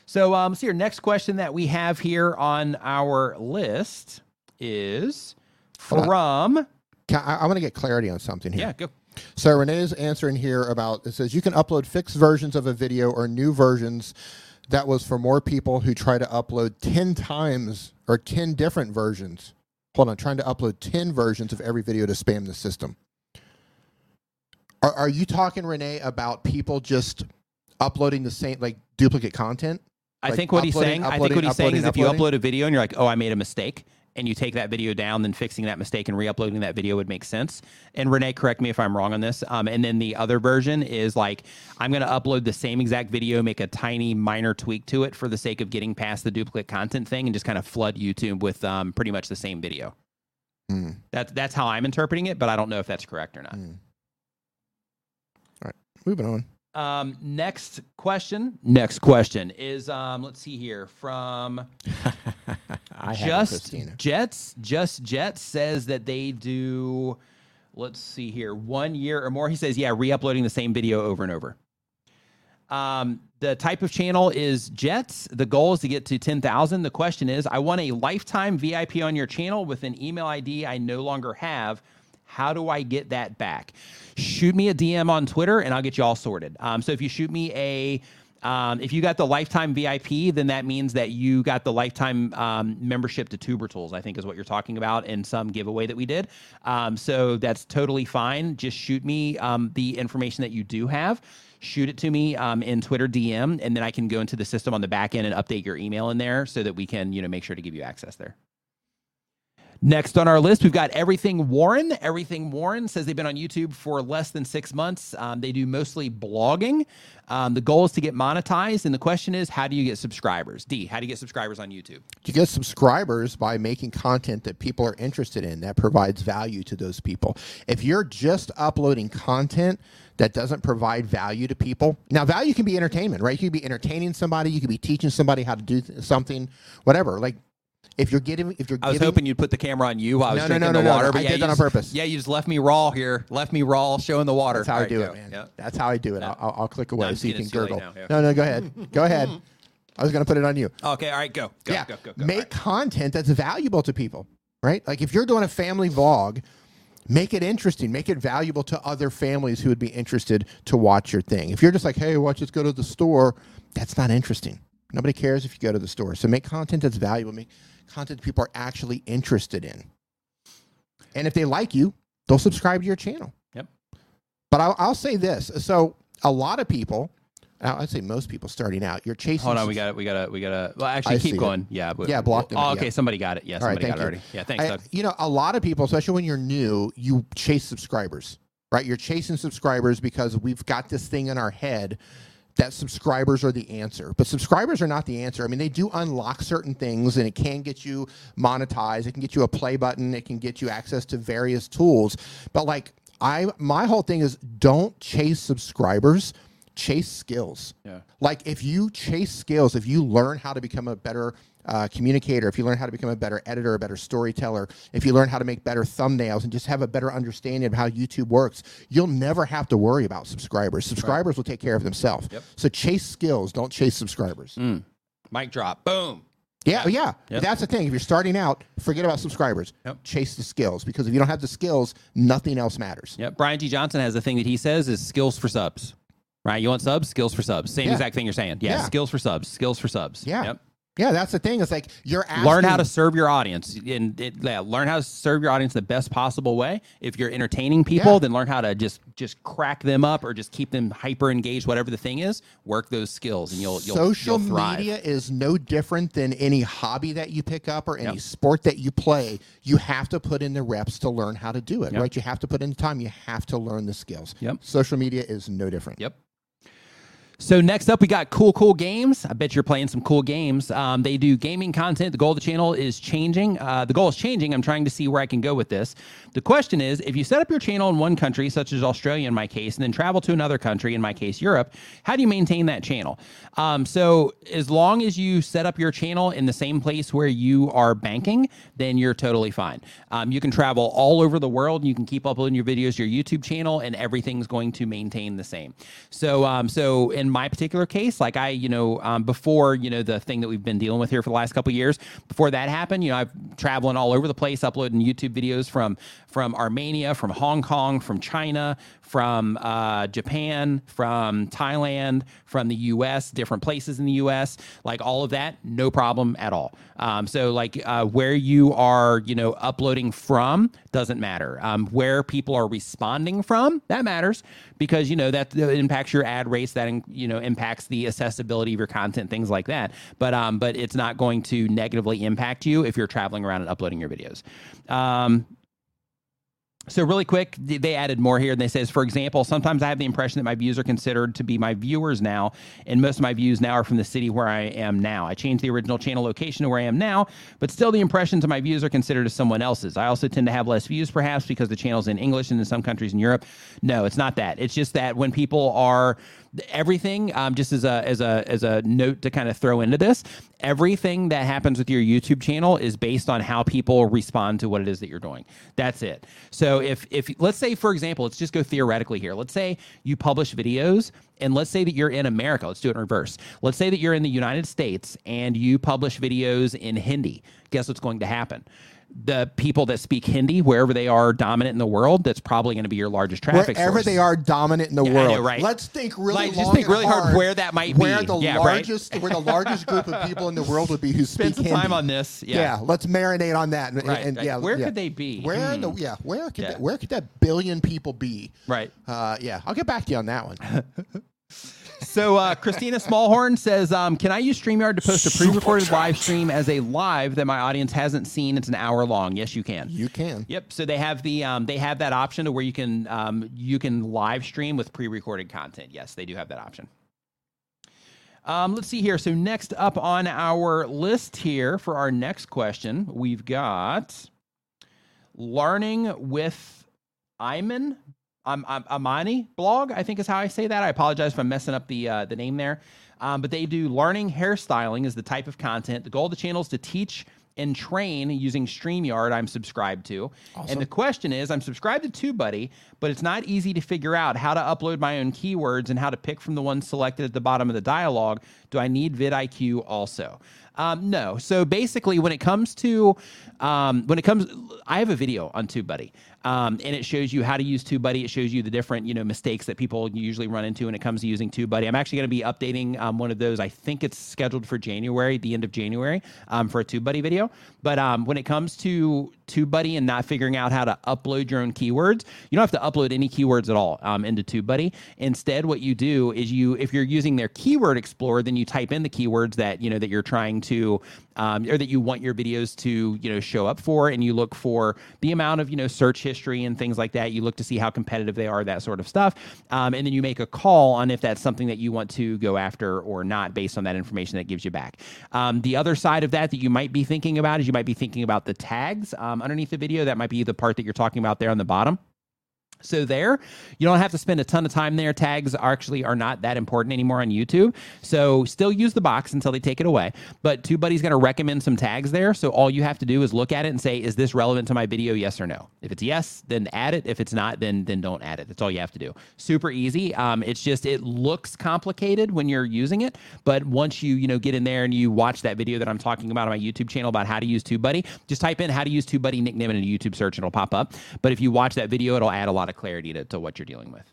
So, um, see. Your next question that we have here on our list is from I, I want to get clarity on something here. yeah, go. So Rene's answering here about it says you can upload fixed versions of a video or new versions. That was for more people who try to upload ten times or ten different versions. Hold on, trying to upload ten versions of every video to spam the system. Are, are you talking, Rene, about people just uploading the same like duplicate content? I Like think what he's saying. I think what he's saying is if you upload a video and you're like, "Oh, I made a mistake," and you take that video down, then fixing that mistake and re-uploading that video would make sense. And Rene, correct me if I'm wrong on this. Um, and then the other version is like, I'm going to upload the same exact video, make a tiny minor tweak to it for the sake of getting past the duplicate content thing, and just kind of flood YouTube with um, pretty much the same video. Hmm. That's that's how I'm interpreting it, but I don't know if that's correct or not. Hmm. All right, moving on. Um, next question. Next question is um, let's see here from I just. Jets. Just Jets says that they do. Let's see here, one year or more. He says, yeah, re-uploading the same video over and over. Um, the type of channel is Jets. The goal is to get to 10,000. The question is, I want a lifetime VIP on your channel with an email ID I no longer have. How do I get that back? Shoot me a DM on Twitter and I'll get you all sorted. Um, so if you shoot me a um, if you got the lifetime VIP, then that means that you got the lifetime um, membership to Tuber Tools. I think is what you're talking about in some giveaway that we did. Um, so that's totally fine. Just shoot me um, the information that you do have. Shoot it to me um, in Twitter DM, and then I can go into the system on the back end and update your email in there so that we can, you know, make sure to give you access there. Next on our list, we've got Everything Warren. Everything Warren says they've been on YouTube for less than six months. Um, they do mostly blogging. Um, the goal is to get monetized, and the question is, how do you get subscribers? D, how do you get subscribers on YouTube? You get subscribers by making content that people are interested in that provides value to those people. If you're just uploading content that doesn't provide value to people, now value can be entertainment, right? You could be entertaining somebody, you could be teaching somebody how to do th- something, whatever. Like if you're getting, if you're I was giving, hoping you'd put the camera on you while I was No, no, drinking no, the no, no. water. I yeah, did that on just- purpose. Yeah, you just left me raw here. Left me raw, showing the water. That's how All I right, do go. it, man. Yeah. That's how I do it. I'll, I'll I'll click away I'm so you can it's too late gurgle. now, yeah. No, no, go ahead, go ahead. I was going to put it on you. Okay, all right, go. Go, yeah, go, go, go. make right. content that's valuable to people, right? Like if you're doing a family vlog, make it interesting, make it valuable to other families who would be interested to watch your thing. If you're just like, hey, watch us go to the store, that's not interesting. Nobody cares if you go to the store. So make content that's valuable, make content people are actually interested in. And if they like you, they'll subscribe to your channel. Yep. But I'll, I'll say this. So a lot of people, uh, I'd say most people starting out, you're chasing. Hold on, we got it. We got to. We got to. Well, actually, I keep it. going. Yeah. But, Yeah, blocked him, Oh, yeah. okay. Somebody got it. Yeah, All right, somebody thank got it you. already. Yeah, thanks, I-. You know, a lot of people, especially when you're new, you chase subscribers, right? You're chasing subscribers because we've got this thing in our head that subscribers are the answer. But subscribers are not the answer. I mean, they do unlock certain things and it can get you monetized. It can get you a play button. It can get you access to various tools. But like I my whole thing is don't chase subscribers, chase skills. Yeah. Like if you chase skills, if you learn how to become a better uh, communicator, if you learn how to become a better editor, a better storyteller, if you learn how to make better thumbnails and just have a better understanding of how YouTube works, you'll never have to worry about subscribers. Subscribers will take care of themselves. Yep. So chase skills, don't chase subscribers. Mic drop. Boom. Yeah, yeah. Yep. That's the thing. If you're starting out, forget about subscribers. Yep. Chase the skills because if you don't have the skills, nothing else matters. Yep. Brian G. Johnson has a thing that he says is skills for subs. Right? You want subs? Skills for subs. Same Yeah. exact thing you're saying. Yeah, Yeah. Skills for subs. Skills for subs. Yeah. Yep. Yeah, that's the thing. It's like you're asking, learn how to serve your audience and it, yeah, learn how to serve your audience the best possible way if you're entertaining people Yeah. then learn how to just just crack them up or just keep them hyper engaged whatever the thing is work those skills and you'll you'll, social you'll media is no different than any hobby that you pick up or any Yep. sport that you play. You have to put in the reps to learn how to do it, Yep. right? You have to put in the time. You have to learn the skills. Yep. Social media is no different. Yep. So next up, we got Cool Cool Games. I bet you're playing some cool games. Um, they do gaming content. The goal of the channel is changing. Uh, the goal is changing. I'm trying to see where I can go with this. The question is, if you set up your channel in one country, such as Australia in my case, and then travel to another country, in my case Europe, how do you maintain that channel? Um, so as long as you set up your channel in the same place where you are banking, then you're totally fine. Um, you can travel all over the world. And you can keep uploading your videos your YouTube channel, and everything's going to maintain the same. So, um, so in my particular case, like I, you know, um, before you know the thing that we've been dealing with here for the last couple of years, before that happened, you know, I've traveling all over the place, uploading YouTube videos from from Armenia, from Hong Kong, from China, from uh, Japan, from Thailand, from the U.S., different places in the U.S. Like all of that, no problem at all. Um, so like uh, where you are, you know, uploading from doesn't matter. Um, where people are responding from that matters because you know that impacts your ad rates. That you know impacts the accessibility of your content, things like that. But um, but it's not going to negatively impact you if you're traveling around and uploading your videos. Um, so really quick, they added more here. And they says, for example, sometimes I have the impression that my views are considered to be my viewers now, and most of my views now are from the city where I am now. I changed the original channel location to where I am now, but still the impressions of my views are considered as someone else's. I also tend to have less views, perhaps because the channel's in English and in some countries in Europe. No, it's not that. It's just that when people are everything um, just as a as a as a note to kind of throw into this everything that happens with your youtube channel is based on how people respond to what it is that you're doing. That's it. So if if let's say for example let's just go theoretically here. Let's say you publish videos and let's say that you're in america let's do it in reverse. Let's say that you're in the united states and you publish videos in hindi. Guess what's going to happen the people that speak Hindi, wherever they are dominant in the world, that's probably going to be your largest traffic Wherever source. they are dominant in the Yeah, world. know, right? Let's think really Like, just think really hard where that might where be. the Yeah, right? largest where the largest group of people in the world would be who Spend speak some time on this. Yeah. Yeah. let's marinate on that. And, Right, and right. yeah, Where yeah. could they be? Where in the Hmm. yeah, where could Yeah. that, where could that billion people be? Right. Uh, yeah, I'll get back to you on that one. So uh, Christina Smallhorn says, um, "Can I use Streamyard to post a pre-recorded live stream as a live that my audience hasn't seen? It's an hour long. Yes, you can. You can. Yep. So they have the um, they have that option to where you can um, you can live stream with pre-recorded content. Yes, they do have that option. Um, let's see here. So next up on our list here for our next question, we've got learning with Iman. Um, um, Amani blog, I think is how I say that. I apologize if I'm messing up the uh, the name there. Um, but they do learning hairstyling is the type of content. The goal of the channel is to teach and train using StreamYard I'm subscribed to. And the question is, I'm subscribed to TubeBuddy, but it's not easy to figure out how to upload my own keywords and how to pick from the ones selected at the bottom of the dialogue. Do I need vidIQ also? Um, no. So basically, when it comes to um, when it comes, I have a video on TubeBuddy, um, and it shows you how to use TubeBuddy. It shows you the different you know mistakes that people usually run into when it comes to using TubeBuddy. I'm actually going to be updating um, one of those. I think it's scheduled for January, the end of January, um, for a TubeBuddy video. But um, when it comes to TubeBuddy and not figuring out how to upload your own keywords, you don't have to upload any keywords at all um, into TubeBuddy. Instead, what you do is you, if you're using their Keyword Explorer, then you type in the keywords that you know that you're trying to um, or that you want your videos to you know show up for, and you look for the amount of you know search history and things like that. You look to see how competitive they are, that sort of stuff, um, and then you make a call on if that's something that you want to go after or not, based on that information that gives you back. Um, the other side of that that you might be thinking about is you might be thinking about the tags um, Um, underneath the video. That might be the part that you're talking about there on the bottom. So there, you don't have to spend a ton of time there. Tags actually are not that important anymore on YouTube. So still use the box until they take it away. But TubeBuddy's going to recommend some tags there. So all you have to do is look at it and say, is this relevant to my video? Yes or no. If it's yes, then add it. If it's not, then then don't add it. That's all you have to do. Super easy. Um, it's just it looks complicated when you're using it, but once you you know get in there and you watch that video that I'm talking about on my YouTube channel about how to use TubeBuddy, just type in how to use TubeBuddy Nick Nimmin in a YouTube search and it'll pop up. But if you watch that video, it'll add a lot of clarity to, to what you're dealing with.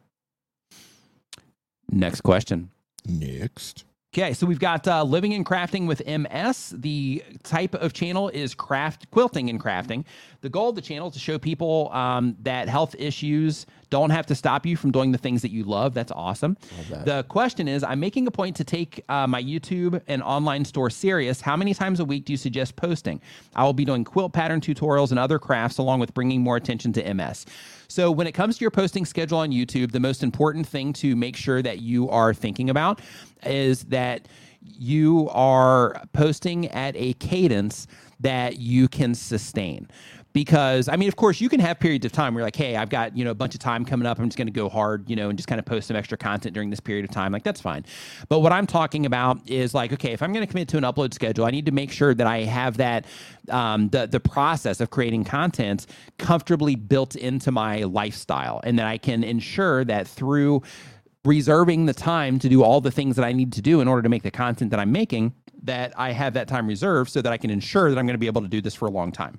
Next question. Next. Okay, so we've got uh, living and crafting with MS. The type of channel is craft quilting and crafting. The goal of the channel is to show people um, that health issues don't have to stop you from doing the things that you love. That's awesome. The question is, I'm making a point to take uh, my YouTube and online store serious. How many times a week do you suggest posting? I will be doing quilt pattern tutorials and other crafts, along with bringing more attention to MS. So, when it comes to your posting schedule on YouTube, the most important thing to make sure that you are thinking about is that you are posting at a cadence that you can sustain because I mean, of course, you can have periods of time where you're like, hey, I've got you know a bunch of time coming up. I'm just going to go hard, you know, and just kind of post some extra content during this period of time. Like that's fine. But what I'm talking about is like, okay, if I'm going to commit to an upload schedule, I need to make sure that I have that um, the the process of creating content comfortably built into my lifestyle, and that I can ensure that through reserving the time to do all the things that I need to do in order to make the content that I'm making, that I have that time reserved so that I can ensure that I'm going to be able to do this for a long time.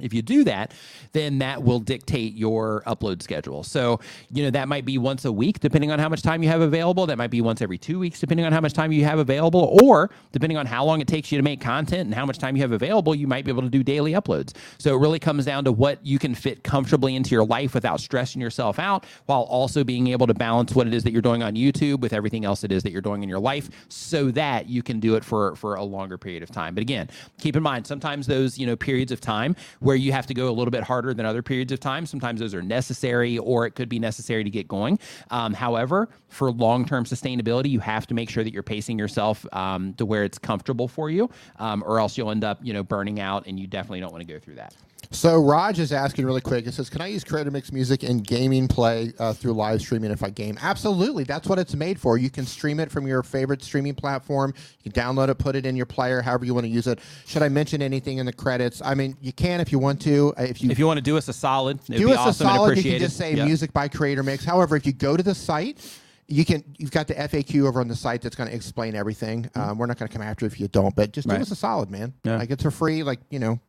If you do that, then that will dictate your upload schedule. So, you know, that might be once a week, depending on how much time you have available. That might be once every two weeks, depending on how much time you have available. Or depending on how long it takes you to make content and how much time you have available, you might be able to do daily uploads. So it really comes down to what you can fit comfortably into your life without stressing yourself out, while also being able to balance what it is that you're doing on YouTube with everything else it is that you're doing in your life so that you can do it for, for a longer period of time. But again, keep in mind, sometimes those, you know, periods of time where you have to go a little bit harder than other periods of time. Sometimes those are necessary, or it could be necessary to get going. Um, however, for long term sustainability, you have to make sure that you're pacing yourself um, to where it's comfortable for you, um, or else you'll end up, you know, burning out, and you definitely don't want to go through that. So Raj is asking really quick. It says, "Can I use Creator Mix music in gaming play uh, through live streaming if I game?" Absolutely. That's what it's made for. You can stream it from your favorite streaming platform. You can download it, put it in your player, however you want to use it. Should I mention anything in the credits? I mean, you can if you want to. Uh, If you If you want to do us a solid, it'd do be us awesome a solid, you can just say Yeah. music by Creator Mix. However, if you go to the site, you can. You've got the FAQ over on the site that's going to explain everything. Um, we're not going to come after you if you don't, but just Mm-hmm. Right. do us a solid, man. Yeah. Like it's for free. Like you know,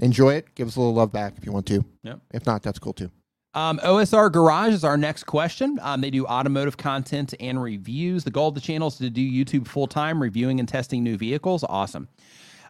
enjoy it. Give us a little love back if you want to. Yep. If not, that's cool too. Um, OSR Garage is our next question. Um, they do automotive content and reviews. The goal of the channel is to do YouTube full time, reviewing and testing new vehicles. Awesome.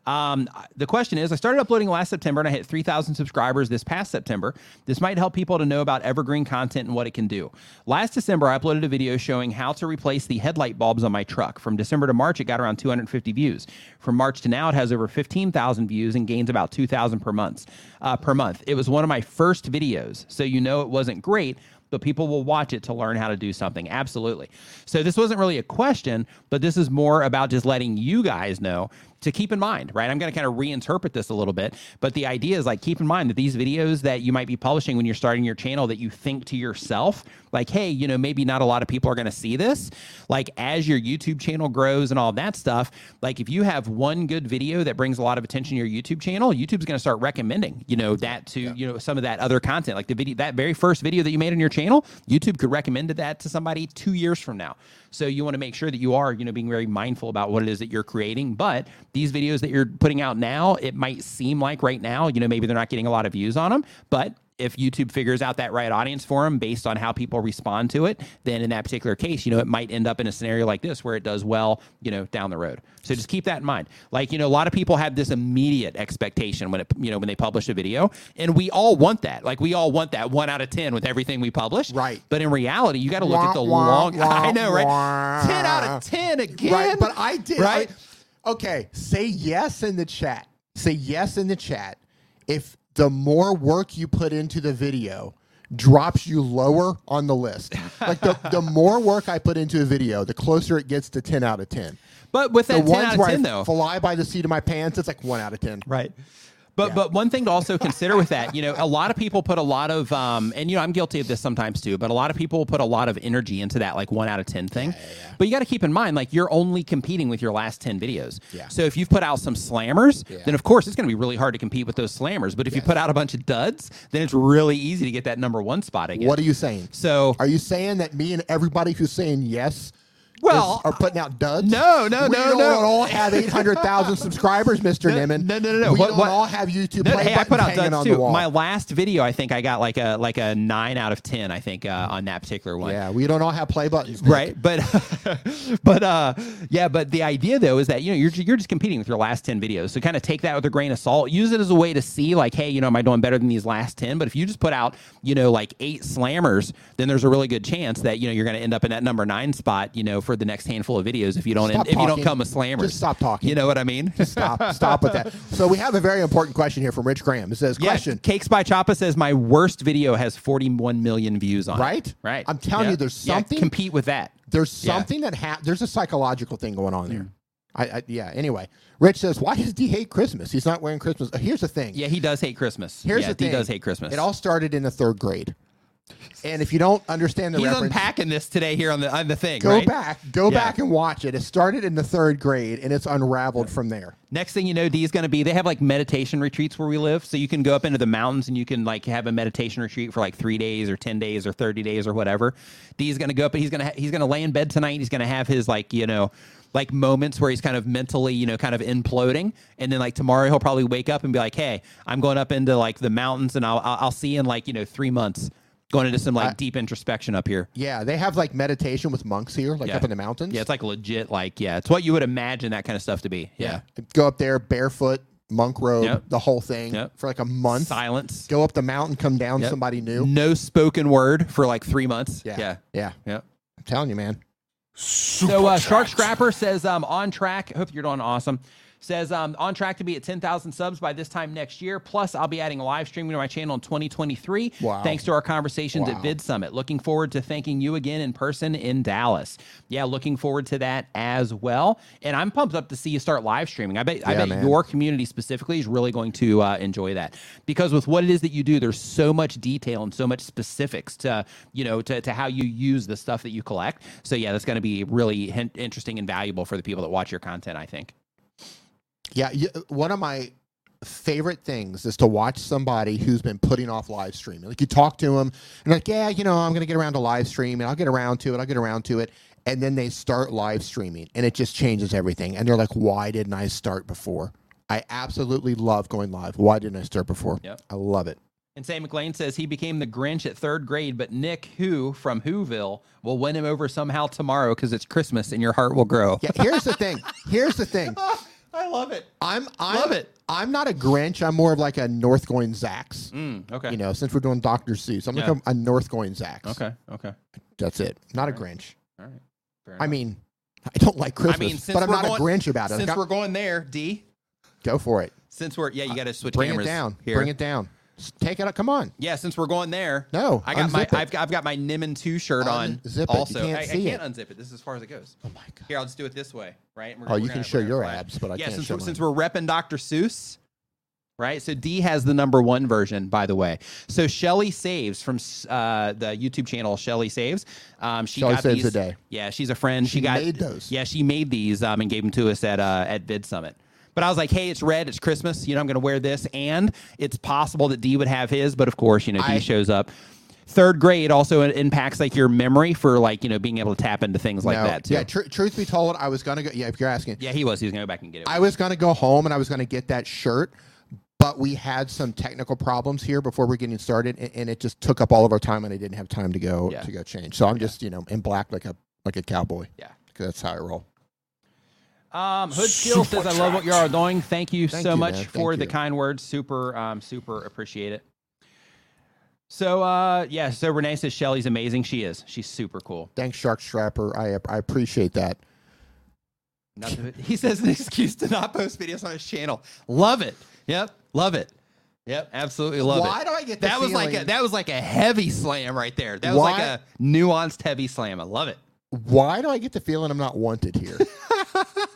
Um, the question is I started uploading last September and I hit 3,000 subscribers this past September. This might help people to know about evergreen content and what it can do. Last December, I uploaded a video showing how to replace the headlight bulbs on my truck. From December to March, it got around 250 views. From March to now, it has over 15,000 views and gains about 2,000 per month. Uh, per month. It was one of my first videos, so you know it wasn't great, but people will watch it to learn how to do something. Absolutely. So this wasn't really a question, but this is more about just letting you guys know to keep in mind, right? I'm going to kind of reinterpret this a little bit, but the idea is like keep in mind that these videos that you might be publishing when you're starting your channel that you think to yourself like, hey, you know, maybe not a lot of people are going to see this. Like as your YouTube channel grows and all that stuff, like if you have one good video that brings a lot of attention to your YouTube channel, YouTube's going to start recommending, you know, that to, you know, some of that other content. Like the video that very first video that you made on your channel, YouTube could recommend that to somebody 2 years from now. So you want to make sure that you are, you know, being very mindful about what it is that you're creating, but these videos that you're putting out now, it might seem like right now, you know, maybe they're not getting a lot of views on them, but if YouTube figures out that right audience for them based on how people respond to it, then in that particular case, you know, it might end up in a scenario like this where it does well, you know, down the road. So just keep that in mind. Like, you know, a lot of people have this immediate expectation when it, you know, when they publish a video, and we all want that. Like, we all want that one out of 10 with everything we publish. Right. But in reality, you got to look at the Wah, long, wah, I know, right? wah. 10 out of 10 again. Right, but I did. Right? I- okay, say yes in the chat. Say yes in the chat. If the more work you put into the video drops you lower on the list, like the, the more work I put into a video, the closer it gets to 10 out of 10. But with The that 10 ones out of where 10, I though. fly by the seat of my pants, it's like 1 out of 10. Right. But but one thing to also consider with that, you know, a lot of people put a lot of um and you know, I'm guilty of this sometimes too, but a lot of people put a lot of energy into that like 1 out of 10 thing. But you got to keep in mind like you're only competing with your last 10 videos. Yeah. So if you've put out some slammers, Yeah. then of course it's going to be really hard to compete with those slammers, but if you put out a bunch of duds, then it's really easy to get that number 1 spot again. What are you saying? so Are you saying that me and everybody who's saying yes Well, are putting out duds. No, no, we no, We don't no. all have eight hundred thousand subscribers, Mister No, Nimmin. no, no, no, no. We What- don't what- all have YouTube No, play hey, I put out buttons duds on too. the wall. My last video, I think I got like a like a nine out of ten. I think uh, on that particular one. yeah, we don't all have play buttons. Nick. Right, but but uh, yeah, but the idea though is that you know you're you're just competing with your last ten videos, so kind of take that with a grain of salt. Use it as a way to see like, hey, you know, am I doing better than these last ten? But if you just put out you know like eight slammers, then there's a really good chance that you know you're going to end up in that number nine spot, you know, for the next handful of videos if you don't end, if you don't come with slammers. Just stop talking. You know what I mean? Stop, stop with that. So we have a very important question here from Rich Graham. It says, Yeah, question. Cakes by Choppa says my worst video has 41 million views on it. Right? Right. I'm telling Yeah. you, there's Yeah, something- compete with that. There's Yeah. something that ha- there's a psychological thing going on there. Mm. I, I yeah. Anyway, Rich says, why does D hate Christmas? He's not wearing Christmas. Here's the thing. Yeah, he does hate Christmas. Here's yeah, the thing. He does hate Christmas. It all started in the third grade. And if you don't understand the He's reference, unpacking this today here on the on the thing. go right? back, go Yeah. back and watch it. It started in the third grade and it's unraveled from there. Next thing you know, D is going to be. They have like meditation retreats where we live, so you can go up into the mountains and you can like have a meditation retreat for like three days or ten days or thirty days or whatever. D is going to go up and he's going to ha- he's going to lay in bed tonight. He's going to have his like you know like moments where he's kind of mentally you know kind of imploding, and then like tomorrow he'll probably wake up and be like, hey, I'm going up into like the mountains and I'll I'll, I'll see you in like you know three months. Going into some like deep introspection up here. Yeah, they have like meditation with monks here, like Yeah. up in the mountains. Yeah, it's like legit. Like, yeah, it's what you would imagine that kind of stuff to be. Yeah, Go up there barefoot, monk robe, Yep. the whole thing Yep. for like a month. silence. Go up the mountain, come down, Yep. somebody new. No spoken word for like three months. Yeah. yeah, Yeah. yeah. I'm telling you, man. So uh, Shark Scrapper says um, on track. Hope you're doing awesome. Says um, on track to be at 10,000 subs by this time next year. Plus, I'll be adding live streaming to my channel in 2023. Wow. Thanks to our conversations Wow. at Vid Summit. Looking forward to thanking you again in person in Dallas. Yeah, looking forward to that as well. And I'm pumped up to see you start live streaming. I bet I bet man. your community specifically is really going to uh, enjoy that because with what it is that you do, there's so much detail and so much specifics to you know to, to how you use the stuff that you collect. So yeah, that's going to be really hin- interesting and valuable for the people that watch your content. I think. Yeah, one of my favorite things is to watch somebody who's been putting off live streaming. Like you talk to them and like, yeah, you know, I'm going to get around to live streaming. I'll get around to it. I'll get around to it. And then they start live streaming and it just changes everything. And they're like, why didn't I start before? I absolutely love going live. Why didn't I start before? Yep. I love it. And Sam McLean says he became the Grinch at third grade, but Nick, who from Whoville, will win him over somehow tomorrow because it's Christmas and your heart will grow. Yeah, here's the thing. Here's the thing. I love it. I'm, I'm Love it. I'm not a Grinch. I'm more of like a North going Zax. Mm, okay. You know, since we're doing Dr. Seuss, I'm Yeah. like a, a North going Zax. Okay. Okay. That's it. Not a Grinch. All right. Fair I enough. mean, I don't like Christmas, I mean, but I'm not going- a Grinch about it. since Like, we're going there, D. go for it. Since we're yeah, you got to switch Bring cameras it down. here. Bring it down. Take it out. Come on. Yeah, since we're going there. No, I got my. it. I've I've got my Nimmin two shirt on. Unzip it. You Also, can't I, I see can't unzip it. This is as far as it goes. Oh my god. Here, I'll just do it this way, right? We're- Oh, we're you gonna- can show we're gonna your flash. abs, but I yeah, can't since show we're, since mine. we're repping Dr. Seuss, right? So D has the number one version, by the way. So Shelly Saves from uh, the YouTube channel Shelly Saves. Um, she Shelly got Saves these. a Day. Yeah, she's a friend. She, She got made those. Yeah, she made these um, and gave them to us at uh, at Vid Summit. But I was like, hey, it's red, it's Christmas. You know, I'm going to wear this, and it's possible that D would have his. But of course, you know, D I- shows up. Third grade also impacts like your memory for like you know being able to tap into things like No. that too. Yeah. Tr- truth be told, I was gonna go. Yeah, if you're asking, Yeah, he was. He was going to go back and get it. I was gonna go home and I was gonna get that shirt, but we had some technical problems here before we're getting started, and, and it just took up all of our time, and I didn't have time to go Yeah. to go change. So I'm just you know in black like a like a cowboy. Yeah. 'Cause that's how I roll. Um, Hood Skill says, "I love what you are doing. Thank you Thank so you, much man. for Thank the you. kind words. Super, um, super appreciate it." So, uh, yeah. So Rene says Shelly's amazing. She is. She's super cool. Thanks, Shark Strapper. I I appreciate that. To- he says an excuse to not post videos on his channel. Love it. Yep. Love it. Yep. Absolutely love it. Why do I get the that was like a, that was like a heavy slam right there. That was like a nuanced heavy slam. I love it. Why do I get the feeling I'm not wanted here?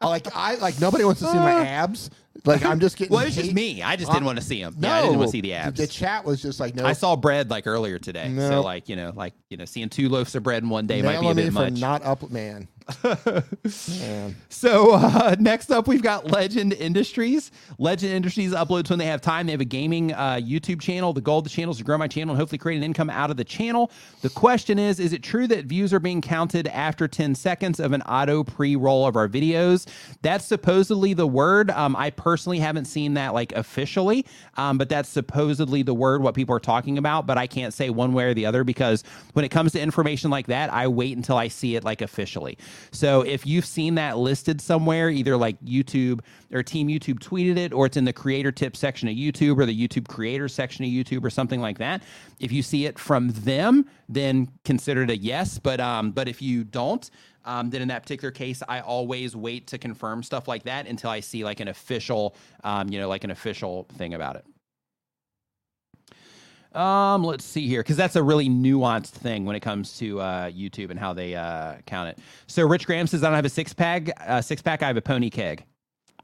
I like I like nobody wants to see my uh. abs. Like I'm just getting. Well, it's just hate- me. I just I'm- didn't want to see him. No, yeah, I didn't want to see the abs. The chat was just like no. I saw bread like earlier today. So like, you know, like, you know, seeing two loaves of bread in one day might be a nailing me bit for much. not up, man. So uh, next up, we've got Legend Industries. Legend Industries uploads when they have time. They have a gaming uh, YouTube channel. The goal of the channel is to grow my channel and hopefully create an income out of the channel. The question is, is it true that views are being counted after 10 seconds of an auto pre-roll of our videos? That's supposedly the word. Um, I personally haven't seen that like officially, um, but that's supposedly the word, what people are talking about. But I can't say one way or the other because when it comes to information like that, I wait until I see it like officially. So if you've seen that listed somewhere, either like YouTube or Team YouTube tweeted it, or it's in the creator tips section of YouTube or the YouTube creators section of YouTube or something like that, if you see it from them, then consider it a yes. But um, but if you don't, um, then in that particular case, I always wait to confirm stuff like that until I see like an official, um, you know, like an official thing about it. Um, let's see here, because that's a really nuanced thing when it comes to uh, YouTube and how they uh, count it. So Rich Graham says, "I don't have a six pack. Uh, six pack. I have a pony keg."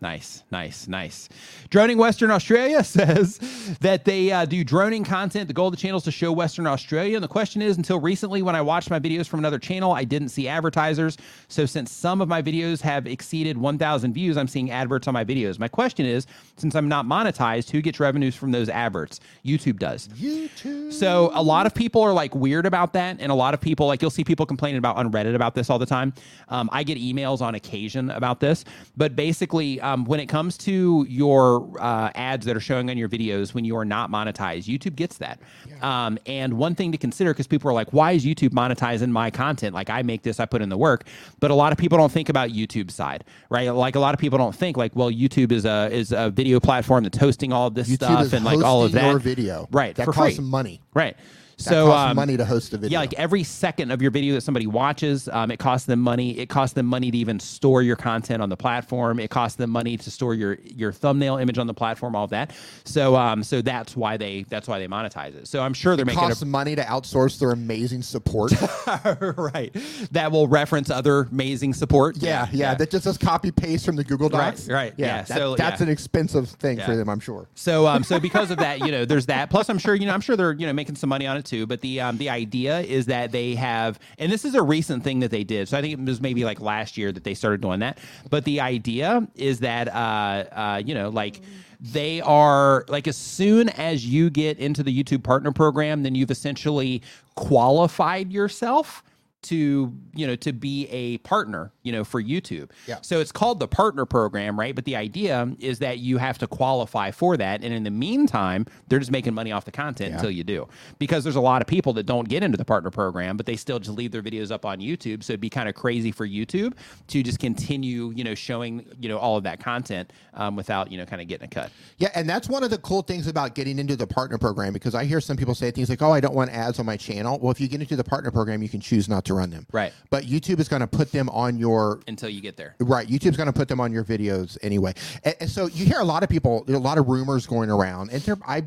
Nice, nice, nice. Droning Western Australia says that they uh, do droning content. The goal of the channel is to show Western Australia. And the question is until recently, when I watched my videos from another channel, I didn't see advertisers. So since some of my videos have exceeded 1,000 views, I'm seeing adverts on my videos. My question is since I'm not monetized, who gets revenues from those adverts? YouTube does. YouTube. So a lot of people are like weird about that, and a lot of people like you'll see people complaining about on Reddit about this all the time. Um, I get emails on occasion about this, but basically, um, when it comes to your uh, ads that are showing on your videos when you are not monetized, YouTube gets that. Um, and one thing to consider because people are like, "Why is YouTube monetizing my content? Like I make this, I put in the work." But a lot of people don't think about YouTube side, right? Like a lot of people don't think like, "Well, YouTube is a is a video platform that's hosting all of this YouTube stuff and like all of that." video. right? That for costs free. money. Right. That so costs um, money to host a video. yeah, like every second of your video that somebody watches, um, it costs them money. It costs them money to even store your content on the platform. It costs them money to store your your thumbnail image on the platform. All of that. So um, so that's why they that's why they monetize it. So I'm sure they're it making costs money to outsource their amazing support. right that will reference other amazing support. yeah, yeah, That just does copy paste from the Google Docs. right, yeah, that- so, that's yeah. an expensive thing for them, I'm sure. So um so because of that, you know, there's that. Plus I'm sure, you know, I'm sure they're, you know, making some money on it too, but the um the idea is that they have and this is a recent thing that they did. So I think it was maybe like last year that they started doing that. But the idea is that uh uh you know, like they are like as soon as you get into the YouTube partner program, then you've essentially qualified yourself to you know to be a partner you know for youtube. Yeah. so it's called the partner program right? But the idea is that you have to qualify for that. And in the meantime they're just making money off the content until you do. Because there's a lot of people that don't get into the partner program but they still just leave their videos up on youtube. So it'd be kind of crazy for youtube to just continue you know showing you know all of that content um, without you know kind of getting a cut. Yeah, and that's one of the cool things about getting into the partner program because I hear some people say things like, "Oh, I don't want ads on my channel." Well, if you get into the partner program, you can choose not to run them. Right. But YouTube is going to put them on your until you get there Right, YouTube's going to put them on your videos anyway, and, and so you hear a lot of people, there are a lot of rumors going around, and there, I,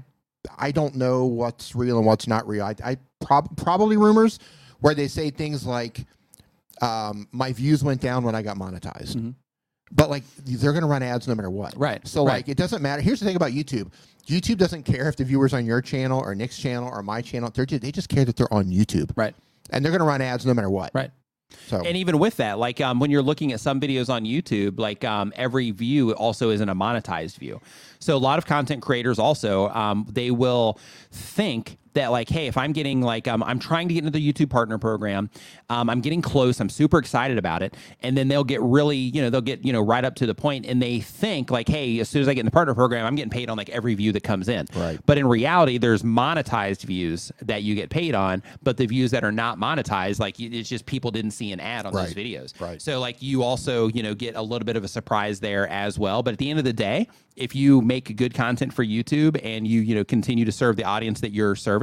I don't know what's real and what's not real. I, I prob- probably rumors where they say things like, um, "My views went down when I got monetized," but like they're going to run ads no matter what. Mm-hmm. Right, So right. like it doesn't matter. Here's the thing about YouTube: YouTube doesn't care if the viewers on your channel or Nick's channel or my channel. They're just, they just care that they're on YouTube, right and they're going to run ads no matter what. right So And even with that, like um, when you're looking at some videos on YouTube, like um, every view also isn't a monetized view. So a lot of content creators also um, they will think that like, hey, if I'm getting like um, I'm trying to get into the YouTube partner program, um, I'm getting close, I'm super excited about it, and then they'll get really, you know, they'll get you know right up to the point, and they think like, hey, as soon as I get in the partner program, I'm getting paid on like every view that comes in. Right. But in reality, there's monetized views that you get paid on, but the views that are not monetized, like it's just people didn't see an ad on those videos. Right. So like you also, you know, get a little bit of a surprise there as well. But at the end of the day, if you make good content for YouTube and you, you know, continue to serve the audience that you're serving,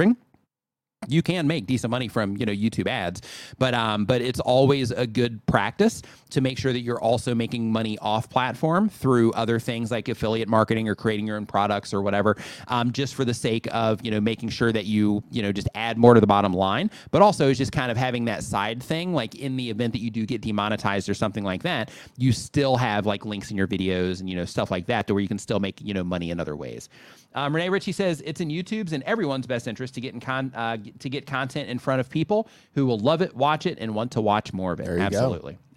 you can make decent money from you know YouTube ads, but um, but it's always a good practice to make sure that you're also making money off platform through other things like affiliate marketing or creating your own products or whatever, um, just for the sake of you know making sure that you you know just add more to the bottom line, but also is just kind of having that side thing like in the event that you do get demonetized or something like that, you still have like links in your videos and you know stuff like that to where you can still make you know money in other ways. Um, Rene Ritchie says it's in YouTube's and everyone's best interest to get in con uh, to get content in front of people who will love it, watch it, and want to watch more of it. You go.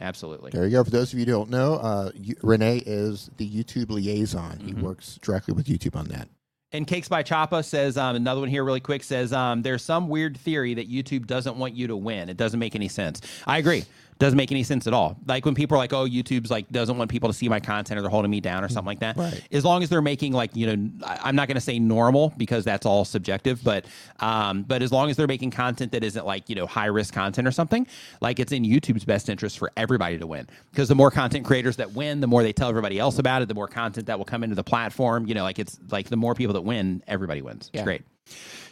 Absolutely. Absolutely. There you go. For those of you who don't know, uh, you, Rene is the YouTube liaison. He Mm-hmm. works directly with YouTube on that. And Cakes by Choppa says um, another one here, really quick says um, there's some weird theory that YouTube doesn't want you to win. It doesn't make any sense. I agree. Doesn't make any sense at all. Like when people are like, "Oh, YouTube's like doesn't want people to see my content or they're holding me down or something like that." Right. As long as they're making like you know, I- I'm not going to say normal because that's all subjective, but um, but as long as they're making content that isn't like you know high risk content or something, like it's in YouTube's best interest for everybody to win because the more content creators that win, the more they tell everybody else about it, the more content that will come into the platform. You know, like it's like the more people that win, everybody wins. It's Yeah. great.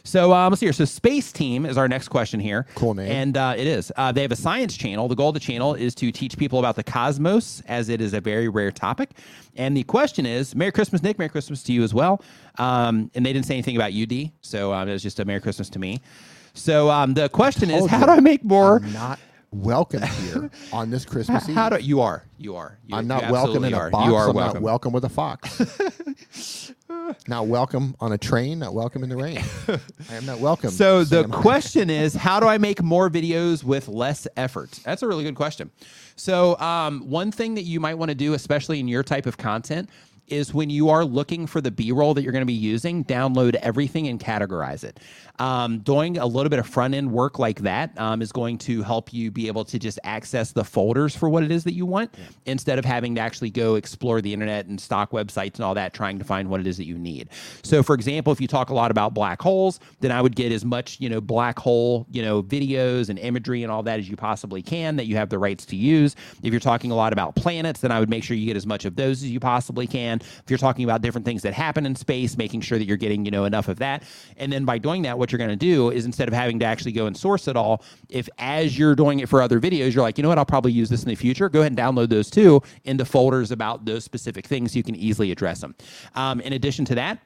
So um, let's see here. So Space Team is our next question here. Cool name. And uh, it is. Uh, they have a science channel. The goal of the channel is to teach people about the cosmos, as it is a very rare topic. And the question is, Merry Christmas, Nick. Merry Christmas to you as well. Um, and they didn't say anything about UD, so um, it was just a Merry Christmas to me. So um, the question is, how do I make more? I'm not welcome here on this Christmas Eve. How do you are? You are. You, I'm not welcome in a are. box. You are I'm welcome. not welcome with a fox. not welcome on a train. Not welcome in the rain. I am not welcome. So the question is, how do I make more videos with less effort? That's a really good question. So um, one thing that you might want to do, especially in your type of content, is when you are looking for the B-roll that you're going to be using, download everything and categorize it. Um, doing a little bit of front end work like that um, is going to help you be able to just access the folders for what it is that you want instead of having to actually go explore the internet and stock websites and all that trying to find what it is that you need. So for example, if you talk a lot about black holes, then I would get as much, you know, black hole, you know, videos and imagery and all that as you possibly can that you have the rights to use. If you're talking a lot about planets, then I would make sure you get as much of those as you possibly can. If you're talking about different things that happen in space, making sure that you're getting, you know, enough of that. And then by doing that, what you're going to do is instead of having to actually go and source it all, if as you're doing it for other videos, you're like, you know what, I'll probably use this in the future, go ahead and download those too into folders about those specific things so you can easily address them. Um, in addition to that,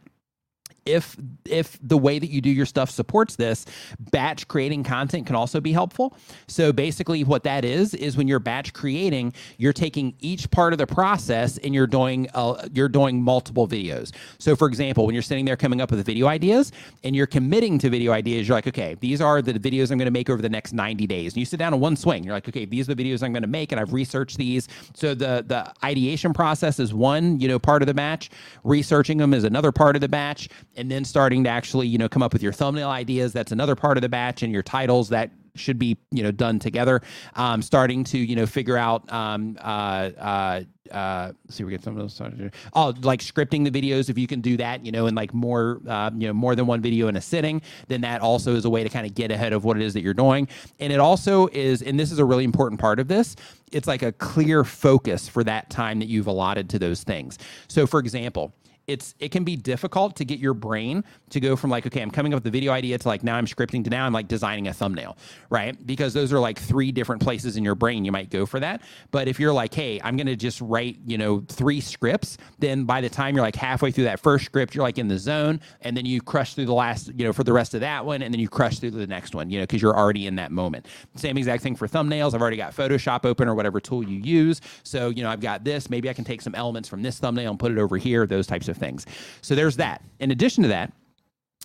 if if the way that you do your stuff supports this batch creating content can also be helpful. So basically what that is is when you're batch creating you're taking each part of the process and you're doing uh, you're doing multiple videos. So for example when you're sitting there coming up with video ideas and you're committing to video ideas you're like okay these are the videos i'm going to make over the next 90 days. And you sit down in one swing you're like okay these are the videos i'm going to make and i've researched these. So the the ideation process is one you know part of the batch. Researching them is another part of the batch and then starting to actually you know come up with your thumbnail ideas. That's another part of the batch and your titles that should be you know done together. Um, starting to you know figure out um, uh, uh, uh, see we get some of those started. oh like scripting the videos if you can do that you know in like more uh, you know more than one video in a sitting then that also is a way to kind of get ahead of what it is that you're doing. And it also is and this is a really important part of this it's like a clear focus for that time that you've allotted to those things. So for example it's it can be difficult to get your brain to go from like okay i'm coming up with the video idea to like now i'm scripting to now i'm like designing a thumbnail right? Because those are like three different places in your brain you might go for that. But if you're like hey i'm gonna just write you know three scripts then by the time you're like halfway through that first script you're like in the zone and then you crush through the last you know for the rest of that one and then you crush through the next one you know because you're already in that moment. Same exact thing for thumbnails. I've already got photoshop open or whatever tool you use. So you know i've got this. Maybe i can take some elements from this thumbnail and put it over here those types of things. So there's that. In addition to that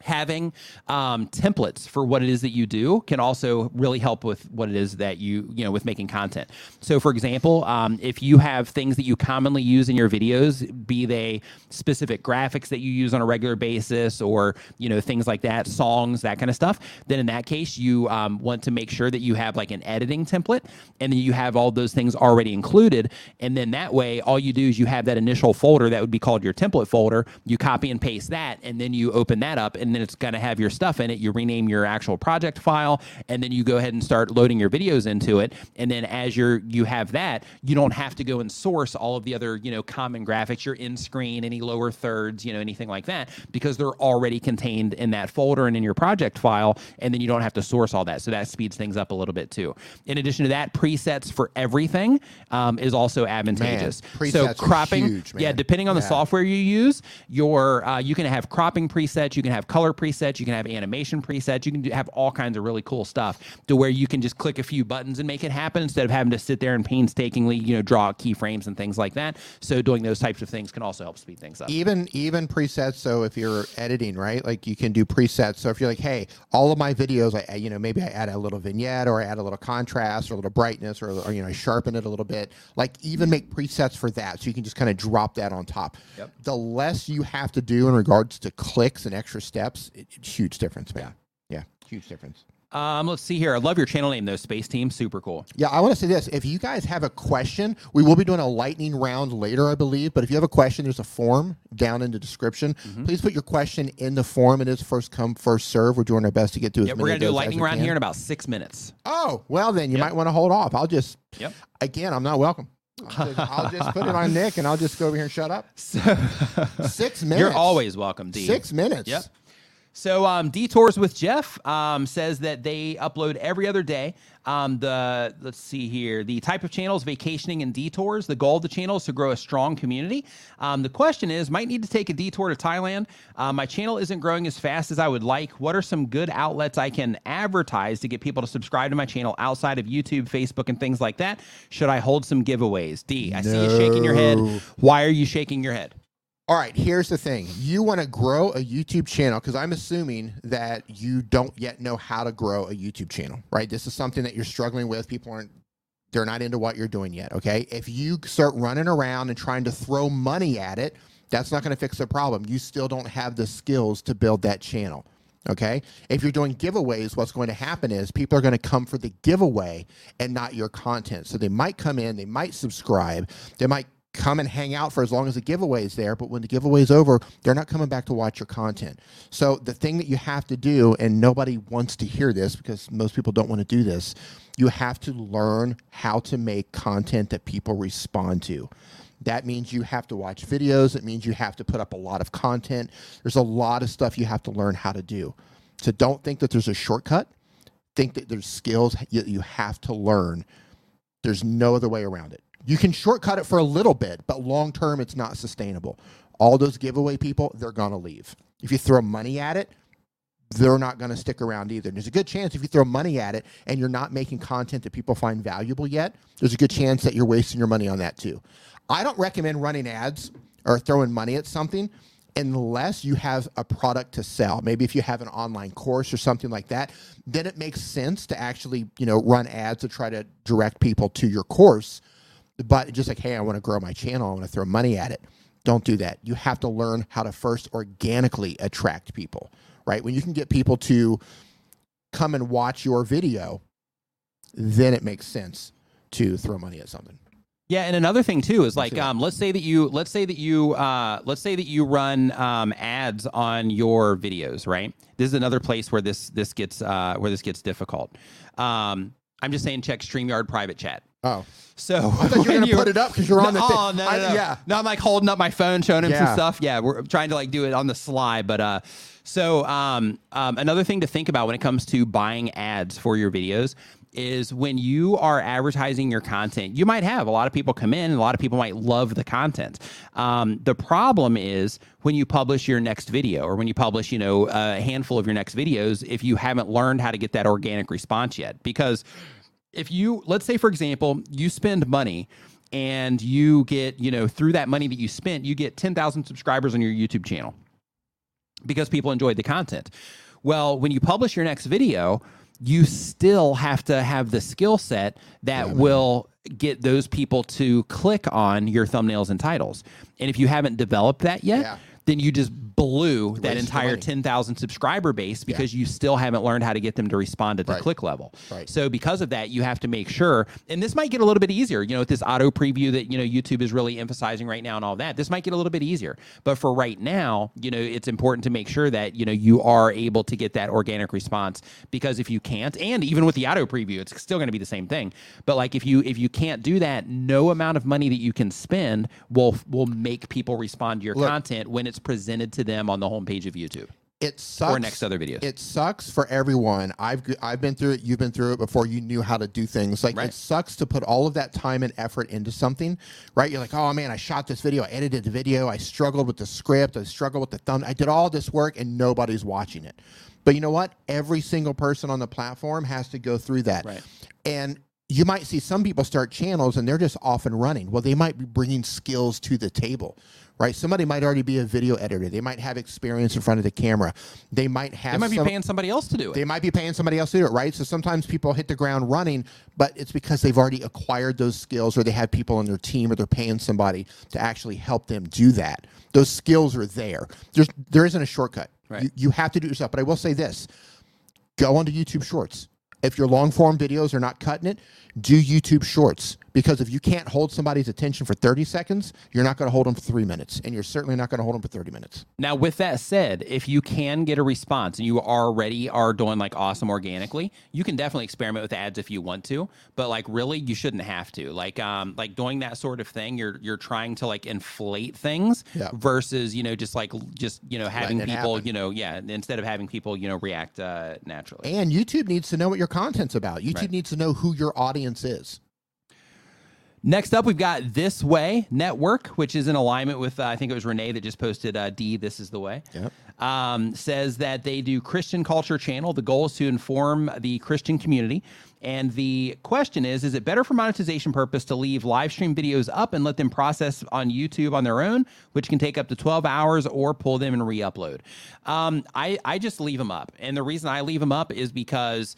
having um, templates for what it is that you do can also really help with what it is that you you know with making content. So for example um, if you have things that you commonly use in your videos be they specific graphics that you use on a regular basis or you know things like that songs that kind of stuff then in that case you um, want to make sure that you have like an editing template and then you have all those things already included. And then that way all you do is you have that initial folder that would be called your template folder. You copy and paste that and then you open that up and then it's going to have your stuff in it. You rename your actual project file and then you go ahead and start loading your videos into it. And then as you're you have that you don't have to go and source all of the other you know common graphics your in screen any lower thirds you know anything like that because they're already contained in that folder and in your project file and then you don't have to source all that. So that speeds things up a little bit too. In addition to that presets for everything um, is also advantageous. So presets are cropping huge, yeah depending on the software you use your uh, you can have cropping presets you can have color presets, you can have animation presets, you can have all kinds of really cool stuff to where you can just click a few buttons and make it happen instead of having to sit there and painstakingly, you know, draw keyframes and things like that. So doing those types of things can also help speed things up. even even presets so if you're editing right like you can do presets so if you're like hey all of my videos i you know maybe i add a little vignette or i add a little contrast or a little brightness or, or you know i sharpen it a little bit like even make presets for that so you can just kind of drop that on top Yep. the less you have to do in regards to clicks and extra steps it, it's huge difference man yeah huge difference Um, let's see here. I love your channel name though, Space Team. Super cool. Yeah, I want to say this. If you guys have a question, we will be doing a lightning round later, I believe. But if you have a question, there's a form down in the description. Mm-hmm. Please put your question in the form. It is first come, first serve. We're doing our best to get to as Yeah, we're gonna do a lightning round can. here in about six minutes. Oh, well, then you Yep. might want to hold off. I'll just, Yep. again, I'm not welcome. I'll just, I'll just put it on Nick and I'll just go over here and shut up. So Six minutes. you're always welcome, D. Six minutes. Yep. So um, Detours with Jeff um, says that they upload every other day. Um, the let's see here, the type of channels vacationing and detours. The goal of the channel is to grow a strong community. Um, the question is, might need to take a detour to Thailand. Uh, my channel isn't growing as fast as I would like. What are some good outlets I can advertise to get people to subscribe to my channel outside of YouTube, Facebook, and things like that? Should I hold some giveaways? D, I see you shaking your head. Why are you shaking your head? All right, here's the thing. You want to grow a YouTube channel because I'm assuming that you don't yet know how to grow a YouTube channel, right? This is something that you're struggling with. People aren't they're not into what you're doing yet, okay? If you start running around and trying to throw money at it, that's not going to fix the problem. You still don't have the skills to build that channel. Okay. If you're doing giveaways, what's going to happen is people are going to come for the giveaway and not your content. So they might come in, they might subscribe, they might come and hang out for as long as the giveaway is there. But when the giveaway is over, they're not coming back to watch your content. So the thing that you have to do, and nobody wants to hear this because most people don't want to do this, you have to learn how to make content that people respond to. That means you have to watch videos. It means you have to put up a lot of content. There's a lot of stuff you have to learn how to do. So don't think that there's a shortcut. Think that there's skills you, have to learn. There's no other way around it. You can shortcut it for a little bit, but long term, it's not sustainable. All those giveaway people, they're going to leave. If you throw money at it, they're not going to stick around either. There's a good chance if you throw money at it and you're not making content that people find valuable yet, there's a good chance that you're wasting your money on that too. I don't recommend running ads or throwing money at something unless you have a product to sell. Maybe if you have an online course or something like that, then it makes sense to actually, you know, run ads to try to direct people to your course. But just like, hey, I want to grow my channel, I want to throw money at it. Don't do that. You have to learn how to first organically attract people, right? When you can get people to come and watch your video, then it makes sense to throw money at something. Yeah, and another thing too is like, um, let's say that you, let's say that you, uh, let's say that you run um, ads on your videos, right? This is another place where this this gets uh, where this gets difficult. Um, I'm just saying, check Streamyard private chat. Oh, So I thought you were going to put it up because you're on the no, thing. Oh, no, no, I- no. Yeah. No, I'm like holding up my phone, showing him some stuff. Yeah, we're trying to like do it on the sly. But uh, so um, um, another thing to think about when it comes to buying ads for your videos is when you are advertising your content, you might have a lot of people come in, and a lot of people might love the content. Um, the problem is when you publish your next video or when you publish, you know, a handful of your next videos, if you haven't learned how to get that organic response yet, because if you let's say for example you spend money and you get you know through that money that you spent you get 10,000 subscribers on your YouTube channel because people enjoyed the content. Well when you publish your next video you still have to have the skill set that will get those people to click on your thumbnails and titles. And if you haven't developed that yet Yeah. then you just blew that entire 10,000 subscriber base because you still haven't learned how to get them to respond at the Right. click level. Right. So because of that, you have to make sure, and this might get a little bit easier, you know, with this auto preview that, you know, YouTube is really emphasizing right now and all that, this might get a little bit easier. But for right now, you know, it's important to make sure that, you know, you are able to get that organic response because if you can't, and even with the auto preview, it's still going to be the same thing. But like if you, if you can't do that, no amount of money that you can spend will, will make people respond to your Look. content when it's presented to them on the homepage of YouTube. It sucks. or next other videos. It sucks for everyone. I've I've been through it. You've been through it before. You knew how to do things. Like Right. it sucks to put all of that time and effort into something, right? You're like, oh man, I shot this video, I edited the video, I struggled with the script, I struggled with the thumb. I did all this work, and nobody's watching it. But you know what? Every single person on the platform has to go through that. Right. And you might see some people start channels and they're just off and running. Well, they might be bringing skills to the table, right? Somebody might already be a video editor. They might have experience in front of the camera. They might have. they might be paying somebody else to do it. They might be paying somebody else to do it, right? So sometimes people hit the ground running, but it's because they've already acquired those skills or they have people on their team or they're paying somebody to actually help them do that. Those skills are there. There's there isn't a shortcut. Right. You, you have to do it yourself. But I will say this go onto YouTube Shorts. If your long form videos are not cutting it, do YouTube Shorts because if you can't hold somebody's attention for 30 seconds, you're not going to hold them for three minutes, and you're certainly not going to hold them for 30 minutes. Now, with that said, if you can get a response and you already are doing like awesome organically, you can definitely experiment with ads if you want to. But like, really, you shouldn't have to. Like, um, like doing that sort of thing, you're you're trying to like inflate things Yeah. versus you know just like just you know having people happen. you know yeah instead of having people you know react uh, naturally. And YouTube needs to know what your content's about. YouTube Right. needs to know who your audience is. Next up, we've got This Way Network, which is in alignment with, uh, I think it was Rene that just posted uh, D, This is the Way. Yep. Um, says that they do Christian Culture Channel. The goal is to inform the Christian community. And the question is Is it better for monetization purpose to leave live stream videos up and let them process on YouTube on their own, which can take up to 12 hours, or pull them and re upload? Um, I, I just leave them up. And the reason I leave them up is because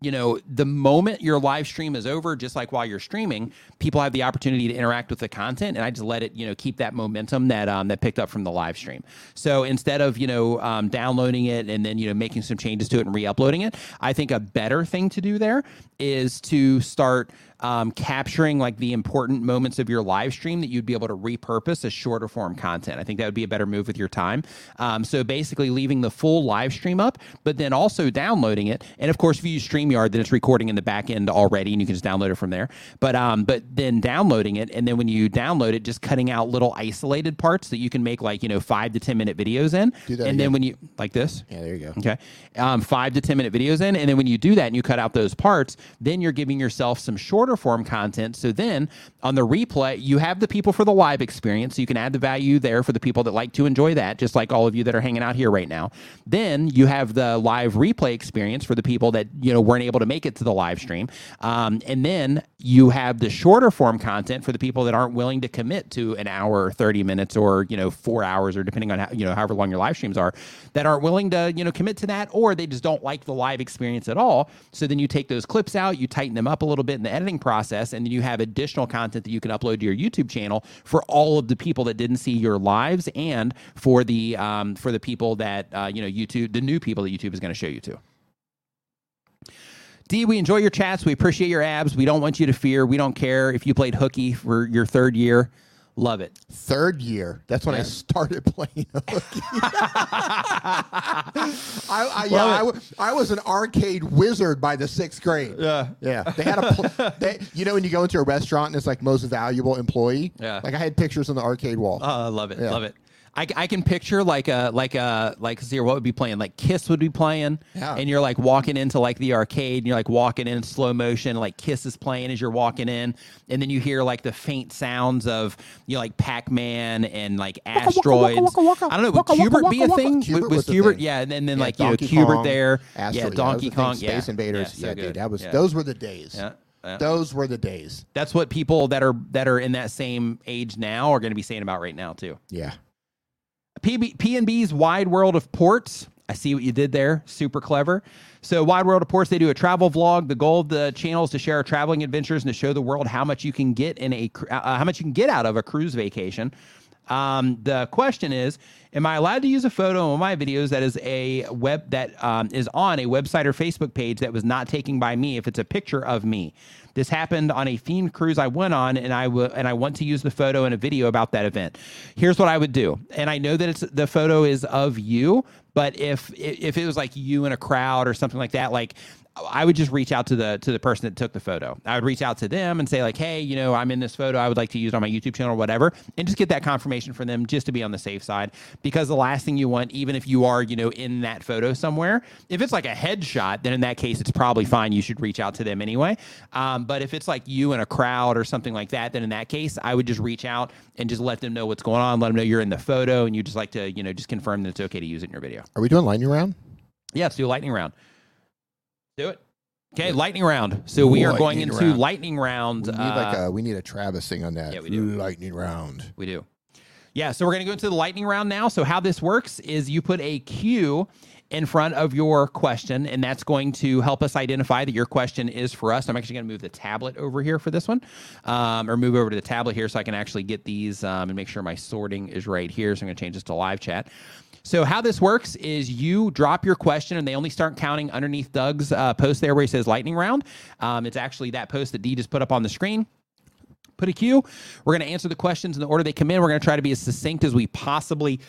you know, the moment your live stream is over, just like while you're streaming, people have the opportunity to interact with the content, and I just let it, you know, keep that momentum that um, that picked up from the live stream. So instead of you know um, downloading it and then you know making some changes to it and re-uploading it, I think a better thing to do there is to start um, capturing like the important moments of your live stream that you'd be able to repurpose as shorter form content. I think that would be a better move with your time. Um, so basically, leaving the full live stream up, but then also downloading it. And of course, if you use StreamYard, then it's recording in the back end already, and you can just download it from there. But um, but then downloading it, and then when you download it, just cutting out little isolated parts that you can make like you know five to ten minute videos in. And then when you like this. Yeah, there you go. Okay. Um, five to 10 minute videos in. And then when you do that and you cut out those parts, then you're giving yourself some shorter form content. So then on the replay, you have the people for the live experience. So you can add the value there for the people that like to enjoy that, just like all of you that are hanging out here right now. Then you have the live replay experience for the people that, you know, weren't able to make it to the live stream. Um, and then you have the shorter form content for the people that aren't willing to commit to an hour or 30 minutes or, you know, four hours or depending on how, you know, however long your live streams are that aren't willing to, you know, commit to that or they just don't like the live experience at all. So then you take those clips out, you tighten them up a little bit in the editing process, and then you have additional content that you can upload to your YouTube channel for all of the people that didn't see your lives and for the um, for the people that uh, you know YouTube, the new people that YouTube is going to show you to. D, we enjoy your chats. We appreciate your abs. We don't want you to fear. We don't care if you played hooky for your third year. Love it. Third year. That's when I started playing hooky. I, I, yeah, I, I was an arcade wizard by the sixth grade. Yeah. Yeah. They had a, pl- they, you know, when you go into a restaurant and it's like most valuable employee. Yeah. Like I had pictures on the arcade wall. Oh, I love it. Yeah. Love it. I, I can picture like a like a like see what would be playing like Kiss would be playing, Yeah. and you're like walking into like the arcade, and you're like walking in slow motion, like Kiss is playing as you're walking in, and then you hear like the faint sounds of you know like Pac Man and like asteroids. waka, waka, I don't know. Would waka, waka, Q*bert be a waka, waka. thing? Q*bert was was the Q*bert? Yeah, and then, then Yeah, like you know Donkey Q*bert there. Astro- yeah, that Donkey the Kong. thing, yeah, Space Invaders. Yeah, so Yeah, dude, that was Yeah. those were the days. Yeah. yeah. Those were the days. That's what people that are that are in that same age now are going to be saying about right now too. Yeah. PB, Wide World of Ports. I see what you did there. Super clever. So, Wide World of Ports, they do a travel vlog. The goal of the channel is to share our traveling adventures and to show the world how much you can get in a uh, how much you can get out of a cruise vacation. Um, the question is, am I allowed to use a photo in my videos that is a web that um, is on a website or Facebook page that was not taken by me if it's a picture of me? This happened on a themed cruise I went on, and I w- and I want to use the photo in a video about that event. Here's what I would do, and I know that it's the photo is of you, but if if it was like you in a crowd or something like that, like I would just reach out to the to the person that took the photo. I would reach out to them and say like, "Hey, you know, I'm in this photo. I would like to use it on my YouTube channel or whatever," and just get that confirmation from them just to be on the safe side. Because the last thing you want, even if you are, you know, in that photo somewhere, if it's like a headshot, then in that case, it's probably fine. You should reach out to them anyway. Um, but if it's like you in a crowd or something like that, then in that case, I would just reach out and just let them know what's going on. Let them know you're in the photo, and you just like to, you know, just confirm that it's okay to use it in your video. Are we doing lightning round? Yeah, let's do a lightning round. Do it. Okay, lightning round. So we are going Lightning into round. lightning round. We need uh, like a we need a Travis thing on that. yeah, we do. Lightning round. we do. Yeah, so we're going to go into the lightning round now. So how this works is you put a Q in front of your question, and that's going to help us identify that your question is for us. I'm actually going to move the tablet over here for this one, um, or move over to the tablet here so I can actually get these um, and make sure my sorting is right here. So I'm going to change this to live chat. So how this works is you drop your question, and they only start counting underneath Doug's uh, post there where he says lightning round. Um, it's actually that post that D just put up on the screen put a Q. We're going to answer the questions in the order they come in. We're going to try to be as succinct as we possibly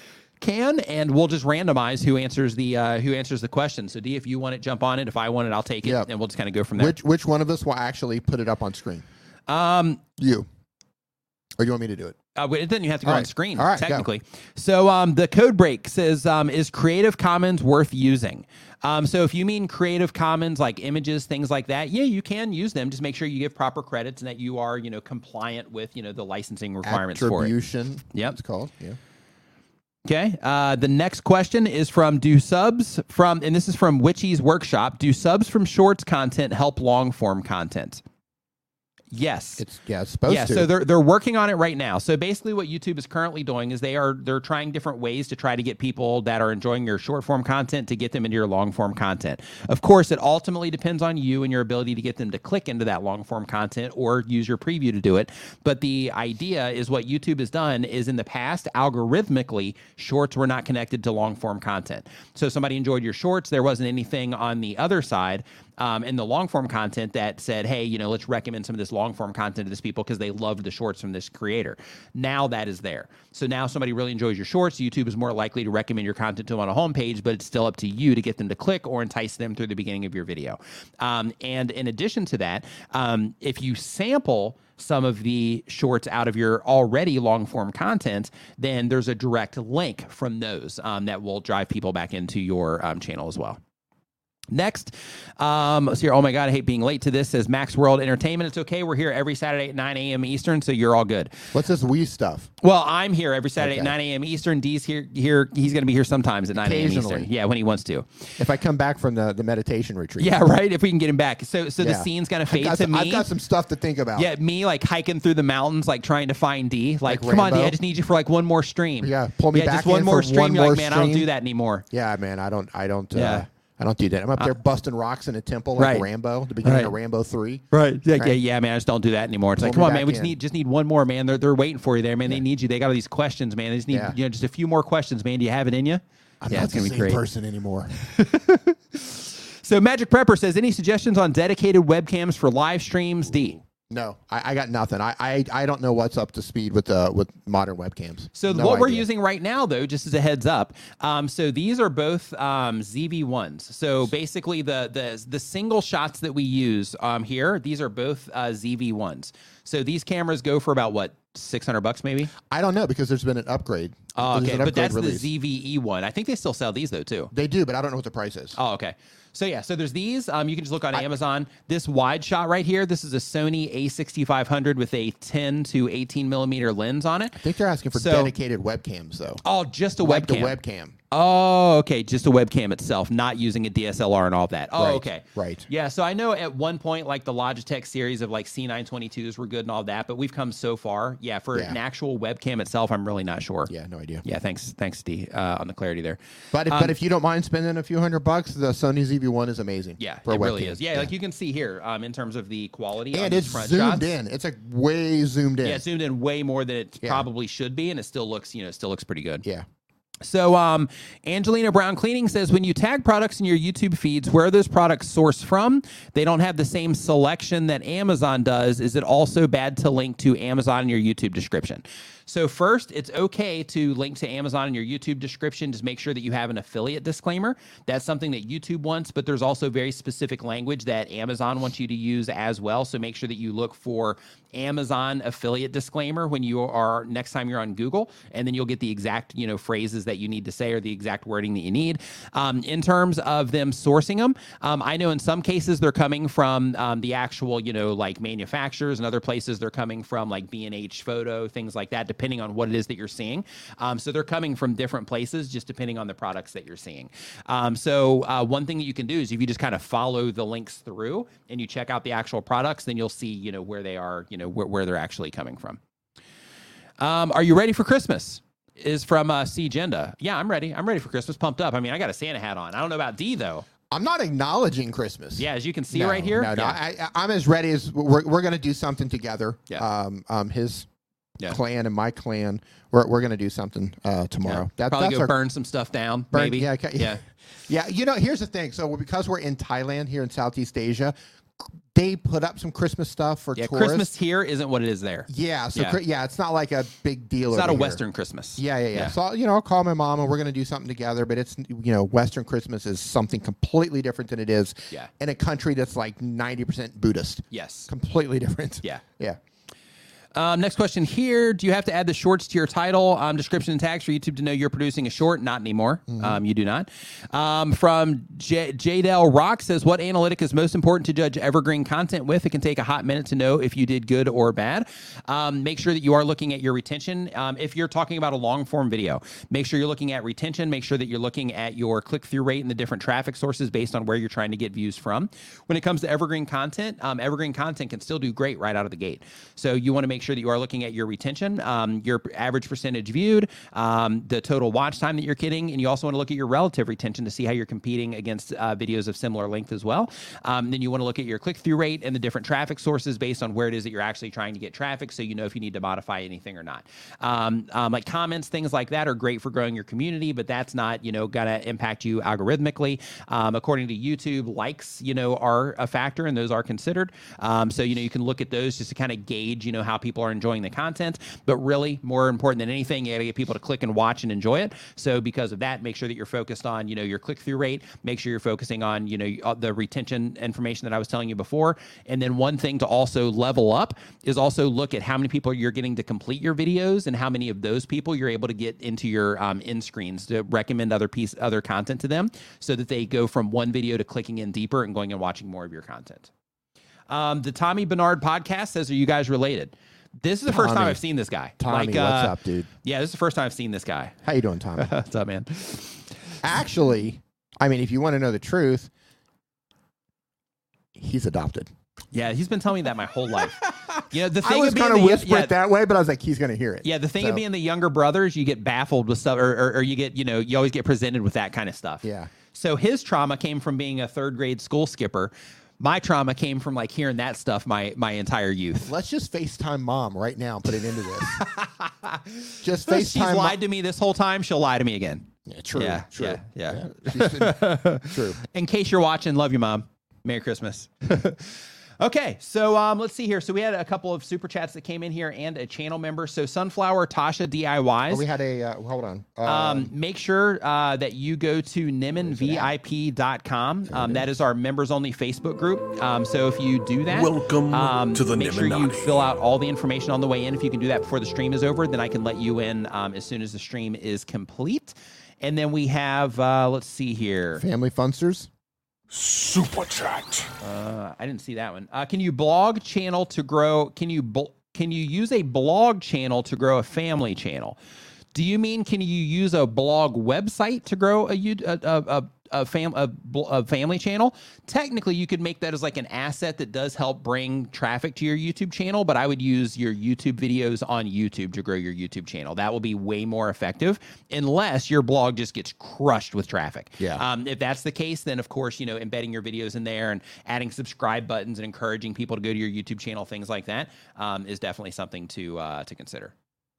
can, and we'll just randomize who answers the uh, who answers the question. So D, if you want it, jump on it. If I want it, I'll take it, Yeah. and we'll just kind of go from there. Which which one of us will actually put it up on screen? um, You. Or you want me to do it? Uh, then you have to go All on right. screen, All right, go. technically. So um, the code break says, um, "Is Creative Commons worth using?" Um, so if you mean Creative Commons, like images, things like that, yeah, you can use them. Just make sure you give proper credits and that you are, you know, compliant with, you know, the licensing requirements for it. Attribution. Yep. It's called. Yeah. Okay. Uh, the next question is from Do subs from, and this is from Witchy's Workshop. Do subs from shorts content help long form content? Yes. It's yeah, it's supposed yeah, to. so they're they're working on it right now. So basically, what YouTube is currently doing is they are they're trying different ways to try to get people that are enjoying your short form content to get them into your long form content. Of course, it ultimately depends on you and your ability to get them to click into that long form content or use your preview to do it. But the idea is what YouTube has done is in the past, algorithmically, shorts were not connected to long form content. So somebody enjoyed your shorts, there wasn't anything on the other side um, in the long form content that said, hey, you know, let's recommend some of this long form content to this people because they loved the shorts from this creator. Now that is there. So now somebody really enjoys your shorts. YouTube is more likely to recommend your content to them on a homepage, but it's still up to you to get them to click or entice them through the beginning of your video. Um, and in addition to that, um, if you sample, some of the shorts out of your already long form content, then there's a direct link from those um, that will drive people back into your um, channel as well. Next, um, let's hear. Oh my God, I hate being late to this. Says Max World Entertainment. It's okay. We're here every Saturday at 9 a.m. Eastern, so you're all good. What's this we stuff? Well, I'm here every Saturday at 9 a.m. Eastern. D's here. Here, he's going to be here sometimes at 9 a.m. Eastern. Yeah, when he wants to. If I come back from the, the meditation retreat. Yeah, right. If we can get him back. So, so the scene's going to fade to some, me. I've got some stuff to think about. Yeah, me like hiking through the mountains, like trying to find D. Like, Like come on, D, Rambo? I just need you for like one more stream. Yeah, pull me yeah, back just one more for stream. one You're more like, man, I don't do that anymore. Yeah, man, I don't, I don't, uh, Yeah. I don't do that. I'm up uh, there busting rocks in a temple like Right. Rambo, the beginning Right. of Rambo three. Right. Yeah, yeah, Right. yeah, man. I just don't do that anymore. It's like, come on, man. We just in. need just need one more, man. They're they're waiting for you there, man. They need you. They got all these questions, man. They just need Yeah. you know just a few more questions, man. Do you have it in you? I'm yeah, not it's the gonna be same great. person anymore. So Magic Prepper says, any suggestions on dedicated webcams for live streams? D. No, I, I got nothing. I, I I don't know what's up to speed with uh with modern webcams. So No what we're using right now, though, just as a heads up, um, so these are both um, ZV ones. So basically, the the the single shots that we use um, here, these are both uh, ZV ones. So these cameras go for about what six hundred bucks, maybe. I don't know because there's been an upgrade. Oh, okay, an but that's release. the ZVE one. I think they still sell these though too. They do, but I don't know what the price is. Oh, okay. So yeah, so there's these. Um, you can just look on Amazon. This wide shot right here. This is a Sony A6500 with a 10 to 18 millimeter lens on it. I think they're asking for So- dedicated webcams though. Oh, just a like webcam. the webcam. Oh, okay. Just a webcam itself, not using a DSLR and all that. Oh, Right, okay. right. Yeah. So I know at one point, like the Logitech series of like C922s were good and all that, but we've come so far. Yeah. For Yeah. an actual webcam itself, I'm really not sure. Yeah, no idea. Yeah. Thanks. Thanks, D, uh, on the clarity there. But if, Um, but if you don't mind spending a few hundred bucks, the Sony ZV-1 is amazing. Yeah, for a it really is. Yeah, like you can see here, um, in terms of the quality and it's front zoomed shots. in. It's like way zoomed in. Yeah, zoomed in way more than it Yeah. probably should be, and it still looks, you know, it still looks pretty good. Yeah. So, um, Angelina Brown Cleaning says when you tag products in your YouTube feeds, where are those products sourced from? They don't have the same selection that Amazon does. Is it also bad to link to Amazon in your YouTube description? So, first, it's okay to link to Amazon in your YouTube description. Just make sure that you have an affiliate disclaimer. That's something that YouTube wants, but there's also very specific language that Amazon wants you to use as well. So, make sure that you look for Amazon affiliate disclaimer when you are next time you're on Google, and then you'll get the exact you know phrases that you need to say or the exact wording that you need. Um, in terms of them sourcing them, um, I know in some cases they're coming from um, the actual you know like manufacturers, and other places they're coming from like B and H Photo, things like that, depending on what it is that you're seeing. Um, so they're coming from different places, just depending on the products that you're seeing. Um, so uh, one thing that you can do is if you just kind of follow the links through and you check out the actual products, then you'll see you know where they are, you know where, where they're actually coming from. Um, are you ready for Christmas? Is from uh, C Genda. Yeah, I'm ready. I'm ready for Christmas. Pumped up. I mean, I got a Santa hat on. I don't know about D though. I'm not acknowledging Christmas. Yeah, as you can see No, right here. No, no. Yeah. I, I, I'm as ready as we're, we're going to do something together. Yeah. Um, um, his Yeah. clan and my clan, we're, we're going to do something uh, tomorrow. That, Probably that's go our, burn some stuff down. burn- maybe. Yeah, okay. Yeah. yeah. You know, here's the thing. So because we're in Thailand here in Southeast Asia, they put up some Christmas stuff for Yeah. tourists. Christmas here isn't what it is there. Yeah. So Yeah. yeah. yeah, it's not like a big deal. It's not a here. Western Christmas. Yeah, yeah, yeah, Yeah. So you know, I'll call my mom and we're going to do something together. But it's you know, Western Christmas is something completely different than it is Yeah. in a country that's like ninety percent Buddhist. Yes. Completely different. Yeah. Yeah. Um, next question here. Do you have to add the shorts to your title, um, description, and tags for YouTube to know you're producing a short? Not anymore. Um, you do not. Um, from J- Jadell Rock says, What analytic is most important to judge evergreen content with? It can take a hot minute to know if you did good or bad. Um, make sure that you are looking at your retention. Um, if you're talking about a long form video, make sure you're looking at retention. Make sure that you're looking at your click through rate and the different traffic sources based on where you're trying to get views from. When it comes to evergreen content, um, evergreen content can still do great right out of the gate. So you want to make sure that you are looking at your retention, um, your average percentage viewed, um, the total watch time that you're getting, and you also want to look at your relative retention to see how you're competing against uh, videos of similar length as well. Um, then you want to look at your click through rate and the different traffic sources based on where it is that you're actually trying to get traffic, so you know if you need to modify anything or not. Um, um, like comments, things like that are great for growing your community, but that's not you know gonna impact you algorithmically. Um, according to YouTube, likes you know are a factor, and those are considered. So you know you can look at those just to kind of gauge you know how people are enjoying the content. But really, more important than anything, you got to get people to click and watch and enjoy it. So because of that, make sure that you're focused on you know your click through rate. Make sure you're focusing on you know uh, the retention information that I was telling you before. And then one thing to also level up is also look at how many people you're getting to complete your videos and how many of those people you're able to get into your um, in screens to recommend other piece other content to them so that they go from one video to clicking in deeper and going and watching more of your content. Um, the Tommy Bernard podcast says, "Are you guys related?" This is the first time I've seen this guy. Tommy, like, what's uh, up, dude? Yeah, this is the first time I've seen this guy. How you doing, Tommy? What's up, man? Actually, I mean, if you want to know the truth, he's adopted. Yeah, he's been telling me that my whole life. You know, the thing I was of being kind of the- whisper yeah, it that way, but I was like, he's going to hear it. Yeah, the thing So, of being the younger brothers, you get baffled with stuff, or, or, or you get, you know, you always get presented with that kind of stuff. Yeah. So his trauma came from being a third grade school skipper. My trauma came from like hearing that stuff my my entire youth. Let's just FaceTime mom right now and put it into this. just FaceTime. She's lied to me this whole time. She'll lie to me again. Yeah, true. Yeah, true. yeah, yeah. She's been- true. In case you're watching, love you, mom. Merry Christmas. okay, so um, let's see here. So we had a couple of super chats that came in here and a channel member. So Sunflower Tasha DIYs. Oh, we had a, uh, hold on. Um, Um, make sure uh, that you go to nimminvip.com. Um, that is our members only Facebook group. Um, so if you do that, Welcome um, to the make sure you fill out all the information on the way in. If you can do that before the stream is over, then I can let you in um, as soon as the stream is complete. And then we have, uh, let's see here. Family Funsters. Super chat. Uh, I didn't see that one. Uh, can you blog channel to grow? Can you bl- can you use a blog channel to grow a family channel? Do you mean can you use a blog website to grow a a, a, a, fam, a, a family channel? Technically, you could make that as like an asset that does help bring traffic to your YouTube channel. But I would use your YouTube videos on YouTube to grow your YouTube channel. That will be way more effective, unless your blog just gets crushed with traffic. Yeah. Um, if that's the case, then of course, you know, embedding your videos in there and adding subscribe buttons and encouraging people to go to your YouTube channel, things like that, um, is definitely something to uh, to consider.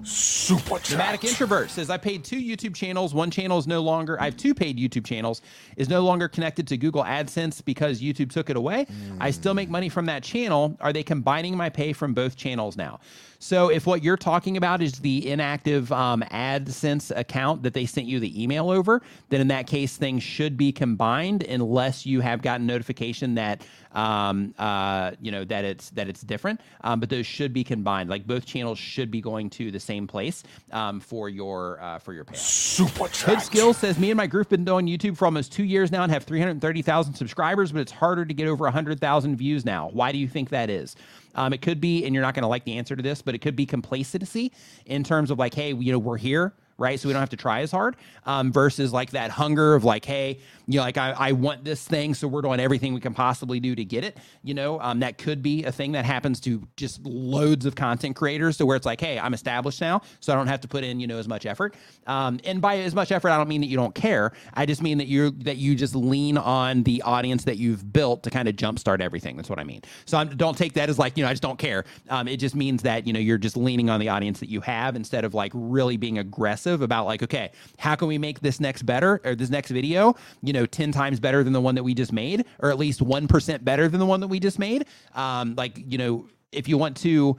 Super Dramatic introvert says I paid two YouTube channels. One channel is no longer. I have two paid YouTube channels. Is no longer connected to Google AdSense because YouTube took it away. I still make money from that channel. Are they combining my pay from both channels now? So if what you're talking about is the inactive um, AdSense account that they sent you the email over, then in that case things should be combined unless you have gotten notification that um, uh, you know that it's that it's different. Um, but those should be combined. Like both channels should be going to the same place um, for your uh, for your payout. Super Hood chat. Skills says, Me and my group been doing YouTube for almost two years now and have 330,000 subscribers, but it's harder to get over 100,000 views now. Why do you think that is? Um, it could be, and you're not going to like the answer to this, but it could be complacency in terms of like, hey, you know, we're here, right? So we don't have to try as hard um, versus like that hunger of like, hey, you know, like I, I want this thing, so we're doing everything we can possibly do to get it. You know, um, that could be a thing that happens to just loads of content creators to where it's like, hey, I'm established now, so I don't have to put in, you know, as much effort. Um, and by as much effort, I don't mean that you don't care. I just mean that you that you just lean on the audience that you've built to kind of jumpstart everything. That's what I mean. So I'm, don't take that as like, you know, I just don't care. Um, it just means that you know you're just leaning on the audience that you have instead of like really being aggressive about like, okay, how can we make this next better or this next video, you know, 10 times better than the one that we just made, or at least 1% better than the one that we just made. Um, like, you know, if you want to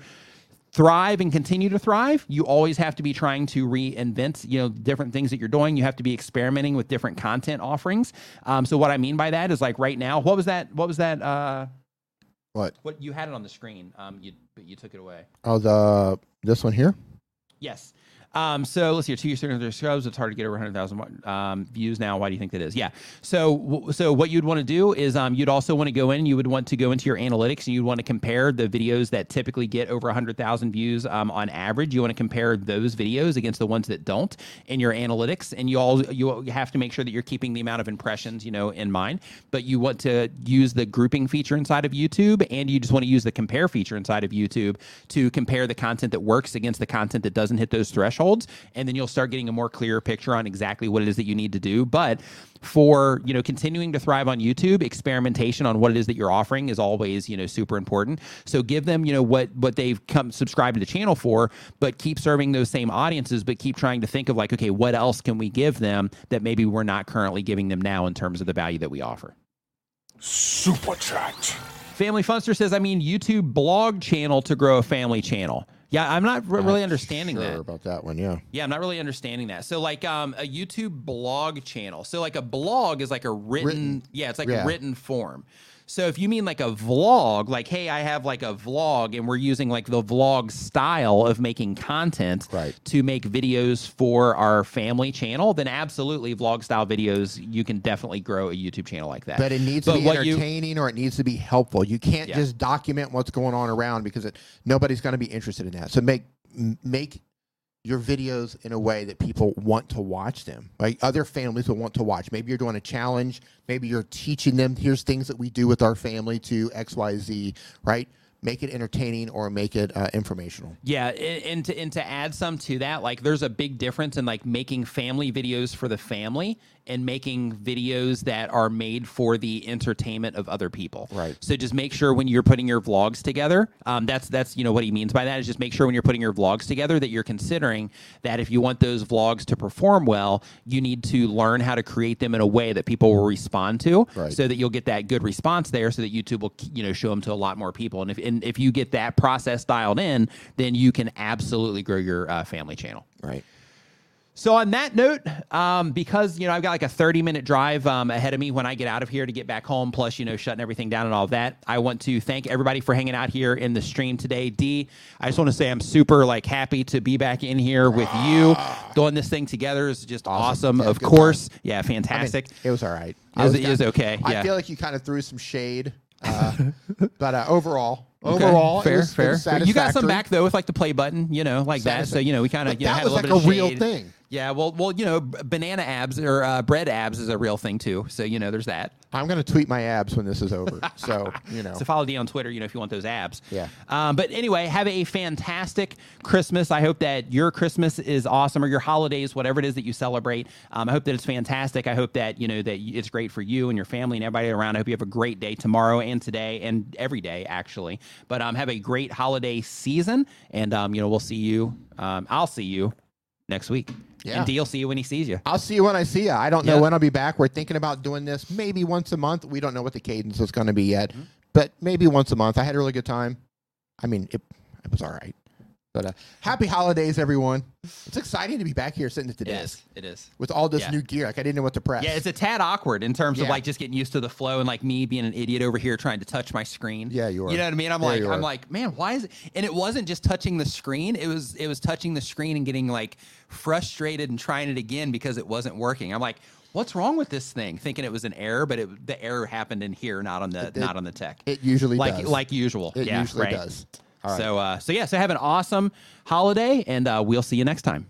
thrive and continue to thrive, you always have to be trying to reinvent, you know, different things that you're doing. You have to be experimenting with different content offerings. Um, so what I mean by that is like right now, what was that? What was that? Uh, What? what you had it on the screen, um, you but you took it away. Oh, the this one here. Yes. Um, so let's see, two years, 300 subs. It's hard to get over 100,000 um, views now. Why do you think that is? Yeah. So, so what you'd want to do is um, you'd also want to go in. You would want to go into your analytics, and you'd want to compare the videos that typically get over 100,000 views um, on average. You want to compare those videos against the ones that don't in your analytics, and you all you have to make sure that you're keeping the amount of impressions, you know, in mind. But you want to use the grouping feature inside of YouTube, and you just want to use the compare feature inside of YouTube to compare the content that works against the content that doesn't hit those thresholds and then you'll start getting a more clear picture on exactly what it is that you need to do but for you know continuing to thrive on youtube experimentation on what it is that you're offering is always you know super important so give them you know what what they've come subscribe to the channel for but keep serving those same audiences but keep trying to think of like okay what else can we give them that maybe we're not currently giving them now in terms of the value that we offer Super chat. Family Funster says, I mean, YouTube blog channel to grow a family channel. Yeah, I'm not re- really understanding sure that. about that one. Yeah. Yeah, I'm not really understanding that. So like um a YouTube blog channel. So like a blog is like a written, Written. yeah, it's like Yeah. a written form. So if you mean like a vlog, like hey, I have like a vlog and we're using like the vlog style of making content Right. to make videos for our family channel, then absolutely vlog style videos you can definitely grow a YouTube channel like that. But it needs But to be what you- entertaining or it needs to be helpful. You can't Yeah. just document what's going on around because it, nobody's going to be interested in that. So make make your videos in a way that people want to watch them. Like other families will want to watch. Maybe you're doing a challenge. Maybe you're teaching them. Here's things that we do with our family to X Y Z. Right. Make it entertaining or make it uh, informational. Yeah, and, and to and to add some to that, like there's a big difference in like making family videos for the family and making videos that are made for the entertainment of other people. Right. So just make sure when you're putting your vlogs together, um, that's that's you know what he means by that is just make sure when you're putting your vlogs together that you're considering that if you want those vlogs to perform well, you need to learn how to create them in a way that people will respond to, Right. so that you'll get that good response there, so that YouTube will you know show them to a lot more people. And if and if you get that process dialed in, then you can absolutely grow your uh, family channel. Right. So on that note, um, because you know I've got like a 30 minute drive um, ahead of me when I get out of here to get back home, plus you know shutting everything down and all of that. I want to thank everybody for hanging out here in the stream today. D, I just want to say I'm super like happy to be back in here with you. Doing this thing together is just awesome. Yeah, Of course, time. yeah, I mean, fantastic. it was all right. It was- it was okay, yeah. I feel like you kind of threw some shade, uh, but uh, overall, Okay, overall, fair, was- fair. You got some back though with like the play button, you know, like that. So you know we kind of you know had a little like bit of a real shade. thing. Yeah, well, well, you know, banana abs or uh, bread abs is a real thing too. So you know, there's that. I'm going to tweet my abs when this is over. So you know, So follow D on Twitter, you know, if you want those abs. Yeah. Um, but anyway, have a fantastic Christmas. I hope that your Christmas is awesome or your holidays, whatever it is that you celebrate. Um, I hope that it's fantastic. I hope that, you know, that it's great for you and your family and everybody around. I hope you have a great day tomorrow and today and every day, actually. But um, have a great holiday season, and um, you know, we'll see you. Um, I'll see you next week. Yeah. And D will see you when he sees you. I'll see you when I see you. I don't know Yeah. when I'll be back. We're thinking about doing this maybe once a month. We don't know what the cadence is going to be yet, Mm-hmm. but maybe once a month. I had a really good time. I mean, it, it was all right. But uh, happy holidays, everyone. It's exciting to be back here sitting at the It desk is. It is. with all this Yeah. new gear. Like I didn't know what to press. Yeah, it's a tad awkward in terms of like just getting used to the flow and like me being an idiot over here trying to touch my screen. Yeah, you are. You know what I mean? I'm Yeah, like, I'm like, man, why is it? And it wasn't just touching the screen. It was, it was touching the screen and getting like frustrated and trying it again because it wasn't working. I'm like, what's wrong with this thing? Thinking it was an error, but it, the error happened in here, not on the, it- not on the tech. it usually like, does. like usual. it yeah, usually right. does. So, uh, so yeah, so have an awesome holiday, and uh, we'll see you next time.